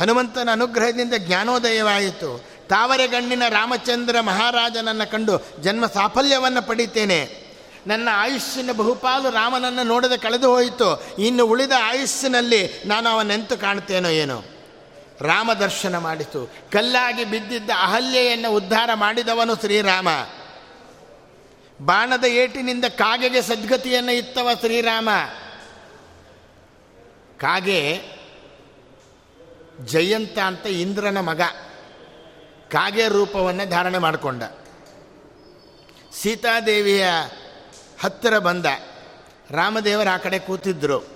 ಹನುಮಂತನ ಅನುಗ್ರಹದಿಂದ ಜ್ಞಾನೋದಯವಾಯಿತು. ತಾವರೆಗಣ್ಣಿನ ರಾಮಚಂದ್ರ ಮಹಾರಾಜನನ್ನು ಕಂಡು ಜನ್ಮ ಸಾಫಲ್ಯವನ್ನು ಪಡಿತೇನೆ. ನನ್ನ ಆಯುಷ್ಯನ ಬಹುಪಾಲು ರಾಮನನ್ನು ನೋಡದೆ ಕಳೆದು ಹೋಯಿತು. ಇನ್ನು ಉಳಿದ ಆಯುಸ್ಸಿನಲ್ಲಿ ನಾನು ಅವನೆಂತು ಕಾಣ್ತೇನೋ ಏನೋ. ರಾಮ ದರ್ಶನ ಮಾಡಿತು. ಕಲ್ಲಾಗಿ ಬಿದ್ದಿದ್ದ ಅಹಲ್ಯೆಯನ್ನು ಉದ್ಧಾರ ಮಾಡಿದವನು ಶ್ರೀರಾಮ. ಬಾಣದ ಏಟಿನಿಂದ ಕಾಗೆಗೆ ಸದ್ಗತಿಯನ್ನು ಇತ್ತವ ಶ್ರೀರಾಮ. ಕಾಗೆ ಜಯಂತ ಅಂತ ಇಂದ್ರನ ಮಗ. ಕಾಗೆ ರೂಪವನ್ನು ಧಾರಣೆ ಮಾಡಿಕೊಂಡ. ಸೀತಾದೇವಿಯ ಹತ್ತಿರ ಬಂದ. ರಾಮದೇವರು ಆ ಕಡೆ ಕೂತಿದ್ದರು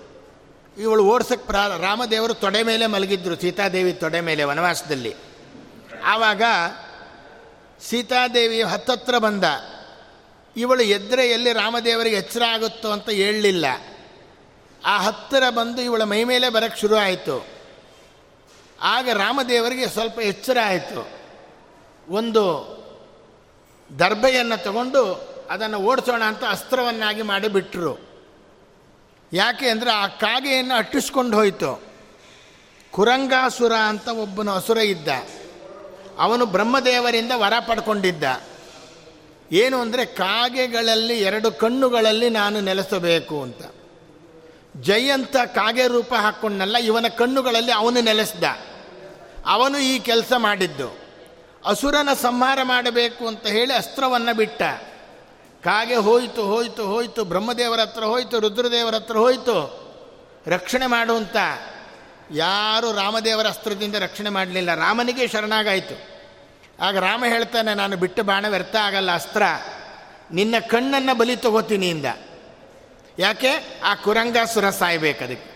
ಇವಳು ಓಡ್ಸಕ್ಕೆ ಪ್ರಾ, ರಾಮದೇವರು ತೊಡೆ ಮೇಲೆ ಮಲಗಿದ್ರು, ಸೀತಾದೇವಿ ತೊಡೆ ಮೇಲೆ ವನವಾಸದಲ್ಲಿ. ಆವಾಗ ಸೀತಾದೇವಿ ಹತ್ತತ್ರ ಬಂದ. ಇವಳು ಎದ್ರೆ ಎಲ್ಲಿ ರಾಮದೇವರಿಗೆ ಎಚ್ಚರ ಆಗುತ್ತೋ ಅಂತ ಹೇಳಲಿಲ್ಲ. ಆ ಹತ್ತಿರ ಬಂದು ಇವಳ ಮೈ ಮೇಲೆ ಬರೋಕ್ಕೆ ಶುರು ಆಯಿತು. ಆಗ ರಾಮದೇವರಿಗೆ ಸ್ವಲ್ಪ ಎಚ್ಚರ ಆಯಿತು. ಒಂದು ದರ್ಬೆಯನ್ನು ತಗೊಂಡು ಅದನ್ನು ಓಡಿಸೋಣ ಅಂತ ಅಸ್ತ್ರವನ್ನಾಗಿ ಮಾಡಿಬಿಟ್ರು. ಯಾಕೆ ಅಂದರೆ ಆ ಕಾಗೆಯನ್ನು ಅಟ್ಟಿಸ್ಕೊಂಡು ಹೋಯಿತು. ಕುರಂಗಾಸುರ ಅಂತ ಒಬ್ಬನು ಅಸುರ ಇದ್ದ. ಅವನು ಬ್ರಹ್ಮದೇವರಿಂದ ವರ ಪಡ್ಕೊಂಡಿದ್ದ. ಏನು ಅಂದರೆ ಕಾಗೆಗಳಲ್ಲಿ ಎರಡು ಕಣ್ಣುಗಳಲ್ಲಿ ನಾನು ನೆಲೆಸಬೇಕು ಅಂತ. ಜಯಂತ ಕಾಗೆ ರೂಪ ಹಾಕ್ಕೊಂಡಲ್ಲ ಇವನ ಕಣ್ಣುಗಳಲ್ಲಿ ಅವನು ನೆಲೆಸ್ದ. ಅವನು ಈ ಕೆಲಸ ಮಾಡಿದ್ದು. ಅಸುರನ ಸಂಹಾರ ಮಾಡಬೇಕು ಅಂತ ಹೇಳಿ ಅಸ್ತ್ರವನ್ನು ಬಿಟ್ಟ. ಕಾಗೆ ಹೋಯಿತು ಹೋಯಿತು ಹೋಯಿತು, ಬ್ರಹ್ಮದೇವರ ಹತ್ರ ಹೋಯಿತು, ರುದ್ರದೇವರ ಹತ್ರ ಹೋಯಿತು. ರಕ್ಷಣೆ ಮಾಡುವಂತ ಯಾರು ರಾಮದೇವರ ಅಸ್ತ್ರದಿಂದ ರಕ್ಷಣೆ ಮಾಡಲಿಲ್ಲ, ರಾಮನಿಗೆ ಶರಣಾಗಾಯಿತು. ಆಗ ರಾಮ ಹೇಳ್ತಾನೆ, ನಾನು ಬಿಟ್ಟು ಬಾಣ ವ್ಯರ್ಥ ಆಗಲ್ಲ, ಅಸ್ತ್ರ. ನಿನ್ನ ಕಣ್ಣನ್ನು ಬಲಿ ತಗೋತೀನಿ ಇಂದ. ಯಾಕೆ? ಆ ಕುರಂಗಾಸುರ ಸಾಯ್ಬೇಕು ಅದಕ್ಕೆ.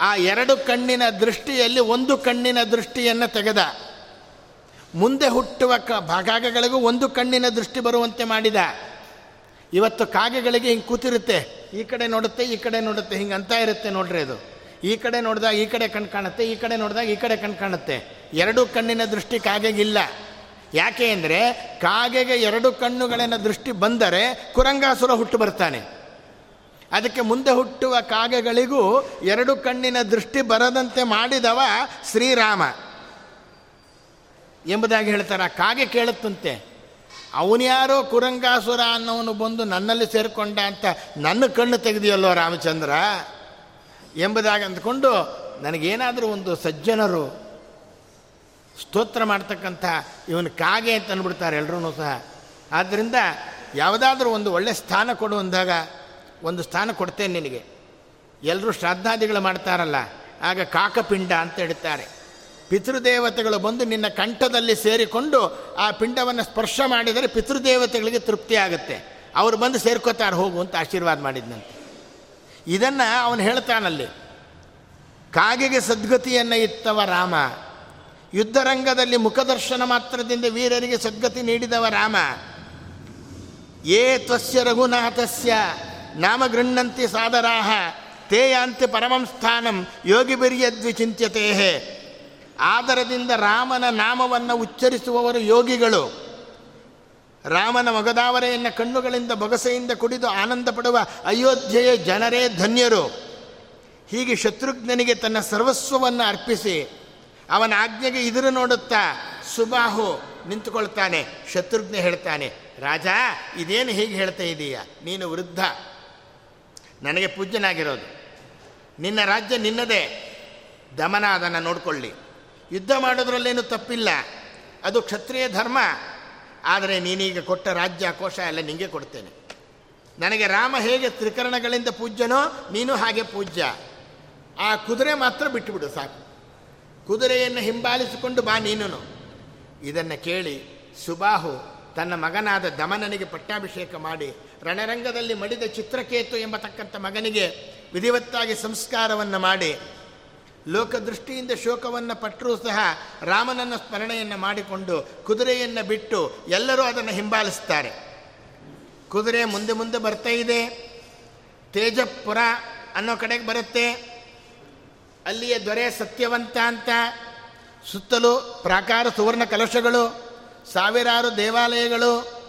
ಆ ಎರಡು ಕಣ್ಣಿನ ದೃಷ್ಟಿಯಲ್ಲಿ ಒಂದು ಕಣ್ಣಿನ ದೃಷ್ಟಿಯನ್ನು ತೆಗೆದ. ಮುಂದೆ ಹುಟ್ಟುವ ಕ ಭಾಗಗಳಿಗೂ ಒಂದು ಕಣ್ಣಿನ ದೃಷ್ಟಿ ಬರುವಂತೆ ಮಾಡಿದ. ಇವತ್ತು ಕಾಗೆಗಳಿಗೆ ಹಿಂಗೆ ಕೂತಿರುತ್ತೆ. ಈ ಕಡೆ ನೋಡುತ್ತೆ, ಈ ಕಡೆ ನೋಡುತ್ತೆ, ಹಿಂಗೆ ಅಂತ ಇರುತ್ತೆ ನೋಡ್ರಿ ಅದು. ಈ ಕಡೆ ನೋಡಿದಾಗ ಈ ಕಡೆ ಕಣ್ ಕಾಣುತ್ತೆ, ಈ ಕಡೆ ನೋಡಿದಾಗ ಈ ಕಡೆ ಕಣ್ ಕಾಣುತ್ತೆ. ಎರಡು ಕಣ್ಣಿನ ದೃಷ್ಟಿ ಕಾಗೆಗಿಲ್ಲ. ಯಾಕೆ ಅಂದರೆ ಕಾಗೆಗೆ ಎರಡು ಕಣ್ಣುಗಳನ್ನು ದೃಷ್ಟಿ ಬಂದರೆ ಕುರಂಗಾಸುರ ಹುಟ್ಟು ಬರ್ತಾನೆ. ಅದಕ್ಕೆ ಮುಂದೆ ಹುಟ್ಟುವ ಕಾಗೆಗಳಿಗೂ ಎರಡು ಕಣ್ಣಿನ ದೃಷ್ಟಿ ಬರದಂತೆ ಮಾಡಿದವ ಶ್ರೀರಾಮ. ಎಂಬುದಾಗಿ ಹೇಳ್ತಾರೆ, ಆ ಕಾಗೆ ಕೇಳುತ್ತಂತೆ ಅವನ್ಯಾರೋ ಕುರಂಗಾಸುರ ಅನ್ನೋನು ಬಂದು ನನ್ನಲ್ಲಿ ಸೇರಿಕೊಂಡ ಅಂತ ನನ್ನ ಕಣ್ಣು ತೆಗೆದಿಯಲ್ಲೋ ರಾಮಚಂದ್ರ? ಎಂಬುದಾಗಿ ಅಂದ್ಕೊಂಡು, ನನಗೇನಾದರೂ ಒಂದು ಸಜ್ಜನರು ಸ್ತೋತ್ರ ಮಾಡ್ತಕ್ಕಂಥ ಇವನು ಕಾಗೆ ಅಂತ ಅಂದ್ಬಿಡ್ತಾರೆ ಎಲ್ಲರೂ ಸಹ. ಆದ್ದರಿಂದ ಯಾವುದಾದ್ರೂ ಒಂದು ಒಳ್ಳೆ ಸ್ಥಾನ ಕೊಡು ಅಂದಾಗ ಒಂದು ಸ್ಥಾನ ಕೊಡ್ತೇನೆ ನಿನಗೆ. ಎಲ್ಲರೂ ಶ್ರಾದ್ದಾದಿಗಳು ಮಾಡ್ತಾರಲ್ಲ, ಆಗ ಕಾಕಪಿಂಡ ಅಂತ ಹೇಳ್ತಾರೆ. ಪಿತೃದೇವತೆಗಳು ಬಂದು ನಿನ್ನ ಕಂಠದಲ್ಲಿ ಸೇರಿಕೊಂಡು ಆ ಪಿಂಡವನ್ನು ಸ್ಪರ್ಶ ಮಾಡಿದರೆ ಪಿತೃದೇವತೆಗಳಿಗೆ ತೃಪ್ತಿ ಆಗುತ್ತೆ. ಅವರು ಬಂದು ಸೇರ್ಕೋತಾರೆ, ಹೋಗು ಅಂತ ಆಶೀರ್ವಾದ ಮಾಡಿದ್ನಂತೆ. ಇದನ್ನು ಅವನು ಹೇಳ್ತಾನಲ್ಲಿ, ಕಾಗೆಗೆ ಸದ್ಗತಿಯನ್ನು ಇತ್ತವ ರಾಮ. ಯುದ್ಧರಂಗದಲ್ಲಿ ಮುಖದರ್ಶನ ಮಾತ್ರದಿಂದ ವೀರರಿಗೆ ಸದ್ಗತಿ ನೀಡಿದವ ರಾಮ. ಏ ತ್ವಸ್ಯ ರಘುನಾಥಸ್ಯ ನಾಮ ಗೃಹಂತಿ ಸಾದರಾಹ ತೇ ಯಾಂತಿ ಪರಮಂ ಸ್ಥಾನಂ, ಯೋಗಿ ಬಿರಿಯದ್ವಿಚಿಂತ್ಯತೆ ಆದರದಿಂದ ರಾಮನ ನಾಮವನ್ನು ಉಚ್ಚರಿಸುವವರು ಯೋಗಿಗಳು. ರಾಮನ ಮಗದಾವರೆಯನ್ನು ಕಣ್ಣುಗಳಿಂದ ಬೊಗಸೆಯಿಂದ ಕುಡಿದು ಆನಂದ ಪಡುವ ಅಯೋಧ್ಯೆಯ ಜನರೇ ಧನ್ಯರು. ಹೀಗೆ ಶತ್ರುಘ್ನನಿಗೆ ತನ್ನ ಸರ್ವಸ್ವವನ್ನು ಅರ್ಪಿಸಿ ಅವನ ಆಜ್ಞೆಗೆ ಇದ್ರು ನೋಡುತ್ತಾ ಸುಬಾಹು ನಿಂತುಕೊಳ್ತಾನೆ, ಶತ್ರುಘ್ನ ಹೇಳ್ತಾನೆ, ರಾಜ, ಇದೇನು ಹೀಗೆ ಹೇಳ್ತಾ ಇದೀಯ? ನೀನು ವೃದ್ಧ. ನನಗೆ ಪೂಜ್ಯನಾಗಿರೋದು. ನಿನ್ನ ರಾಜ್ಯ ನಿನ್ನದೇ. ದಮನ ಅದನ್ನು ನೋಡಿಕೊಳ್ಳಿ. ಯುದ್ಧ ಮಾಡೋದ್ರಲ್ಲೇನು ತಪ್ಪಿಲ್ಲ. ಅದು ಕ್ಷತ್ರಿಯ ಧರ್ಮ. ಆದರೆ ನೀನೀಗ ಕೊಟ್ಟ ರಾಜ್ಯ, ಕೋಶ ಎಲ್ಲ ನಿಂಗೆ ಕೊಡ್ತೇನೆ. ನನಗೆ ರಾಮ ಹೇಗೆ ತ್ರಿಕರಣಗಳಿಂದ ಪೂಜ್ಯನೋ ನೀನು ಹಾಗೆ ಪೂಜ್ಯ. ಆ ಕುದುರೆ ಮಾತ್ರ ಬಿಟ್ಟುಬಿಡು ಸಾಕು. ಕುದುರೆಯನ್ನು ಹಿಂಬಾಲಿಸಿಕೊಂಡು ಬಾ ನೀನು ಇದನ್ನು ಕೇಳಿ ಸುಬಾಹು ತನ್ನ ಮಗನಾದ ದಮನನಿಗೆ ಪಟ್ಟಾಭಿಷೇಕ ಮಾಡಿ ರಣರಂಗದಲ್ಲಿ ಮಡಿದ ಚಿತ್ರಕೇತು ಎಂಬತಕ್ಕಂಥ ಮಗನಿಗೆ ವಿಧಿವತ್ತಾಗಿ ಸಂಸ್ಕಾರವನ್ನು ಮಾಡಿ ಲೋಕದೃಷ್ಟಿಯಿಂದ ಶೋಕವನ್ನು ಪಟ್ಟರೂ ಸಹ ರಾಮನನ್ನು ಸ್ಮರಣೆಯನ್ನು ಮಾಡಿಕೊಂಡು ಕುದುರೆಯನ್ನು ಬಿಟ್ಟು ಎಲ್ಲರೂ ಅದನ್ನು ಹಿಂಬಾಲಿಸ್ತಾರೆ. ಕುದುರೆ ಮುಂದೆ ಮುಂದೆ ಬರ್ತಾ ಇದೆ. ತೇಜಪುರ ಅನ್ನೋ ಕಡೆಗೆ ಬರುತ್ತೆ. ಅಲ್ಲಿಯ ದೊರೆ ಸತ್ಯವಂತ ಅಂತ. ಸುತ್ತಲೂ ಪ್ರಾಕಾರ ಸುವರ್ಣ ಕಲಶಗಳು, ಸಾವಿರಾರು ದೇವಾಲಯಗಳು,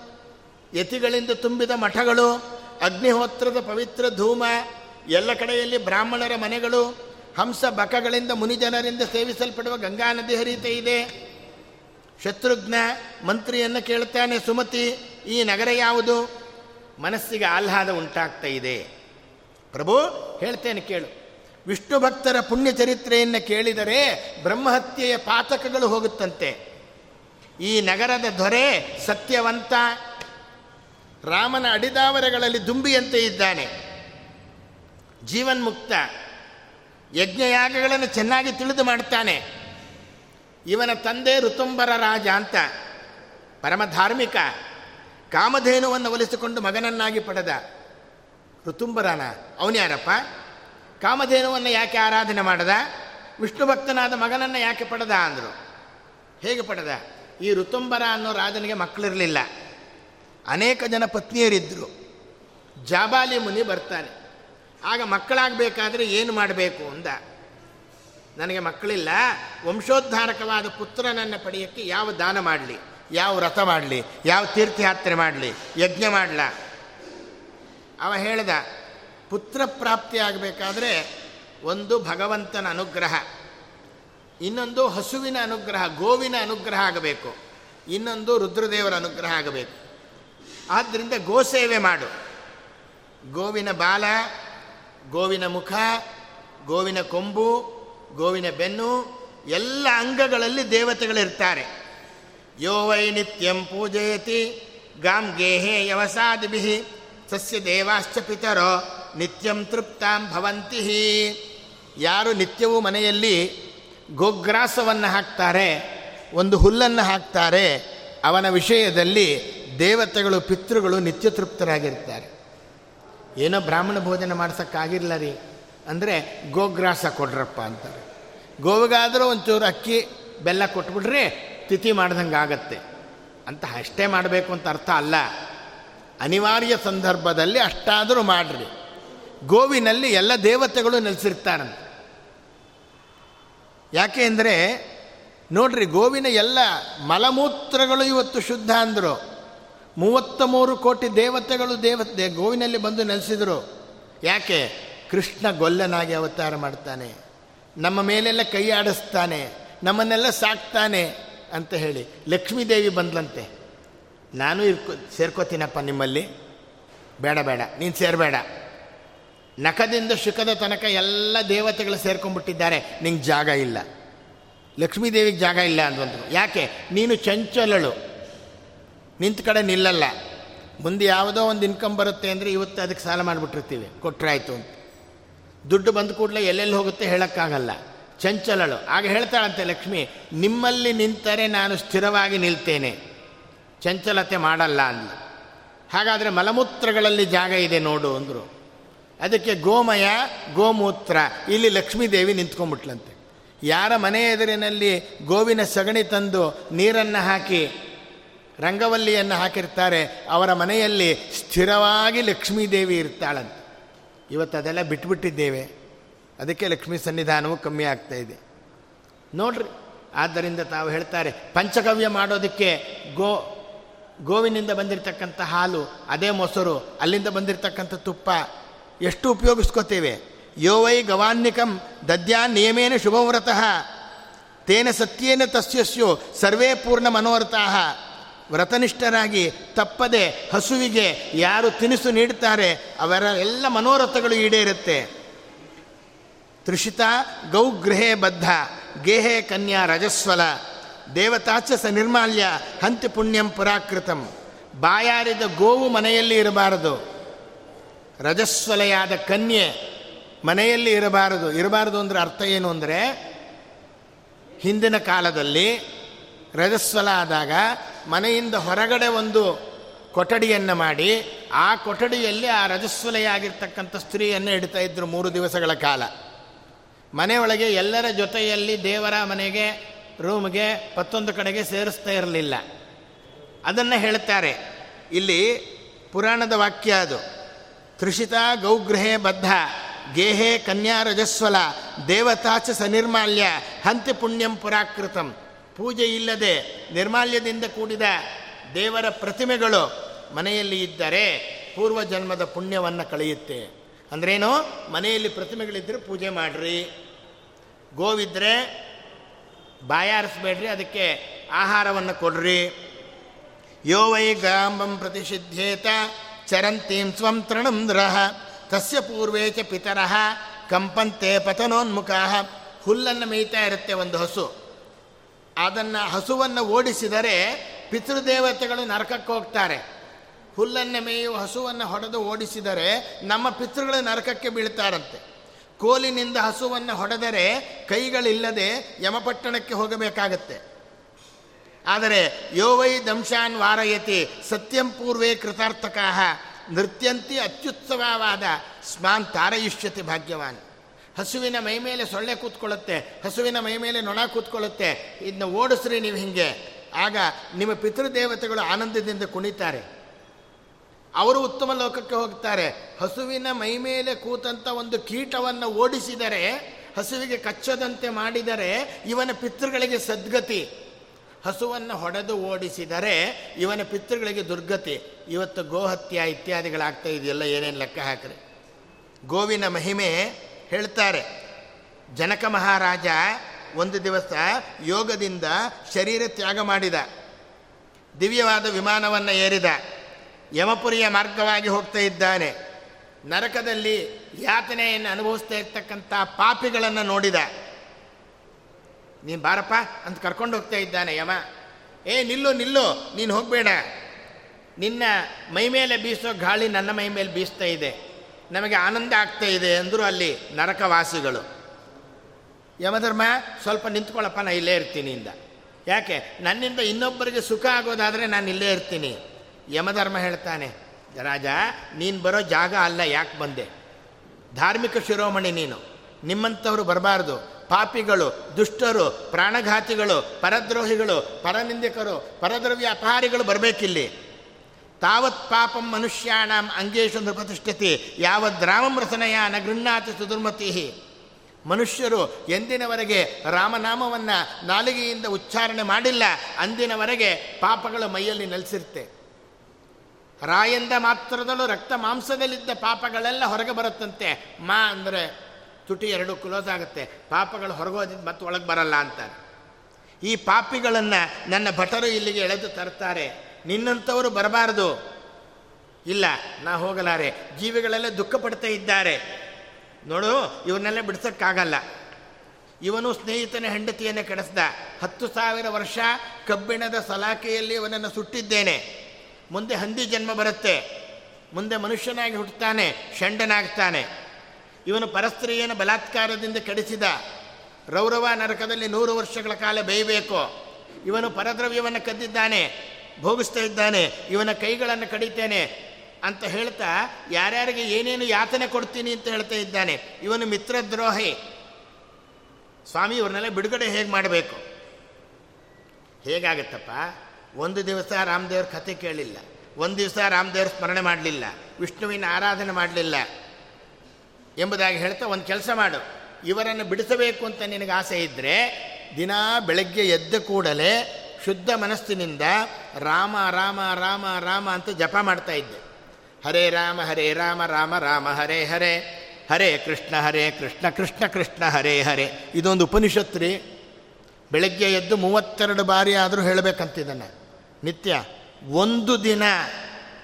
ಯತಿಗಳಿಂದ ತುಂಬಿದ ಮಠಗಳು, ಅಗ್ನಿಹೋತ್ರದ ಪವಿತ್ರ ಧೂಮ, ಎಲ್ಲ ಕಡೆಯಲ್ಲಿ ಬ್ರಾಹ್ಮಣರ ಮನೆಗಳು, ಹಂಸ ಬಕಗಳಿಂದ ಮುನಿಜನರಿಂದ ಸೇವಿಸಲ್ಪಡುವ ಗಂಗಾ ನದಿ ಹರಿತ ಇದೆ. ಶತ್ರುಘ್ನ ಮಂತ್ರಿಯನ್ನು ಕೇಳ್ತಾನೆ, ಸುಮತಿ, ಈ ನಗರ ಯಾವುದು? ಮನಸ್ಸಿಗೆ ಆಹ್ಲಾದ ಉಂಟಾಗ್ತಾ ಇದೆ. ಪ್ರಭು, ಹೇಳ್ತೇನೆ ಕೇಳು. ವಿಷ್ಣು ಭಕ್ತರ ಪುಣ್ಯ ಚರಿತ್ರೆಯನ್ನು ಕೇಳಿದರೆ ಬ್ರಹ್ಮಹತ್ಯೆಯ ಪಾತಕಗಳು ಹೋಗುತ್ತಂತೆ. ಈ ನಗರದ ದೊರೆ ಸತ್ಯವಂತ ರಾಮನ ಅಡಿದಾವರೆಗಳಲ್ಲಿ ದುಂಬಿಯಂತೆ ಇದ್ದಾನೆ. ಜೀವನ್ಮುಕ್ತ ಯಜ್ಞಯಾಗಗಳನ್ನು ಚೆನ್ನಾಗಿ ತಿಳಿದು ಮಾಡ್ತಾನೆ. ಇವನ ತಂದೆ ಋತುಂಬರ ರಾಜ ಅಂತ ಪರಮಧಾರ್ಮಿಕ ಕಾಮಧೇನುವನ್ನು ಒಲಿಸಿಕೊಂಡು ಮಗನನ್ನಾಗಿ ಪಡೆದ ಋತುಂಬರನ. ಅವನ್ಯಾರಪ್ಪ? ಕಾಮಧೇನುವನ್ನು ಯಾಕೆ ಆರಾಧನೆ ಮಾಡದ? ವಿಷ್ಣು ಭಕ್ತನಾದ ಮಗನನ್ನು ಯಾಕೆ ಪಡೆದ ಅಂದರು. ಹೇಗೆ ಪಡೆದ? ಈ ಋತುಂಬರ ಅನ್ನೋ ರಾಜನಿಗೆ ಮಕ್ಕಳಿರಲಿಲ್ಲ. ಅನೇಕ ಜನ ಪತ್ನಿಯರಿದ್ದರು ಜಾಬಾಲಿ ಮುನಿ ಬರ್ತಾನೆ. ಆಗ ಮಕ್ಕಳಾಗಬೇಕಾದ್ರೆ ಏನು ಮಾಡಬೇಕು ಅಂದ. ನನಗೆ ಮಕ್ಕಳಿಲ್ಲ, ವಂಶೋದ್ಧಾರಕವಾದ ಪುತ್ರನನ್ನು ಪಡೆಯೋಕ್ಕೆ ಯಾವ ದಾನ ಮಾಡಲಿ, ಯಾವ ರಥ ಮಾಡಲಿ, ಯಾವ ತೀರ್ಥಯಾತ್ರೆ ಮಾಡಲಿ, ಯಜ್ಞ ಮಾಡಲ? ಅವ ಹೇಳ್ದ ಪುತ್ರ ಪ್ರಾಪ್ತಿ ಆಗಬೇಕಾದ್ರೆ ಒಂದು ಭಗವಂತನ ಅನುಗ್ರಹ, ಇನ್ನೊಂದು ಹಸುವಿನ ಅನುಗ್ರಹ, ಗೋವಿನ ಅನುಗ್ರಹ ಆಗಬೇಕು, ಇನ್ನೊಂದು ರುದ್ರದೇವರ ಅನುಗ್ರಹ ಆಗಬೇಕು. ಆದ್ದರಿಂದ ಗೋಸೇವೆ ಮಾಡು. ಗೋವಿನ ಬಾಲ, ಗೋವಿನ ಮುಖ, ಗೋವಿನ ಕೊಂಬು, ಗೋವಿನ ಬೆನ್ನು, ಎಲ್ಲ ಅಂಗಗಳಲ್ಲಿ ದೇವತೆಗಳಿರ್ತಾರೆ. ಯೋ ವೈ ನಿತ್ಯಂ ಪೂಜಯತಿ, ಗಾಂ ಗೇಹೇ ಯವಸಾದಿಭಿ, ಸಸ್ಯ ದೇವಾಶ್ಚ ಪಿತರೋ. ನಿತ್ಯಂ ತೃಪ್ತಾಂ ಭವಂತಿ. ಯಾರು ನಿತ್ಯವೂ ಮನೆಯಲ್ಲಿ ಗೋಗ್ರಾಸವನ್ನು ಹಾಕ್ತಾರೆ, ಒಂದು ಹುಲ್ಲನ್ನು ಹಾಕ್ತಾರೆ, ಅವನ ವಿಷಯದಲ್ಲಿ ದೇವತೆಗಳು, ಪಿತೃಗಳು ನಿತ್ಯ ತೃಪ್ತರಾಗಿರ್ತಾರೆ. ಏನೋ ಬ್ರಾಹ್ಮಣ ಭೋಜನ ಮಾಡ್ಸೋಕ್ಕಾಗಿರಲ್ಲ ರೀ. ಅಂದರೆ ಗೋಗ್ರಾಸ ಕೊಡ್ರಪ್ಪ ಅಂತಾರೆ. ಗೋವಿಗಾದರೂ ಒಂಚೂರು ಅಕ್ಕಿ, ಬೆಲ್ಲ ಕೊಟ್ಬಿಟ್ರೆ ತಿಥಿ ಮಾಡ್ದಂಗೆ ಆಗತ್ತೆ. ಅಂತ ಅಷ್ಟೇ ಮಾಡಬೇಕು ಅಂತ ಅರ್ಥ ಅಲ್ಲ. ಅನಿವಾರ್ಯ ಸಂದರ್ಭದಲ್ಲಿ ಅಷ್ಟಾದರೂ ಮಾಡ್ರಿ. ಗೋವಿನಲ್ಲಿ ಎಲ್ಲ ದೇವತೆಗಳು ನೆಲೆಸಿರ್ತಾರಂತೆ. ಯಾಕೆ ಅಂದರೆ, ನೋಡ್ರಿ, ಗೋವಿನ ಎಲ್ಲ ಮಲಮೂತ್ರಗಳು ಇವತ್ತು ಶುದ್ಧ ಅಂದರು. ಮೂವತ್ತ ಮೂರು ಕೋಟಿ ದೇವತೆಗಳು ದೇವ ಗೋವಿನಲ್ಲಿ ಬಂದು ನೆಲೆಸಿದರು. ಯಾಕೆ? ಕೃಷ್ಣ ಗೊಲ್ಲನಾಗಿ ಅವತಾರ ಮಾಡ್ತಾನೆ. ನಮ್ಮ ಮೇಲೆಲ್ಲ ಕೈ ಆಡಿಸ್ತಾನೆ. ನಮ್ಮನ್ನೆಲ್ಲ ಸಾಕ್ತಾನೆ ಅಂತ ಹೇಳಿ ಲಕ್ಷ್ಮೀದೇವಿ ಬಂದ್ಲಂತೆ. ನಾನು ಇರ್ಕೊ, ಸೇರ್ಕೋತೀನಪ್ಪ ನಿಮ್ಮಲ್ಲಿ. ಬೇಡ ಬೇಡ, ನೀನು ಸೇರಬೇಡ. ನಖದಿಂದ ಶುಕದ ತನಕ ಎಲ್ಲ ದೇವತೆಗಳು ಸೇರ್ಕೊಂಡ್ಬಿಟ್ಟಿದ್ದಾರೆ. ನಿಂಗೆ ಜಾಗ ಇಲ್ಲ. ಲಕ್ಷ್ಮೀದೇವಿಗೆ ಜಾಗ ಇಲ್ಲ ಅಂದ್ವಂತರು ಯಾಕೆ? ನೀನು ಚಂಚಲಳು. ನಿಂತ ಕಡೆ ನಿಲ್ಲಲ್ಲ. ಮುಂದೆ ಯಾವುದೋ ಒಂದು ಇನ್ಕಮ್ ಬರುತ್ತೆ ಅಂದರೆ ಇವತ್ತು ಅದಕ್ಕೆ ಸಾಲ ಮಾಡಿಬಿಟ್ಟಿರ್ತೀವಿ. ಕೊಟ್ಟರಾಯ್ತು ಅಂತ. ದುಡ್ಡು ಬಂದ ಕೂಡಲೇ ಎಲ್ಲೆಲ್ಲಿ ಹೋಗುತ್ತೆ ಹೇಳೋಕ್ಕಾಗಲ್ಲ. ಚಂಚಲಳು. ಆಗ ಹೇಳ್ತಾಳಂತೆ ಲಕ್ಷ್ಮಿ, ನಿಮ್ಮಲ್ಲಿ ನಿಂತರೆ ನಾನು ಸ್ಥಿರವಾಗಿ ನಿಲ್ತೇನೆ. ಚಂಚಲತೆ ಮಾಡಲ್ಲ ಅಂದ ಹಾಗಾದರೆ ಮಲಮೂತ್ರಗಳಲ್ಲಿ ಜಾಗ ಇದೆ ನೋಡು ಅಂದರು. ಅದಕ್ಕೆ ಗೋಮಯ, ಗೋಮೂತ್ರ, ಇಲ್ಲಿ ಲಕ್ಷ್ಮೀದೇವಿ ನಿಂತ್ಕೊಂಡ್ಬಿಟ್ಲಂತೆ. ಯಾರ ಮನೆ ಎದುರಿನಲ್ಲಿ ಗೋವಿನ ಸಗಣಿ ತಂದು ನೀರನ್ನು ಹಾಕಿ, ರಂಗವಲ್ಲಿಯನ್ನು ಹಾಕಿರ್ತಾರೆ, ಅವರ ಮನೆಯಲ್ಲಿ ಸ್ಥಿರವಾಗಿ ಲಕ್ಷ್ಮೀದೇವಿ ಇರ್ತಾಳಂತೆ. ಇವತ್ತು ಅದೆಲ್ಲ ಬಿಟ್ಬಿಟ್ಟಿದ್ದೇವೆ. ಅದಕ್ಕೆ ಲಕ್ಷ್ಮೀ ಸನ್ನಿಧಾನವು ಕಮ್ಮಿ ಆಗ್ತಾ ಇದೆ. ನೋಡ್ರಿ, ಆದ್ದರಿಂದ ತಾವು ಹೇಳ್ತಾರೆ, ಪಂಚಗವ್ಯ ಮಾಡೋದಕ್ಕೆ ಗೋ, ಗೋವಿನಿಂದ ಬಂದಿರತಕ್ಕಂಥ ಹಾಲು, ಅದೇ ಮೊಸರು, ಅಲ್ಲಿಂದ ಬಂದಿರತಕ್ಕಂಥ ತುಪ್ಪ ಎಷ್ಟು ಉಪಯೋಗಿಸ್ಕೋತೇವೆ? ಯೋ ವೈ ಗವಾನ್ನಿಕಂ ದದ್ಯಾ ನಿಯಮೇನ ಶುಭವ್ರತಃ. ತೇನ ಸತ್ಯೇನ ತಸ್ಯಸ್ಯೋ ಸರ್ವೇ ಪೂರ್ಣ ಮನೋರಥಾ ವ್ರತನಿಷ್ಠರಾಗಿ ತಪ್ಪದೆ ಹಸುವಿಗೆ ಯಾರು ತಿನಿಸು ನೀಡುತ್ತಾರೆ, ಅವರ ಎಲ್ಲ ಮನೋರಥಗಳು ಈಡೇರುತ್ತೆ. ತೃಷಿತ ಗೌಗೃಹೇ ಬದ್ಧ, ಗೇಹೆ ಕನ್ಯಾ ರಜಸ್ವಲ ದೇವತಾಚ ಸ ನಿರ್ಮಾಲ್ಯ, ಹಂತಿ ಪುಣ್ಯಂ ಪುರಾಕೃತಂ. ಬಾಯಾರಿದ ಗೋವು ಮನೆಯಲ್ಲಿ ಇರಬಾರದು. ರಜಸ್ವಲೆಯಾದ ಕನ್ಯೆ ಮನೆಯಲ್ಲಿ ಇರಬಾರದು. ಇರಬಾರದು ಅಂದರೆ ಅರ್ಥ ಏನು ಅಂದರೆ, ಹಿಂದಿನ ಕಾಲದಲ್ಲಿ ರಜಸ್ವಲ ಆದಾಗ ಮನೆಯಿಂದ ಹೊರಗಡೆ ಒಂದು ಕೊಠಡಿಯನ್ನು ಮಾಡಿ, ಆ ಕೊಠಡಿಯಲ್ಲಿ ಆ ರಜಸ್ವಲೆಯಾಗಿರ್ತಕ್ಕಂಥ ಸ್ತ್ರೀಯನ್ನು ಇಡ್ತಾ ಇದ್ದರು ಮೂರು ದಿವಸಗಳ ಕಾಲ. ಮನೆಯೊಳಗೆ ಎಲ್ಲರ ಜೊತೆಯಲ್ಲಿ ದೇವರ ಮನೆಗೆ, ರೂಮ್ಗೆ, ಮತ್ತೊಂದು ಕಡೆಗೆ ಸೇರಿಸ್ತಾ ಇರಲಿಲ್ಲ. ಅದನ್ನು ಹೇಳ್ತಾರೆ. ಇಲ್ಲಿ ಪುರಾಣದ ವಾಕ್ಯ ಅದು. ತೃಷಿತ ಗೌಗೃಹೇ ಬದ್ಧ, ಗೇಹೇ ಕನ್ಯಾ ರಜಸ್ವಲ ದೇವತಾಚ ಸನಿರ್ಮಾಲ್ಯ, ಹಂತಿ ಪುಣ್ಯಂ ಪುರಾಕೃತಂ. ಪೂಜೆ ಇಲ್ಲದೆ ನಿರ್ಮಾಲ್ಯದಿಂದ ಕೂಡಿದ ದೇವರ ಪ್ರತಿಮೆಗಳು ಮನೆಯಲ್ಲಿ ಇದ್ದರೆ ಪೂರ್ವ ಜನ್ಮದ ಪುಣ್ಯವನ್ನು ಕಳೆಯುತ್ತೆ. ಅಂದ್ರೇನು? ಮನೆಯಲ್ಲಿ ಪ್ರತಿಮೆಗಳಿದ್ದರೆ ಪೂಜೆ ಮಾಡಿರಿ. ಗೋವಿದ್ರೆ ಬಾಯಾರಿಸ್ಬೇಡ್ರಿ ಅದಕ್ಕೆ ಆಹಾರವನ್ನು ಕೊಡ್ರಿ. ಯೋ ವೈ ಗಾಂಬಂ ಪ್ರತಿಷಿಧ್ಯೇತ ಚರಂತೀಂ ಸ್ವಂ ತೃಣಂ ದ್ರಹ ತಸ್ಯ ಪೂರ್ವೇ ಚ ಪಿತರಃ ಕಂಪಂತೆ ಪತನೋನ್ಮುಖ ಹುಲ್ಲನ್ನು ಮೇಯ್ತಾ ಇರುತ್ತೆ ಒಂದು ಹಸು. ಅದನ್ನು ಹಸುವನ್ನು ಓಡಿಸಿದರೆ ಪಿತೃದೇವತೆಗಳು ನರಕಕ್ಕೆ ಹೋಗ್ತಾರೆ. ಹುಲ್ಲನ್ನು ಮೇಯುವ ಹಸುವನ್ನು ಹೊಡೆದು ಓಡಿಸಿದರೆ ನಮ್ಮ ಪಿತೃಗಳು ನರಕಕ್ಕೆ ಬೀಳ್ತಾರಂತೆ. ಕೋಲಿನಿಂದ ಹಸುವನ್ನು ಹೊಡೆದರೆ ಕೈಗಳಿಲ್ಲದೆ ಯಮಪಟ್ಟಣಕ್ಕೆ ಹೋಗಬೇಕಾಗತ್ತೆ. ಆದರೆ ಯೋವೈ ದಂಶಾನ್ ವಾರಯತಿ ಸತ್ಯಂ ಪೂರ್ವೇ ಕೃತಾರ್ಥಕ ನೃತ್ಯಂತಿ ಅತ್ಯುತ್ಸವವಾದ ಸ್ಮಾನ್ ತಾರಯಿಷ್ಯತಿ ಭಾಗ್ಯವಾನ್. ಹಸುವಿನ ಮೈ ಮೇಲೆ ಸೊಳ್ಳೆ ಕೂತ್ಕೊಳ್ಳುತ್ತೆ, ಹಸುವಿನ ಮೈ ಮೇಲೆ ನೊಣ ಕೂತ್ಕೊಳ್ಳುತ್ತೆ ಇದನ್ನ ಓಡಿಸ್ರಿ ನೀವು ಹಿಂಗೆ. ಆಗ ನಿಮ್ಮ ಪಿತೃದೇವತೆಗಳು ಆನಂದದಿಂದ ಕುಣಿತಾರೆ. ಅವರು ಉತ್ತಮ ಲೋಕಕ್ಕೆ ಹೋಗ್ತಾರೆ. ಹಸುವಿನ ಮೈ ಮೇಲೆ ಕೂತಂಥ ಒಂದು ಕೀಟವನ್ನು ಓಡಿಸಿದರೆ, ಹಸುವಿಗೆ ಕಚ್ಚದಂತೆ ಮಾಡಿದರೆ ಇವನ ಪಿತೃಗಳಿಗೆ ಸದ್ಗತಿ. ಹಸುವನ್ನು ಹೊಡೆದು ಓಡಿಸಿದರೆ ಇವನ ಪಿತೃಗಳಿಗೆ ದುರ್ಗತಿ. ಇವತ್ತು ಗೋಹತ್ಯ ಇತ್ಯಾದಿಗಳಾಗ್ತಾ ಇದೆಯಲ್ಲ, ಏನೇನು ಲೆಕ್ಕ ಹಾಕ್ರಿ. ಗೋವಿನ ಮಹಿಮೆ ಹೇಳ್ತಾರೆ, ಜನಕ ಮಹಾರಾಜ ಒಂದು ದಿವಸ ಯೋಗದಿಂದ ಶರೀರ ತ್ಯಾಗ ಮಾಡಿದ, ದಿವ್ಯವಾದ ವಿಮಾನವನ್ನು ಏರಿದ, ಯಮಪುರಿಯ ಮಾರ್ಗವಾಗಿ ಹೋಗ್ತಾ ಇದ್ದಾನೆ. ನರಕದಲ್ಲಿ ಯಾತನೆಯನ್ನು ಅನುಭವಿಸ್ತಾ ಇರ್ತಕ್ಕಂಥ ಪಾಪಿಗಳನ್ನು ನೋಡಿದ. ನೀನು ಬಾರಪ್ಪ ಅಂತ ಕರ್ಕೊಂಡು ಹೋಗ್ತಾ ಇದ್ದಾನೆ ಯಮ. ಏ, ನಿಲ್ಲು ನಿಲ್ಲು, ನೀನು ಹೋಗಬೇಡ. ನಿನ್ನ ಮೈ ಮೇಲೆ ಬೀಸೋ ಗಾಳಿ ನನ್ನ ಮೈ ಮೇಲೆ ಬೀಸ್ತಾ ಇದೆ. ನಮಗೆ ಆನಂದ ಆಗ್ತಾ ಇದೆ ಅಂದರು ಅಲ್ಲಿ ನರಕವಾಸಿಗಳು. ಯಮಧರ್ಮ, ಸ್ವಲ್ಪ ನಿಂತ್ಕೊಳ್ಳಪ್ಪ ನಾನು ಇಲ್ಲೇ ಇರ್ತೀನಿ ಇಂದ. ಯಾಕೆ? ನನ್ನಿಂದ ಇನ್ನೊಬ್ಬರಿಗೆ ಸುಖ ಆಗೋದಾದರೆ ನಾನು ಇಲ್ಲೇ ಇರ್ತೀನಿ. ಯಮಧರ್ಮ ಹೇಳ್ತಾನೆ, ರಾಜ, ನೀನು ಬರೋ ಜಾಗ ಅಲ್ಲ, ಯಾಕೆ ಬಂದೆ? ಧಾರ್ಮಿಕ ಶಿರೋಮಣಿ ನೀನು. ನಿಮ್ಮಂಥವ್ರು ಬರಬಾರ್ದು. ಪಾಪಿಗಳು, ದುಷ್ಟರು, ಪ್ರಾಣಘಾತಿಗಳು, ಪರದ್ರೋಹಿಗಳು, ಪರನಿಂದಕರು, ಪರದ್ರವ್ಯ ಅಪಹಾರಿಗಳು ಬರಬೇಕಿಲ್ಲಿ. ತಾವತ್ ಪಾಪಂ ಮನುಷ್ಯಾಣಂ ಅಂಗೇಶು ನೃಪತಿಷ್ಠತಿ ಯಾವ ರಸನಯ ನ ಗೃಹ್ಣಾತಿ ಸುದುರ್ಮತಿ ಮನುಷ್ಯರು ಎಂದಿನವರೆಗೆ ರಾಮನಾಮವನ್ನು ನಾಲಿಗೆಯಿಂದ ಉಚ್ಚಾರಣೆ ಮಾಡಿಲ್ಲ, ಅಂದಿನವರೆಗೆ ಪಾಪಗಳು ಮೈಯಲ್ಲಿ ನೆಲೆಸಿರುತ್ತೆ. ರಾಯಂದ ಮಾತ್ರದಲ್ಲೂ ರಕ್ತ ಮಾಂಸದಲ್ಲಿದ್ದ ಪಾಪಗಳೆಲ್ಲ ಹೊರಗೆ ಬರುತ್ತಂತೆ, ಮಾ ಅಂದರೆ ತುಟಿ ಎರಡು ಕ್ಲೋಸ್ ಆಗುತ್ತೆ. ಪಾಪಗಳು ಹೊರಗೋದಿದ್ದು ಮತ್ತೆ ಒಳಗೆ ಬರಲ್ಲ ಅಂತ ಈ ಪಾಪಿಗಳನ್ನು ನನ್ನ ಭಟರು ಇಲ್ಲಿಗೆ ಎಳೆದು ತರ್ತಾರೆ. ನಿನ್ನಂಥವರು ಬರಬಾರದು. ಇಲ್ಲ, ನಾ ಹೋಗಲಾರೆ. ಜೀವಿಗಳೆಲ್ಲ ದುಃಖ ಪಡ್ತಾ ಇದ್ದಾರೆ. ನೋಡು ಇವನ್ನೆಲ್ಲ ಬಿಡ್ಸೋಕ್ಕಾಗಲ್ಲ. ಇವನು ಸ್ನೇಹಿತನ ಹೆಂಡತಿಯನ್ನು ಕೆಡಿಸ್ದ. ಹತ್ತು ಸಾವಿರ ವರ್ಷ ಕಬ್ಬಿಣದ ಸಲಾಕೆಯಲ್ಲಿ ಇವನನ್ನು ಸುಟ್ಟಿದ್ದೇನೆ. ಮುಂದೆ ಹಂದಿ ಜನ್ಮ ಬರುತ್ತೆ. ಮುಂದೆ ಮನುಷ್ಯನಾಗಿ ಹುಟ್ಟುತ್ತಾನೆ, ಷಂಡನಾಗ್ತಾನೆ. ಇವನು ಪರಸ್ತ್ರೀಯನ ಬಲಾತ್ಕಾರದಿಂದ ಕೆಡಿಸಿದ ರೌರವ ನರಕದಲ್ಲಿ ನೂರು ವರ್ಷಗಳ ಕಾಲ ಬೇಯಬೇಕು. ಇವನು ಪರದ್ರವ್ಯವನ್ನು ಕದ್ದಿದ್ದಾನೆ, ಭೋಗಿಸ್ತಾ ಇದ್ದಾನೆ, ಇವನ ಕೈಗಳನ್ನು ಕಡಿತೇನೆ ಅಂತ ಹೇಳ್ತಾ ಯಾರ್ಯಾರಿಗೆ ಏನೇನು ಯಾತನೆ ಕೊಡ್ತೀನಿ ಅಂತ ಹೇಳ್ತಾ ಇದ್ದಾನೆ. ಇವನು ಮಿತ್ರದ್ರೋಹಿ. ಸ್ವಾಮಿ, ಇವ್ರನ್ನೆಲ್ಲ ಬಿಡುಗಡೆ ಹೇಗೆ ಮಾಡಬೇಕು? ಹೇಗಾಗತ್ತಪ್ಪ? ಒಂದು ದಿವಸ ರಾಮದೇವ್ರ ಕಥೆ ಕೇಳಿಲ್ಲ, ಒಂದು ದಿವಸ ರಾಮದೇವ್ರ ಸ್ಮರಣೆ ಮಾಡಲಿಲ್ಲ, ವಿಷ್ಣುವಿನ ಆರಾಧನೆ ಮಾಡಲಿಲ್ಲ. ಎಂಬುದಾಗಿ ಹೇಳ್ತಾ ಒಂದು ಕೆಲಸ ಮಾಡು. ಇವರನ್ನು ಬಿಡಿಸಬೇಕು ಅಂತ ನಿನಗೆ ಆಸೆ ಇದ್ದರೆ ದಿನಾ ಬೆಳಗ್ಗೆ ಎದ್ದ ಕೂಡಲೇ ಶುದ್ಧ ಮನಸ್ಸಿನಿಂದ ರಾಮ ರಾಮ ರಾಮ ರಾಮ ಅಂತ ಜಪ ಮಾಡ್ತಾ ಇದ್ದೆ. ಹರೇ ರಾಮ ಹರೇ ರಾಮ ರಾಮ ರಾಮ, ಹರೇ ಹರೇ. ಹರೇ ಕೃಷ್ಣ ಹರೇ ಕೃಷ್ಣ ಕೃಷ್ಣ ಕೃಷ್ಣ, ಹರೇ ಹರೇ. ಇದೊಂದು ಉಪನಿಷತ್ರಿ ಬೆಳಗ್ಗೆ ಎದ್ದು ಮೂವತ್ತೆರಡು ಬಾರಿ ಆದರೂ ಹೇಳಬೇಕಂತಿದ್ದಾನೆ ನಿತ್ಯ ಒಂದು ದಿನ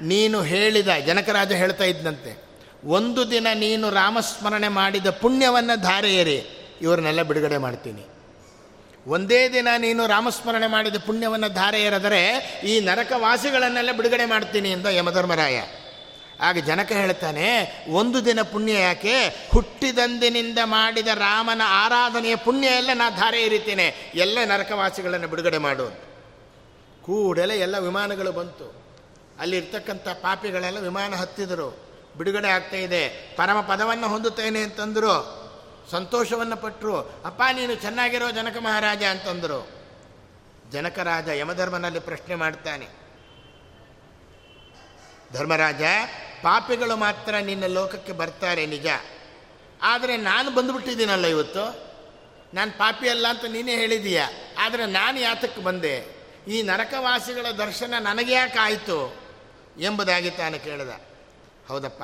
ನೀನು ಹೇಳಿದ, ಜನಕರಾಜ ಹೇಳ್ತಾ ಇದ್ದಂತೆ ಒಂದು ದಿನ ನೀನು ರಾಮಸ್ಮರಣೆ ಮಾಡಿದ ಪುಣ್ಯವನ್ನು ಧಾರೆ ಏರಿ ಇವರನ್ನೆಲ್ಲ ಬಿಡುಗಡೆ ಮಾಡ್ತೀನಿ. ಒಂದೇ ದಿನ ನೀನು ರಾಮಸ್ಮರಣೆ ಮಾಡಿದ ಪುಣ್ಯವನ್ನು ಧಾರೆ ಏರಿದರೆ ಈ ನರಕವಾಸಿಗಳನ್ನೆಲ್ಲ ಬಿಡುಗಡೆ ಮಾಡ್ತೀನಿ ಅಂತ ಯಮಧರ್ಮರಾಯ. ಆಗ ಜನಕ ಹೇಳ್ತಾನೆ, ಒಂದು ದಿನ ಪುಣ್ಯ ಯಾಕೆ? ಹುಟ್ಟಿದಂದಿನಿಂದ ಮಾಡಿದ ರಾಮನ ಆರಾಧನೆಯ ಪುಣ್ಯ ಎಲ್ಲ ನಾ ಧಾರೆ ಇರಿತೇನೆ ಎಲ್ಲ ನರಕವಾಸಿಗಳನ್ನು ಬಿಡುಗಡೆ ಮಾಡು ಕೂಡಲೇ ಎಲ್ಲ ವಿಮಾನಗಳು ಬಂತು. ಅಲ್ಲಿರ್ತಕ್ಕಂಥ ಪಾಪಿಗಳೆಲ್ಲ ವಿಮಾನ ಹತ್ತಿದರು. ಬಿಡುಗಡೆ ಆಗ್ತಾ ಇದೆ. ಪರಮ ಪದವನ್ನು ಹೊಂದುತ್ತೇನೆ ಅಂತಂದರು. ಸಂತೋಷವನ್ನು ಪಟ್ಟರು ಅಪ್ಪ, ನೀನು ಚೆನ್ನಾಗಿರೋ ಜನಕ ಮಹಾರಾಜ ಅಂತಂದರು. ಜನಕರಾಜ ಯಮಧರ್ಮನಲ್ಲಿ ಪ್ರಶ್ನೆ ಮಾಡ್ತಾನೆ. ಧರ್ಮರಾಜ, ಪಾಪಿಗಳು ಮಾತ್ರ ನಿನ್ನ ಲೋಕಕ್ಕೆ ಬರ್ತಾರೆ ನಿಜ. ಆದರೆ ನಾನು ಬಂದುಬಿಟ್ಟಿದ್ದೀನಲ್ಲ ಇವತ್ತು. ನಾನು ಪಾಪಿ ಅಲ್ಲ ಅಂತ ನೀನೇ ಹೇಳಿದೀಯ? ಆದರೆ ನಾನು ಯಾತಕ್ಕೆ ಬಂದೆ? ಈ ನರಕವಾಸಿಗಳ ದರ್ಶನ ನನಗೆ ಯಾಕೆ ಆಯಿತು? ಎಂಬುದಾಗಿ ತಾನು ಕೇಳಿದ. ಹೌದಪ್ಪ.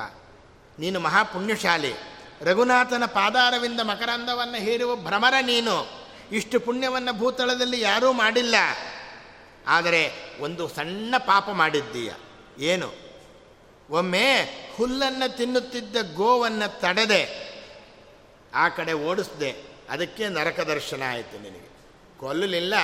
ನೀನು ಮಹಾಪುಣ್ಯಶಾಲಿ. ರಘುನಾಥನ ಪಾದಾರವಿಂದ ಮಕರಂದವನ್ನು ಹೇರುವ ಭ್ರಮರ ನೀನು. ಇಷ್ಟು ಪುಣ್ಯವನ್ನು ಭೂತಳದಲ್ಲಿ ಯಾರೂ ಮಾಡಿಲ್ಲ. ಆದರೆ ಒಂದು ಸಣ್ಣ ಪಾಪ ಮಾಡಿದ್ದೀಯ. ಏನು? ಒಮ್ಮೆ ಹುಲ್ಲನ್ನು ತಿನ್ನುತ್ತಿದ್ದ ಗೋವನ್ನು ತಡೆದೆ. ಆ ಕಡೆ ಓಡಿಸ್ದೆ. ಅದಕ್ಕೆ ನರಕ ದರ್ಶನ ಆಯಿತು ನಿನಗೆ. ಕೊಲ್ಲಲಿಲ್ಲ.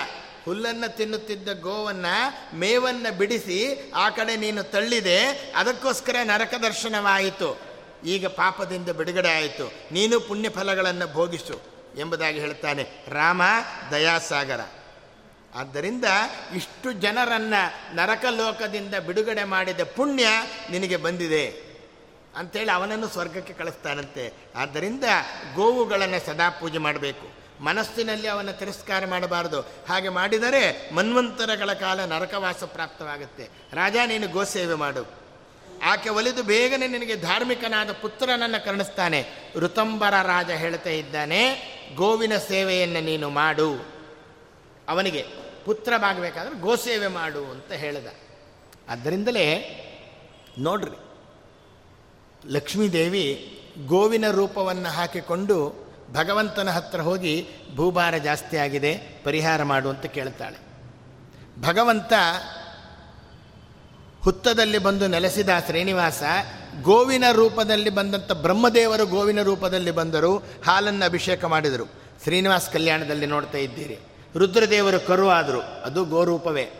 ಹುಲ್ಲನ್ನು ತಿನ್ನುತ್ತಿದ್ದ ಗೋವನ್ನು, ಮೇವನ್ನು ಬಿಡಿಸಿ ಆ ಕಡೆ ನೀನು ತಳ್ಳಿದೆ, ಅದಕ್ಕೋಸ್ಕರ ನರಕ ದರ್ಶನವಾಯಿತು. ಈಗ ಪಾಪದಿಂದ ಬಿಡುಗಡೆ ಆಯಿತು. ನೀನು ಪುಣ್ಯ ಫಲಗಳನ್ನು ಭೋಗಿಸು ಎಂಬುದಾಗಿ ಹೇಳ್ತಾನೆ ರಾಮ ದಯಾಸಾಗರ. ಆದ್ದರಿಂದ ಇಷ್ಟು ಜನರನ್ನು ನರಕ ಲೋಕದಿಂದ ಬಿಡುಗಡೆ ಮಾಡಿದ ಪುಣ್ಯ ನಿನಗೆ ಬಂದಿದೆ ಅಂಥೇಳಿ ಅವನನ್ನು ಸ್ವರ್ಗಕ್ಕೆ ಕಳಿಸ್ತಾನಂತೆ. ಆದ್ದರಿಂದ ಗೋವುಗಳನ್ನು ಸದಾ ಪೂಜೆ ಮಾಡಬೇಕು. ಮನಸ್ಸಿನಲ್ಲಿ ಅವನ ತಿರಸ್ಕಾರ ಮಾಡಬಾರದು. ಹಾಗೆ ಮಾಡಿದರೆ ಮನ್ವಂತರಗಳ ಕಾಲ ನರಕವಾಸ ಪ್ರಾಪ್ತವಾಗುತ್ತೆ. ರಾಜ, ನೀನು ಗೋಸೇವೆ ಮಾಡು. ಆಕೆ ಒಲಿದು ಬೇಗನೆ ನಿನಗೆ ಧಾರ್ಮಿಕನಾದ ಪುತ್ರನನ್ನು ಕರುಣಿಸ್ತಾನೆ. ಋತಂಬರ ರಾಜ ಹೇಳ್ತಾ ಇದ್ದಾನೆ, ಗೋವಿನ ಸೇವೆಯನ್ನು ನೀನು ಮಾಡು. ಅವನಿಗೆ ಪುತ್ರವಾಗಬೇಕಾದ್ರೆ ಗೋಸೇವೆ ಮಾಡು ಅಂತ ಹೇಳಿದ. ಅದರಿಂದಲೇ ನೋಡ್ರಿ, ಲಕ್ಷ್ಮೀದೇವಿ ಗೋವಿನ ರೂಪವನ್ನು ಹಾಕಿಕೊಂಡು ಭಗವಂತನ ಹತ್ರ ಹೋಗಿ ಭೂಭಾರ ಜಾಸ್ತಿ ಆಗಿದೆ, ಪರಿಹಾರ ಮಾಡು ಅಂತ ಕೇಳ್ತಾಳೆ. ಭಗವಂತ ಹುತ್ತದಲ್ಲಿ ಬಂದು ನೆಲೆಸಿದ ಶ್ರೀನಿವಾಸ ಗೋವಿನ ರೂಪದಲ್ಲಿ ಬಂದಂಥ ಬ್ರಹ್ಮದೇವರು ಗೋವಿನ ರೂಪದಲ್ಲಿ ಬಂದರು, ಹಾಲನ್ನು ಅಭಿಷೇಕ ಮಾಡಿದರು. ಶ್ರೀನಿವಾಸ ಕಲ್ಯಾಣದಲ್ಲಿ ನೋಡ್ತಾ ಇದ್ದೀರಿ. ರುದ್ರದೇವರು ಕರು ಆದರು, ಅದು ಗೋರೂಪವೇ.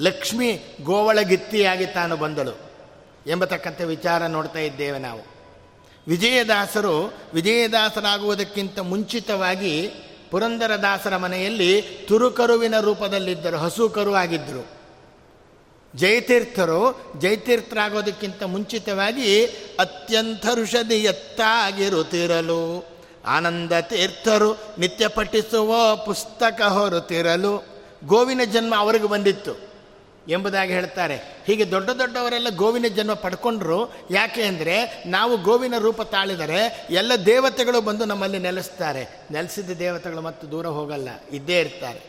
ಲಕ್ಷ್ಮಿ ಗೋವಳಗಿತ್ತಿಯಾಗಿ ತಾನು ಬಂದಳು ಎಂಬತಕ್ಕಂಥ ವಿಚಾರ ನೋಡ್ತಾ ಇದ್ದೇವೆ ನಾವು. ವಿಜಯದಾಸರು ವಿಜಯದಾಸರಾಗುವುದಕ್ಕಿಂತ ಮುಂಚಿತವಾಗಿ ಪುರಂದರದಾಸರ ಮನೆಯಲ್ಲಿ ತುರುಕರುವಿನ ರೂಪದಲ್ಲಿದ್ದರು ಹಸು ಕರು ಆಗಿದ್ದರು. ಜಯತೀರ್ಥರು ಜಯತೀರ್ಥರಾಗೋದಕ್ಕಿಂತ ಮುಂಚಿತವಾಗಿ ಅತ್ಯಂತ ಋಷಧಿ ಎತ್ತಾಗಿರುತ್ತಿರಲು, ಆನಂದ ತೀರ್ಥರು ನಿತ್ಯ ಪಠಿಸುವ ಪುಸ್ತಕ ಹೊರುತ್ತಿರಲು ಗೋವಿನ ಜನ್ಮ ಅವರಿಗೆ ಬಂದಿತ್ತು. ಎಂಬುದಾಗಿ ಹೇಳ್ತಾರೆ. ಹೀಗೆ ದೊಡ್ಡ ದೊಡ್ಡವರೆಲ್ಲ ಗೋವಿನ ಜನ್ಮ ಪಡ್ಕೊಂಡ್ರು. ಯಾಕೆ ಅಂದರೆ ನಾವು ಗೋವಿನ ರೂಪ ತಾಳಿದರೆ ಎಲ್ಲ ದೇವತೆಗಳು ಬಂದು ನಮ್ಮಲ್ಲಿ ನೆಲೆಸ್ತಾರೆ. ನೆಲೆಸಿದ ದೇವತೆಗಳು ಮತ್ತು ದೂರ ಹೋಗಲ್ಲ, ಇದ್ದೇ ಇರ್ತಾರೆ.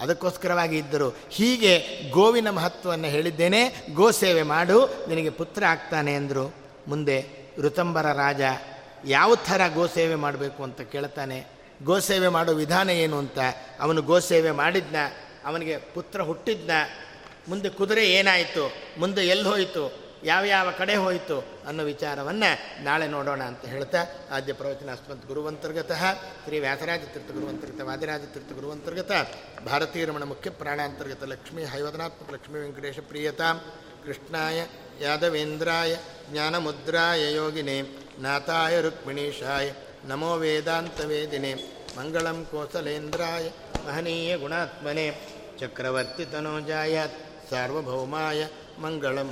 ಅದಕ್ಕೋಸ್ಕರವಾಗಿ ಇದ್ದರು. ಹೀಗೆ ಗೋವಿನ ಮಹತ್ವವನ್ನು ಹೇಳಿದ್ದೇನೆ. ಗೋ ಸೇವೆ ಮಾಡು, ನಿನಗೆ ಪುತ್ರ ಆಗ್ತಾನೆ ಅಂದರು. ಮುಂದೆ ಋತಂಬರ ರಾಜ, ಯಾವ ಥರ ಗೋ ಸೇವೆ ಮಾಡಬೇಕು ಅಂತ ಕೇಳ್ತಾನೆ. ಗೋ ಸೇವೆ ಮಾಡೋ ವಿಧಾನ ಏನು ಅಂತ? ಅವನು ಗೋ ಸೇವೆ ಮಾಡಿದ್ನ, ಅವನಿಗೆ ಪುತ್ರ ಹುಟ್ಟಿದ್ನ ಮುಂದೆ ಕುದುರೆ ಏನಾಯಿತು? ಮುಂದೆ ಎಲ್ಲಿ ಹೋಯಿತು? ಯಾವ ಯಾವ ಕಡೆ ಹೋಯಿತು? ಅನ್ನೋ ವಿಚಾರವನ್ನು ನಾಳೆ ನೋಡೋಣ ಅಂತ ಹೇಳ್ತಾ ಆದ್ಯ ಪ್ರವಚನ ಅಸ್ಮತ್ ಗುರುವಂತರ್ಗತಃ ಶ್ರೀ ವ್ಯಾಸರಾಜ ತೀರ್ಥ ಗುರುವಂತರ್ಗತ, ವಾದಿರಾಜ ತೀರ್ಥ ಗುರುವಂತರ್ಗತ, ಭಾರತೀಯ ರಮಣ ಮುಖ್ಯ ಪ್ರಾಣಾಂತರ್ಗತ ಲಕ್ಷ್ಮೀ ಹೈವದನಾತ್ಮಕ ಲಕ್ಷ್ಮೀ ವೆಂಕಟೇಶ ಪ್ರಿಯತಾಂ, ಕೃಷ್ಣಾಯ ಯಾದವೇಂದ್ರಾಯ ಜ್ಞಾನಮುದ್ರಾಯ ಯೋಗಿನೇ, ನಾಥಾಯ ರುಕ್ಮಿಣೀಶಾಯ ನಮೋ ವೇದಾಂತ ವೇದಿನೇ, ಮಂಗಳಂ ಕೋಸಲೇಂದ್ರಾಯ ಮಹನೀಯ ಗುಣಾತ್ಮನೆ, ಚಕ್ರವರ್ತಿ ತನೋಜಾಯ ಸಾರ್ವಭೌಮಾಯ ಮಂಗಳಂ.